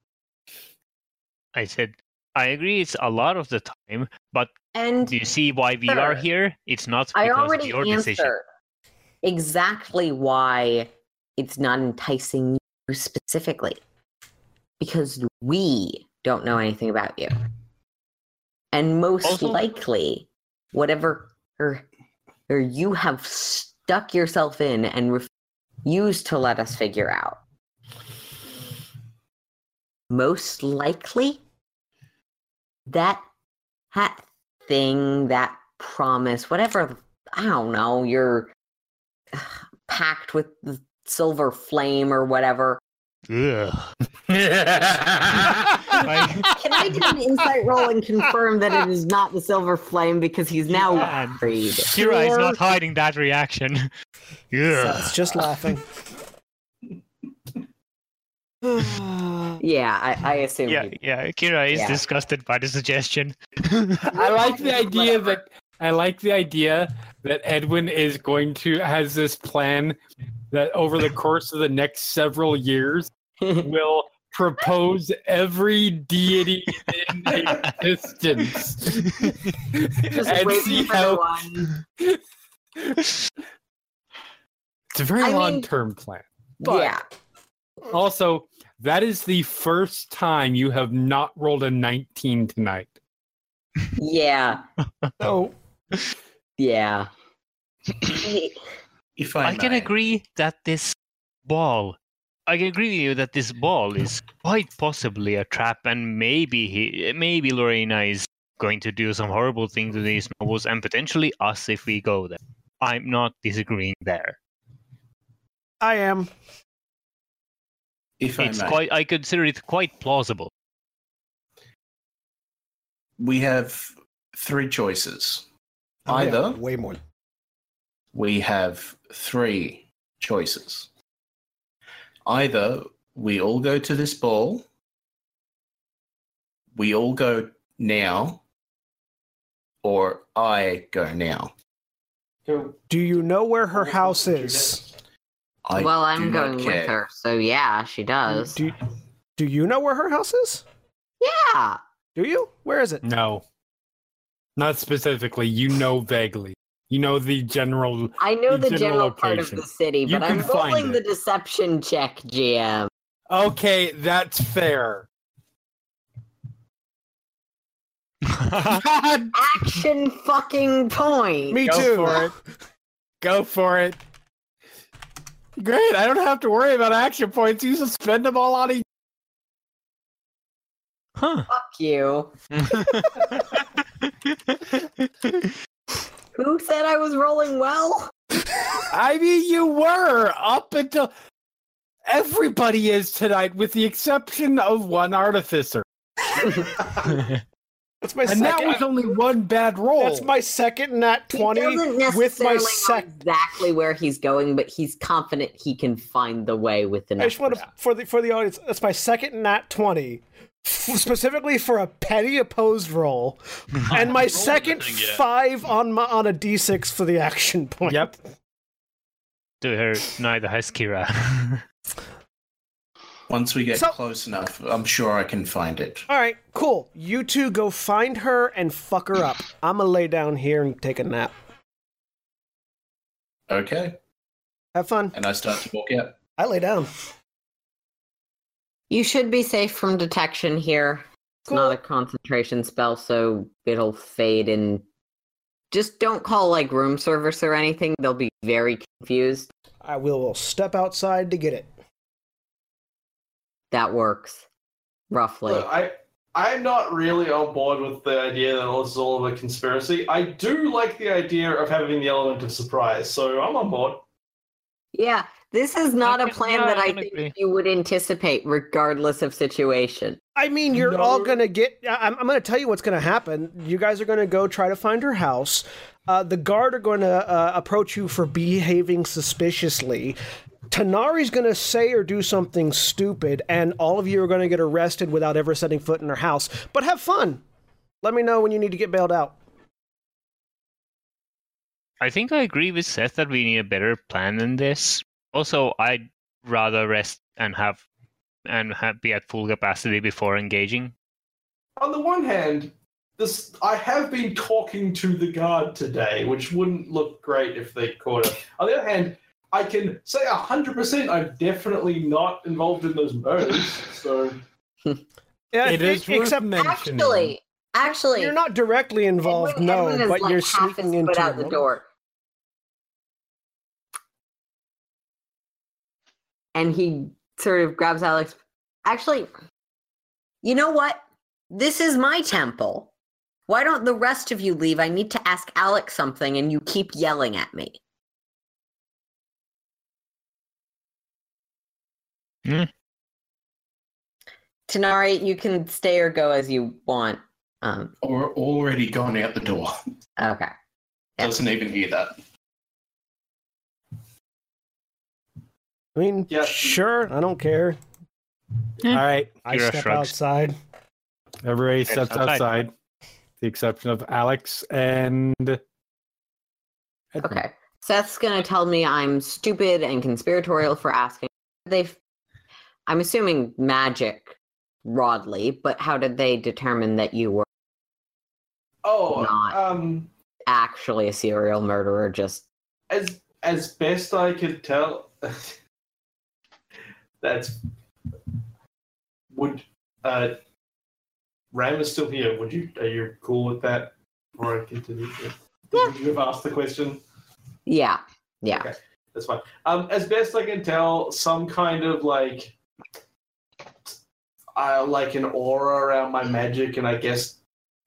I said, I agree it's a lot of the time, but And do you see why we are here? It's not because I of already your decision. answered exactly why it's not enticing you specifically. Because we don't know anything about you. And most Also- likely, whatever or, or you have stuck yourself in and refused to let us figure out. Most likely, that that thing, that promise, whatever I don't know, you're packed with silver flame or whatever. Ugh. Can I do an insight roll and confirm that it is not the silver flame because he's now Yeah. worried? Kira is not hiding that reaction. So Ugh. it's just laughing. Yeah, I, I assume. Yeah, he- yeah. Kira is Yeah. disgusted by the suggestion. I like the idea that I like the idea that Edwin is going to has this plan that over the course of the next several years will propose every deity in existence Just and see how it's a very I long term plan. But yeah. also that is the first time you have not rolled a 19 tonight. Yeah. Oh, Yeah. If I, I can agree that this ball. I can agree with you that this ball is quite possibly a trap, and maybe he, maybe Lorena is going to do some horrible things to these nobles, and potentially us if we go there. I'm not disagreeing there. I am. If I It's may. quite. I consider it quite plausible. we have three choices. Oh, yeah, Either way more. we have three choices. Either we all go to this ball, we all go now, or I go now. Do you know where her house is? I well, I'm going with her. So yeah, she does. Do Do you know where her house is? Yeah. Do you? Where is it? No. Not specifically. You know vaguely. You know the general. I know The the general general part of the city, You but I'm rolling the deception check, GM. Okay, that's fair. Action fucking point. Me go too. for it. Go for it. Great. I don't have to worry about action points. You just spend them all on each. huh. Fuck you. Who said I was rolling well? I mean, you were up until everybody is tonight, with the exception of one artificer. That's my And that was only one bad roll. That's my second nat twenty doesn't with my necessarily sec. know exactly where he's going, but he's confident he can find the way with the I just want to for the for the audience. That's my second nat twenty, f- specifically for a petty opposed roll, and my second five on my on a d six for the action point. Yep. Do her, neither has Kira. Once we get So- close enough, I'm sure I can find it. All right, cool. You two go find her and fuck her up. I'm gonna lay down here and take a nap. Okay. Have fun. And I start to walk out. I lay down. You should be safe from detection here. It's Cool. not a concentration spell, so it'll fade and just don't call like room service or anything. They'll be very confused. I will, will step outside to get it. That works. Roughly. Look, I I'm not really on board with the idea that this is all of a conspiracy. I do like the idea of having the element of surprise, so I'm on board. Yeah, this is not a plan yeah, that I I think agree. you would anticipate regardless of situation. I mean, you're No. all gonna get. I- I'm, I'm gonna tell you what's gonna happen. You guys are gonna go try to find her house. Uh, the guard are gonna uh, approach you for behaving suspiciously. Tanar'ri's gonna say or do something stupid, and all of you are gonna get arrested without ever setting foot in her house. But have fun. Let me know when you need to get bailed out. I think I agree with Seth that we need a better plan than this. Also, I'd rather rest and have and have, be at full capacity before engaging. On the one hand, this I have been talking to the guard today, which wouldn't look great if they caught it. On the other hand, I can say hundred percent I'm definitely not involved in those murders. So Yeah, It is worth except mentioning. Actually, actually, you're not directly involved, Edwin- no, Edwin but like, you're sneaking foot into out the them. door. And he sort of grabs Alex. Actually, you know what? This is my temple. Why don't the rest of you leave? I need to ask Alex something, and you keep yelling at me. Hmm. Tanar'ri, you can stay or go as you want. Um, Or already gone out the door. okay. Yeah. Doesn't even hear that. I mean, Yeah. sure, I don't care. All right. I Kira step shrugs. outside. Everybody steps outside. outside. The exception of Alex and. Edwin. Okay. Seth's gonna tell me I'm stupid and conspiratorial for asking. They've, I'm assuming magic, broadly, but how did they determine that you were Oh, Not. um, actually a serial murderer? Just as as best I could tell, that's would uh, Ram is still here. Would you are you cool with that? Before I continue, would you have asked the question? yeah, yeah. Okay. That's fine. Um, as best I can tell, some kind of like, uh, like an aura around my magic, and I guess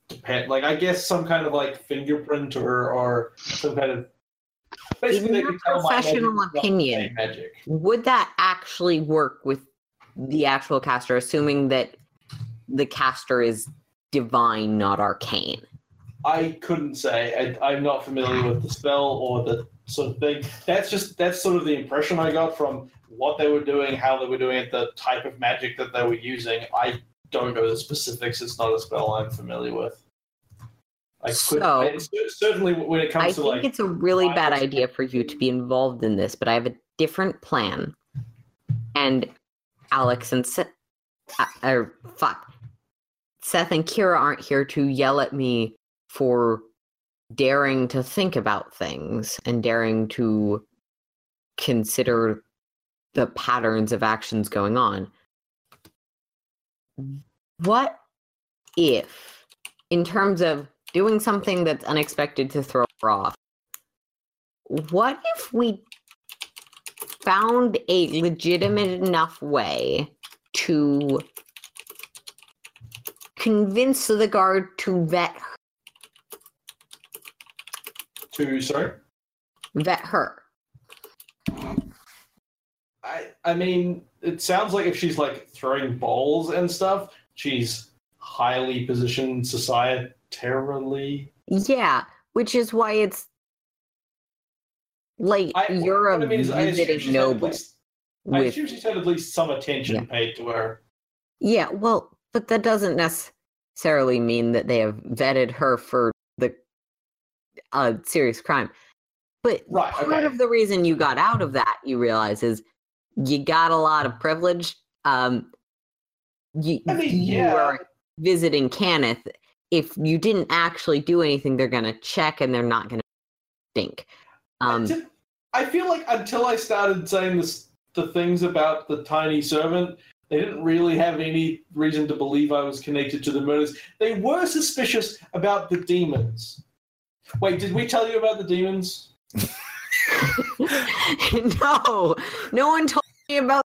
depend like I guess some kind of like fingerprint or or some kind of. Basically, In your can tell my magic professional is not the opinion, magic. Would that actually work with the actual caster, assuming that the caster is divine, not arcane? I couldn't say. I, I'm not familiar with the spell or the sort of thing. That's just that's sort of the impression I got from what they were doing, how they were doing it, the type of magic that they were using. I don't know the specifics. It's not a spell I'm familiar with. I could, So- I- cer- certainly when it comes I to think like it's a really bad idea for you to be involved in this, but I have a different plan. And Alex and Seth, uh, or fuck, Seth and Kira aren't here to yell at me for daring to think about things and daring to consider the patterns of actions going on. What if in terms of doing something that's unexpected to throw her off, what if we found a legitimate enough way to convince the guard to vet To sorry. vet her? I I mean, it sounds like if she's like throwing balls and stuff, she's highly positioned societarily. Yeah, which is why it's like I, you're a I mean is, I assume visiting she's had at noble. least, I assume she's had at least some attention Yeah. paid to her. yeah, well, but that doesn't necessarily mean that they have vetted her for the uh, serious crime. But Right, part okay. of the reason you got out of that, you realize, is you got a lot of privilege. Um, you, I mean, you yeah. were visiting Cannith. If you didn't actually do anything, they're gonna check and they're not gonna think. Um, I feel like until I started saying this, the things about the tiny servant, they didn't really have any reason to believe I was connected to the murders. They were suspicious about the demons. Wait, did we tell you about the demons? no, no one told me about.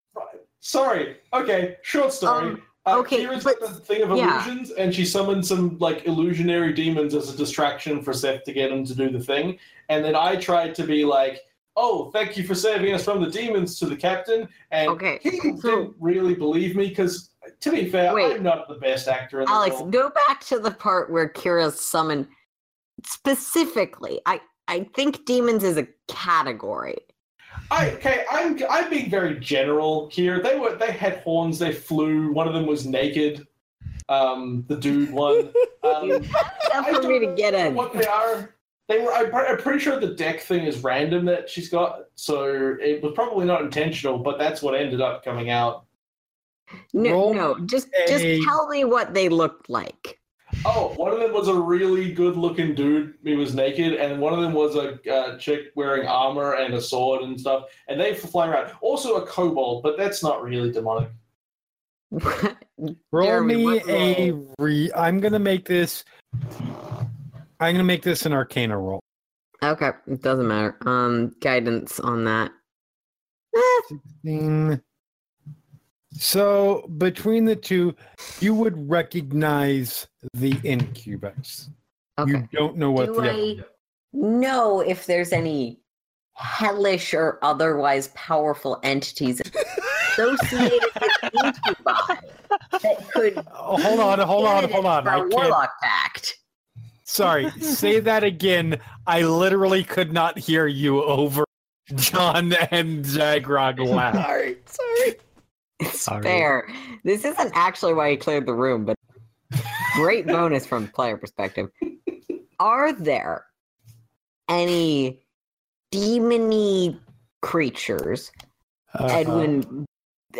Sorry. Okay, short story. Um, uh, okay, Kira's but- got the thing of yeah. illusions, and she summoned some like illusionary demons as a distraction for Seth to get him to do the thing. And then I tried to be like, "Oh, thank you for saving us from the demons," to the captain, and Okay, he so- didn't really believe me because, to be fair, Wait. I'm not the best actor in the Alex, world. go back to the part where Kira's summoned. Specifically, I I think demons is a category. I, okay, I'm I'm being very general here. They were they had horns. They flew. One of them was naked. Um, the dude one. Um, Enough I for me don't to get know in. What they are? They were. I'm, I'm pretty sure the deck thing is random that she's got, so it was probably not intentional. But that's what ended up coming out. No, Roll no, just a- just tell me what they looked like. Oh, one of them was a really good-looking dude. He was naked, and one of them was a uh, chick wearing armor and a sword and stuff. And they were flying around. Also a kobold, but that's not really demonic. Roll Jeremy, me what a re. I'm gonna make this. I'm gonna make this an Arcana roll. okay, it doesn't matter. Um, guidance on that. Eh, Mm. So between the two, you would recognize the incubus. okay. You don't know what Do the I know if there's any hellish or otherwise powerful entities associated with incubi that could Oh, hold on, hold on, hold on. for I warlock pact? Sorry, say that again. I literally could not hear you over John and Zaghrog laugh. Sorry, sorry. It's Sorry. fair. This isn't actually why he cleared the room, but great bonus from player perspective. Are there any demony creatures? Uh, Edwin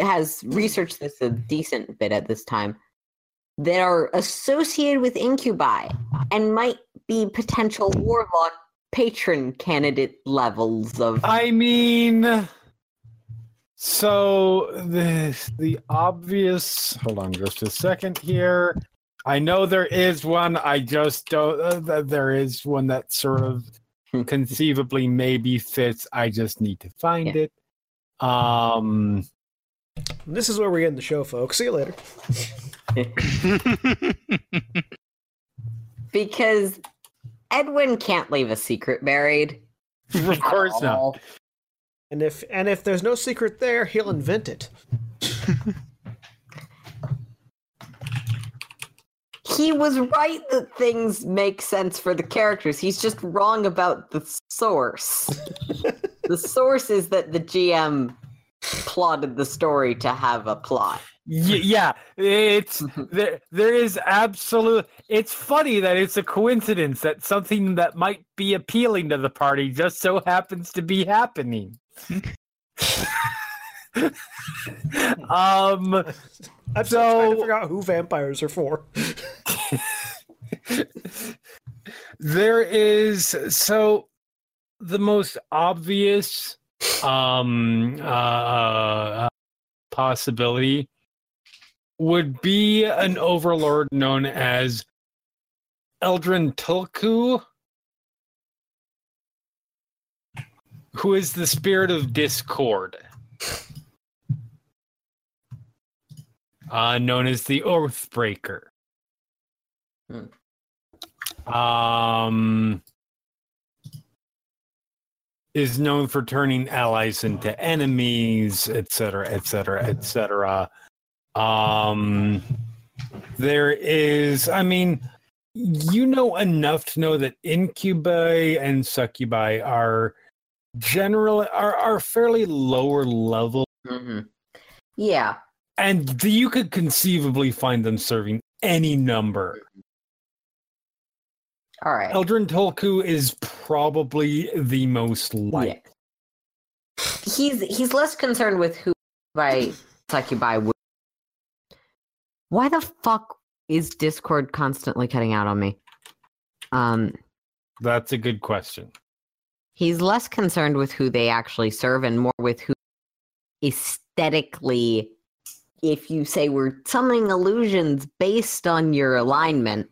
has researched this a decent bit at this time that are associated with incubi and might be potential warlock patron candidate levels of I mean, so the the obvious. Hold on, just a second here. I know there is one. I just don't. Uh, there is one that sort of conceivably maybe fits. I just need to find Yeah. it. Um. This is where we end the show, folks. See you later. because Edwin can't leave a secret buried. Of course not. All. And if and if there's no secret there, he'll invent it. He was right that things make sense for the characters. He's just wrong about the source. the source is that the GM plotted the story to have a plot. Yeah, it's mhm. there. There is absolute. It's funny that it's a coincidence that something that might be appealing to the party just so happens to be happening. Um. I'm still trying to So- figure out who vampires are for. there is so the most obvious um uh, uh possibility would be an overlord known as Eldrantulku, who is the spirit of discord, uh, known as the Oathbreaker. Um, is known for turning allies into enemies, etc., etc., etc. Um, there is, I mean, you know enough to know that incubi and succubi are generally are, are fairly lower level hmm Yeah. and you could conceivably find them serving any number All right. Eldrantulku is probably the most like he's he's less concerned with who by succubi would. Why the fuck is Discord constantly cutting out on me? Um, that's a good question he's less concerned with who they actually serve and more with who aesthetically if you say we're summoning illusions based on your alignment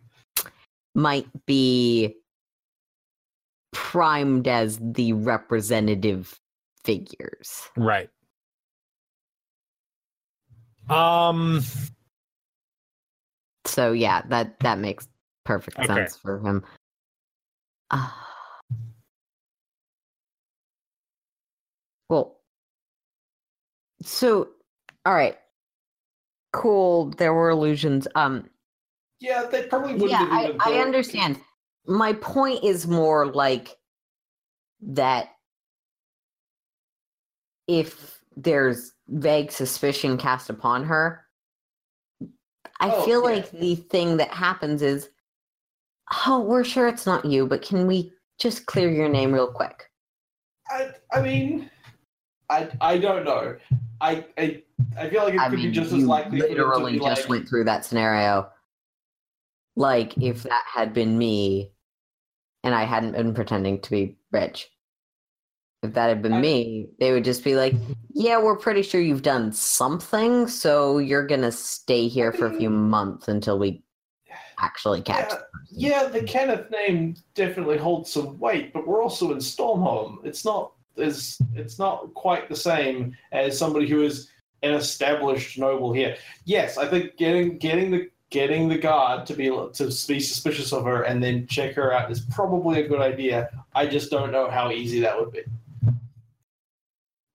might be primed as the representative figures. Right. Um. So yeah that that makes perfect Okay. sense for him. Uh, well so all right. Cool there were illusions um Yeah, they probably wouldn't yeah have I, I understand. My point is more like that if there's vague suspicion cast upon her i Oh, feel yeah. like the thing that happens is oh we're sure it's not you but can we just clear your name real quick? I, I mean, I, I don't know. I, I, I feel like it i could mean be just as likely for them to literally just like, went through that scenario like if that had been me and i hadn't been pretending to be rich if that had been I- me they would just be like yeah we're pretty sure you've done something so you're gonna stay here for a few mm. months until we actually catch yeah, yeah, the Cannith name definitely holds some weight, but we're also in Stormhome. It's not as it's not quite the same as somebody who is an established noble here. Yes, I think getting getting the getting the guard to be to be suspicious of her and then check her out is probably a good idea. I just don't know how easy that would be.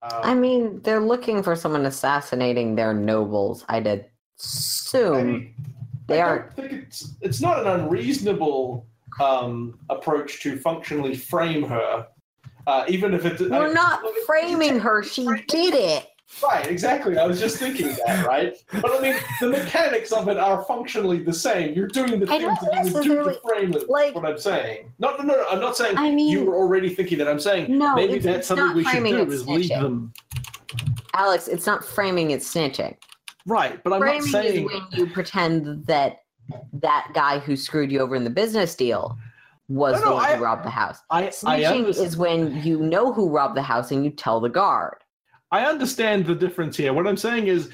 Um, i mean they're looking for someone assassinating their nobles i'd I assume mean, they I are think it's it's not an unreasonable um, approach to functionally frame her, uh, even if it's we're not framing her she did it Right, exactly. I was just thinking that, right? But I mean, the mechanics of it are functionally the same. You're doing the I things don't that you would do to necessarily- frame it. like- what I'm saying. No, no, no. I'm not saying I mean- you were already thinking that. I'm saying No, maybe it's- that's it's something we should do is leave them. alex it's not framing it's snitching Right, but I'm framing not saying. is when you pretend that that guy who screwed you over in the business deal was No, the no, one I- who robbed the house. I, I, Snitching understand, is when you know who robbed the house and you tell the guard. I understand the difference here. What I'm saying is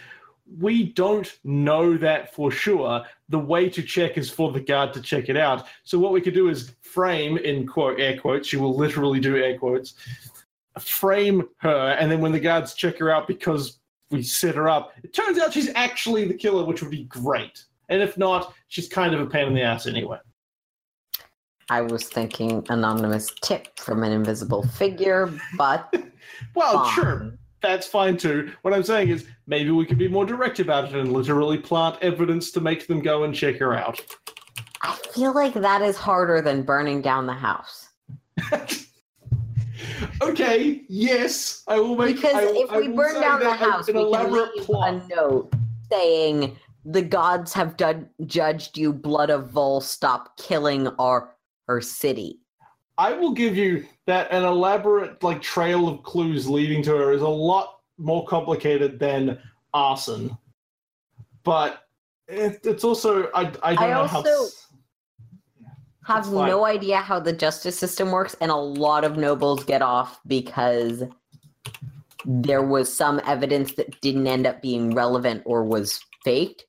we don't know that for sure. The way to check is for the guard to check it out. So what we could do is frame in quote air quotes. You will literally do air quotes. Frame her, and then when the guards check her out because we set her up, it turns out she's actually the killer, which would be great. And if not, she's kind of a pain in the ass anyway. I was thinking anonymous tip from an invisible figure, but Well, fine. sure, that's fine too. What I'm saying is maybe we could be more direct about it and literally plant evidence to make them go and check her out. I feel like that is harder than burning down the house. okay, yes, I will make. Because I if I we burn down the house, we can leave plot. a note saying the gods have dud- judged you, blood of Vol. Stop killing our our city. I will give you that an elaborate like trail of clues leading to her is a lot more complicated than arson, but it, it's also I I don't I know how. also- s- have no idea how the justice system works, and a lot of nobles get off because there was some evidence that didn't end up being relevant or was faked.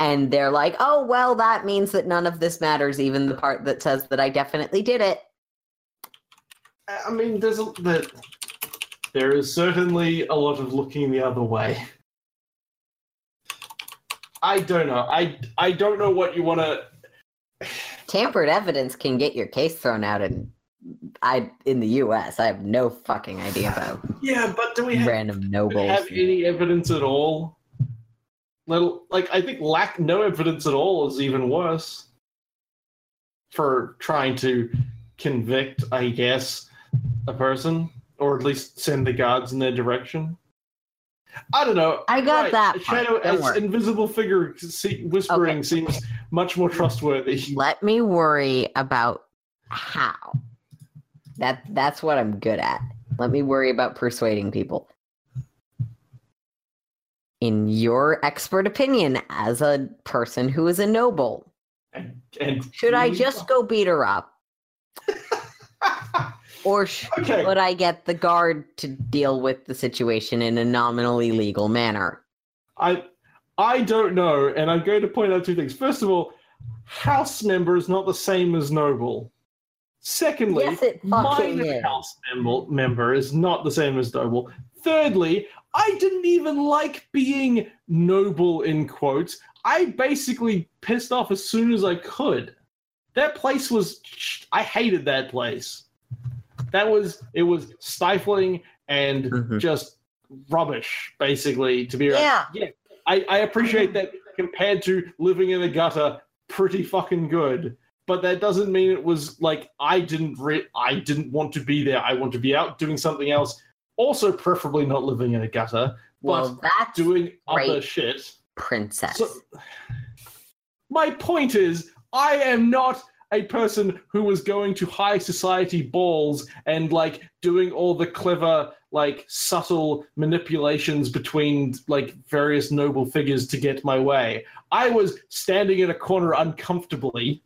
And they're like, "Oh well, that means that none of this matters, even the part that says that I definitely did it." I mean, there's a, there, there is certainly a lot of looking the other way. I don't know. I I don't know what you want to. Tampered evidence can get your case thrown out in I in the U.S. I have no fucking idea about Yeah, but do we have, random do we nobles. have any evidence at all? Little, like I think lack no evidence at all is even worse. For trying to convict, I guess, a person, or at least send the guards in their direction. I don't know. I got Right, that Shadow as worry. invisible figure see, whispering Okay. seems much more trustworthy. Let me worry about how. That that's what I'm good at. Let me worry about persuading people. In your expert opinion, as a person who is a noble, And, and should I just go beat her up, or sh- okay. should I get the guard to deal with the situation in a nominally legal manner? I I don't know, and I'm going to point out two things. First of all, house member is not the same as noble. Secondly, Yes, minor is. house member, member is not the same as noble. Thirdly, I didn't even like being noble in quotes. I basically pissed off as soon as I could. That place was I hated that place. That was it was stifling and Mhm. just rubbish, basically, to be Yeah. yeah. I, I appreciate that compared to living in a gutter, pretty fucking good. But that doesn't mean it was like I didn't re- I didn't want to be there. I want to be out doing something else. Also, preferably not living in a gutter, Well, but that's doing other shit. princess. So, my point is, I am not a person who was going to high society balls and like doing all the clever, like subtle manipulations between like various noble figures to get my way. I was standing in a corner uncomfortably,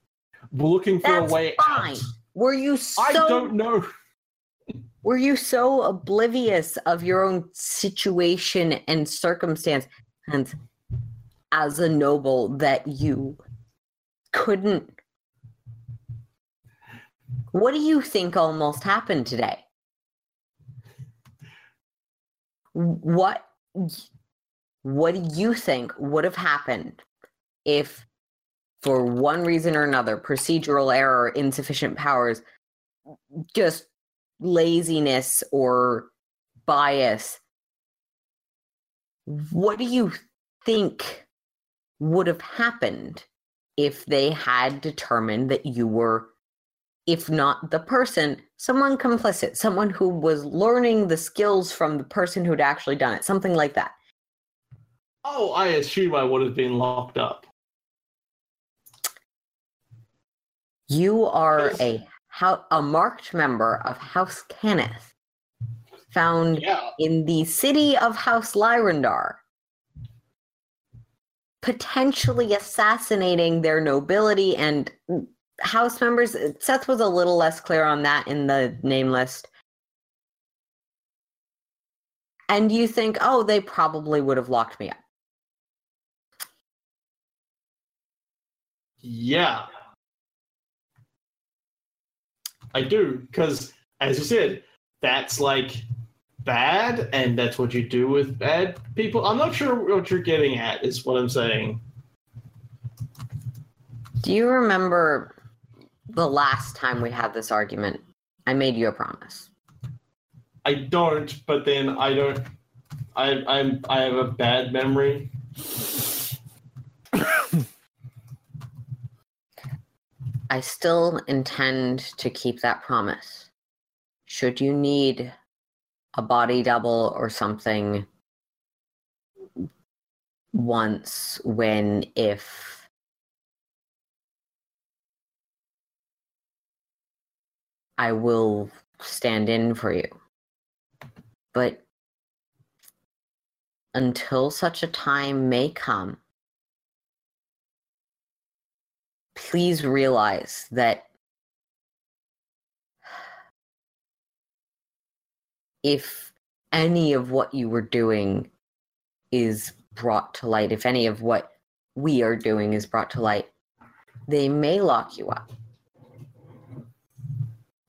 looking for That's a way fine. out. Were you so I don't know. Were you so oblivious of your own situation and circumstance and as a noble that you couldn't? What do you think almost happened today? What what do you think would have happened if for one reason or another procedural error insufficient powers just laziness or bias what do you think would have happened if they had determined that you were if not the person someone complicit someone who was learning the skills from the person who'd actually done it something like that Oh, I assume I would have been locked up. you are a how a marked member of house Cannith, found Yeah. in the city of House Lyrandar, potentially assassinating their nobility and house members. Seth was a little less clear on that in the name list. And you think, oh, they probably would have locked me up. Yeah. I do, because as you said, that's like bad, and that's what you do with bad people. I'm not sure what you're getting at, is what I'm saying. Do you remember the last time we had this argument? I made you a promise. I don't, but then I don't. I I'm I have a bad memory. I still intend to keep that promise. Should you need a body double or something once, when, if I will stand in for you. But until such a time may come, please realize that if any of what you were doing is brought to light, if any of what we are doing is brought to light, they may lock you up.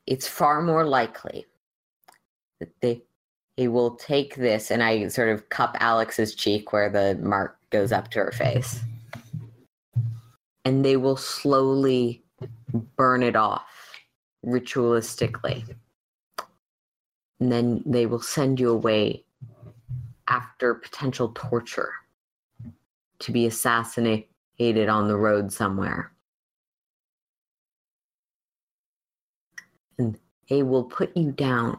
It's far more likely that they they will take this and I sort of cup Alex's cheek where the mark goes up to her face. And they will slowly burn it off ritualistically. And then they will send you away after potential torture to be assassinated on the road somewhere. And they will put you down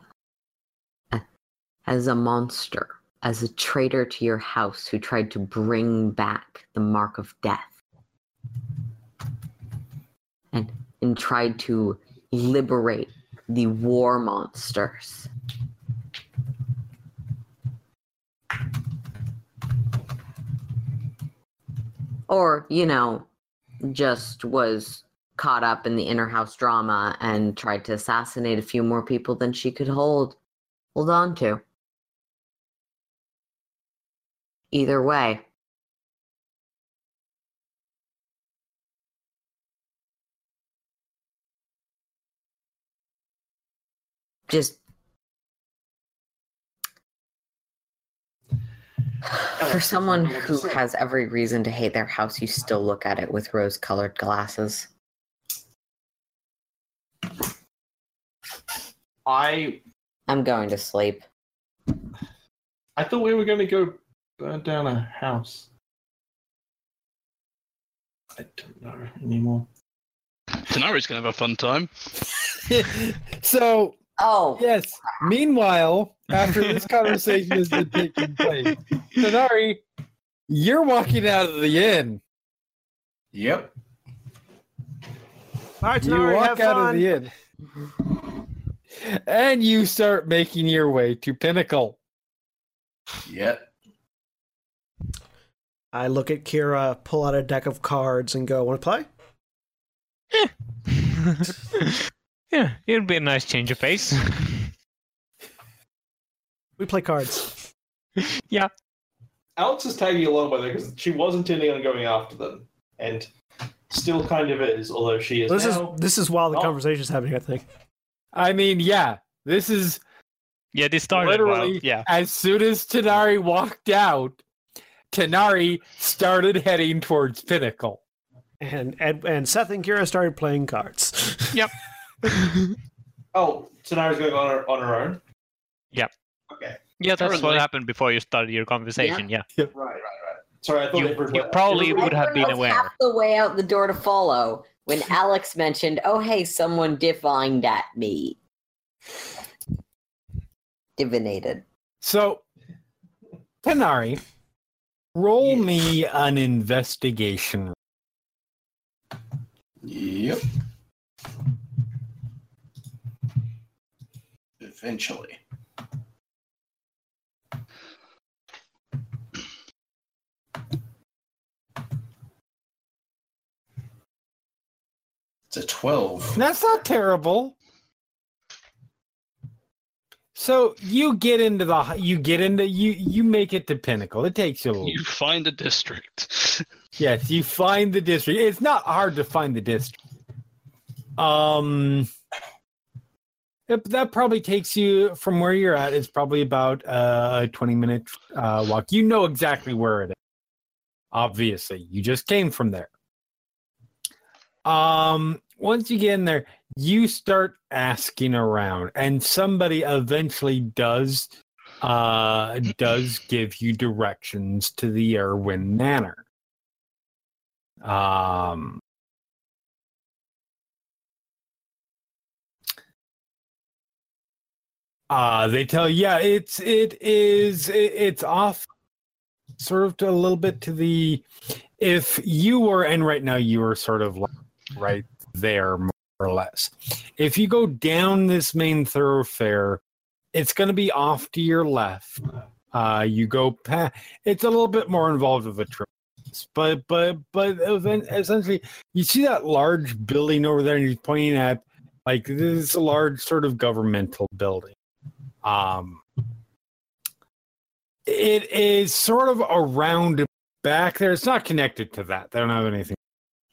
as a monster, as a traitor to your house who tried to bring back the mark of death. And, and tried to liberate the war monsters. Or, you know, just was caught up in the inner house drama and tried to assassinate a few more people than she could hold hold on to. Either way, just for someone who has every reason to hate their house, you still look at it with rose colored glasses. I I'm going to sleep. I thought we were going to go burn down a house. I don't know anymore. Tanar'ri's gonna have a fun time. so Oh, yes. Meanwhile, after this conversation has been taking place, Sonari, you're walking out of the inn. Yep. All right, You walk have out fun. of the inn. And you start making your way to Pinnacle. Yep. I look at Kira, pull out a deck of cards, and go, "Want to play?" yeah, it'd be a nice change of pace. We play cards. Yeah. Alex is tagging along with her because she was intending on going after them, and still kind of is, although she is This is this is while the Oh. is happening. I think. I mean, yeah, this is yeah, this started Literally, well. Yeah. as soon as Tanar'ri walked out, Tanar'ri started heading towards Pinnacle. And and, and Seth and Kira started playing cards. Oh, Tanara's going on her on her own. Yeah. Okay. Yeah, that's what happened before you started your conversation. Yeah. yeah. Right, right, right. Sorry, I thought You- everyone- you probably everyone- would have been Everyone aware. Half the way out the door to follow when Alex mentioned, "Oh, hey, someone divined at me." Divinated. So, Tanar'ri, roll me an investigation. Yep. Eventually. It's a 12. That's not terrible. So you get into the you get into you you make it to Pinnacle. It takes you a little. You find a district. Yes, you find the district. It's not hard to find the district. Um, that probably takes you from where you're at. It's probably about uh, a 20 minute uh, walk. You know exactly where it is. Obviously, you just came from there. Um, once you get in there, you start asking around, and somebody eventually does uh does give you directions to the Erwin Manor. Um, uh, they tell yeah, it's it is it, it's off, sort of a little bit to the. If you were, and right now you are sort of like right there, more or less. If you go down this main thoroughfare, it's going to be off to your left. Uh, you go past. It's a little bit more involved with the trip but but but essentially you see that large building over there and he's pointing at like this is a large sort of governmental building um it is sort of around back there. It's not connected to that. They don't have anything.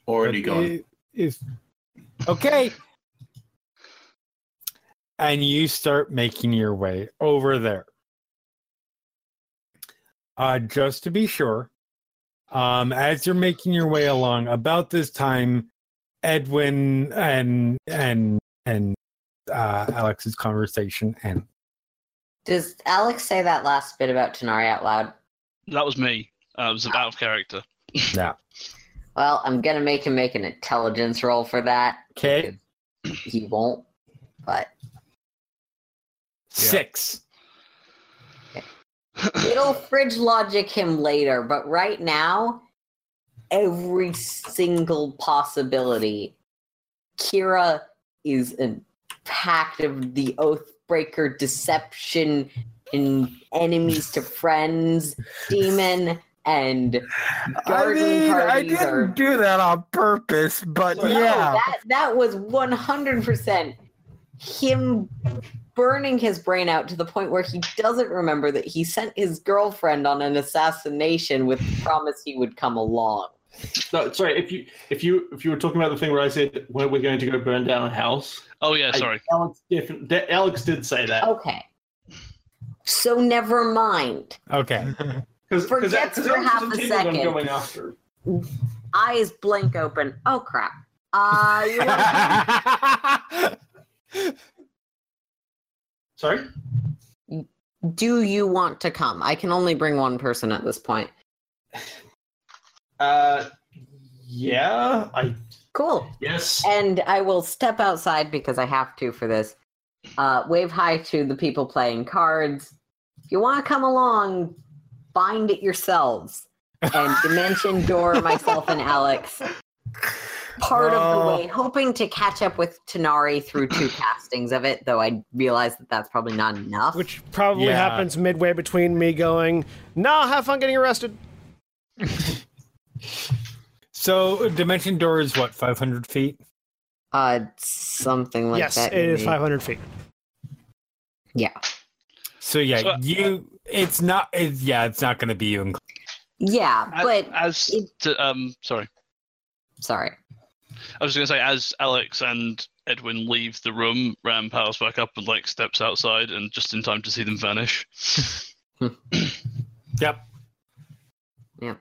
Already But gone. it- okay, and you start making your way over there. Uh, just to be sure, um, as you're making your way along, about this time, Edwin and and and uh, Alex's conversation and Does Alex say that last bit about Tanar'ri out loud? That was me. Uh, I was out of character. yeah. Well, I'm gonna make him make an intelligence roll for that. Okay, He won't, but six. it'll fridge logic him later. But right now, every single possibility, Kira is a pact of the Oathbreaker deception and enemies to friends, demon, and garden parties are do that on purpose, but No, that that was one hundred percent him burning his brain out to the point where he doesn't remember that he sent his girlfriend on an assassination with the promise he would come along. No, sorry. If you if you if you were talking about the thing where I said where we're going to go burn down a house, Oh yeah, I- sorry. Alex different. de- Alex did say that Okay. So never mind. Okay. because Forget for half a second. going after. Eyes blink open. Oh crap. Uh you want- Sorry. do you want to come? I can only bring one person at this point. Uh, yeah. I Cool. yes. And I will step outside because I have to for this. Uh, wave hi to the people playing cards. If you want to come along, find it yourselves. And Dimension Door, myself, and Alex, part of Oh. the way, hoping to catch up with Tanar'ri through two castings of it, though I realize that that's probably not enough. Which probably Yeah. happens midway between me going, nah, have fun getting arrested. so dimension door is what, five hundred feet? uh, something like yes, that. it is maybe. 500 feet. Yeah. So yeah, So- you it's not it's, yeah, it's not gonna be you and Yeah, As, but as it- to, um, sorry, sorry. I was going to say as Alex and Edwin leave the room, Ram powers back up and like steps outside, and just in time to see them vanish. Yep. Yep.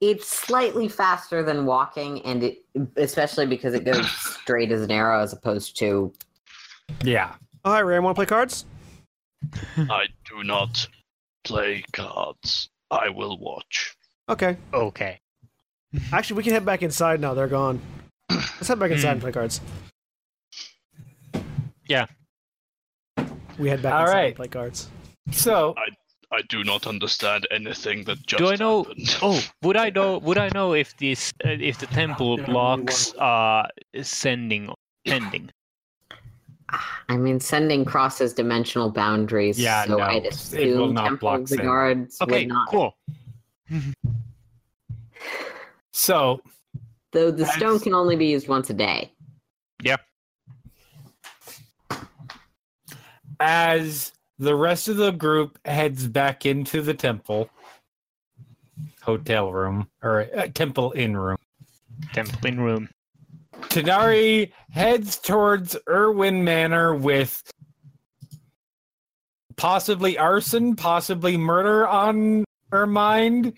It's slightly faster than walking, and it especially because it goes straight as an arrow as opposed to Yeah. Oh, hi, Ram. Want to play cards? I do not play cards. I will watch. Okay. Okay. Actually, we can head back inside now. They're gone. Let's head back inside and hmm. play cards. Yeah. We head back All inside right. and play cards. So I do not understand anything that just Do I know? happened. Oh, would I know? Would I know if this, uh, if the temple blocks are sending, sending? I mean, sending crosses dimensional boundaries. Yeah, so no, I'd it assume will not Temple block of the guards Okay, would not. cool. so Though the As- stone can only be used once a day. Yep. As the rest of the group heads back into the temple hotel room or uh, temple inn room Temple in room. Tanar'ri heads towards Irwin Manor with possibly arson, possibly murder on her mind,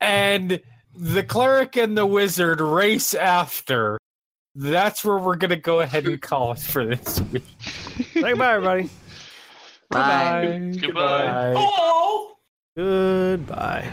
and the cleric and the wizard race after. That's where we're gonna go ahead and call it for this week. Say goodbye, everybody. Bye. Goodbye. Oh. Goodbye.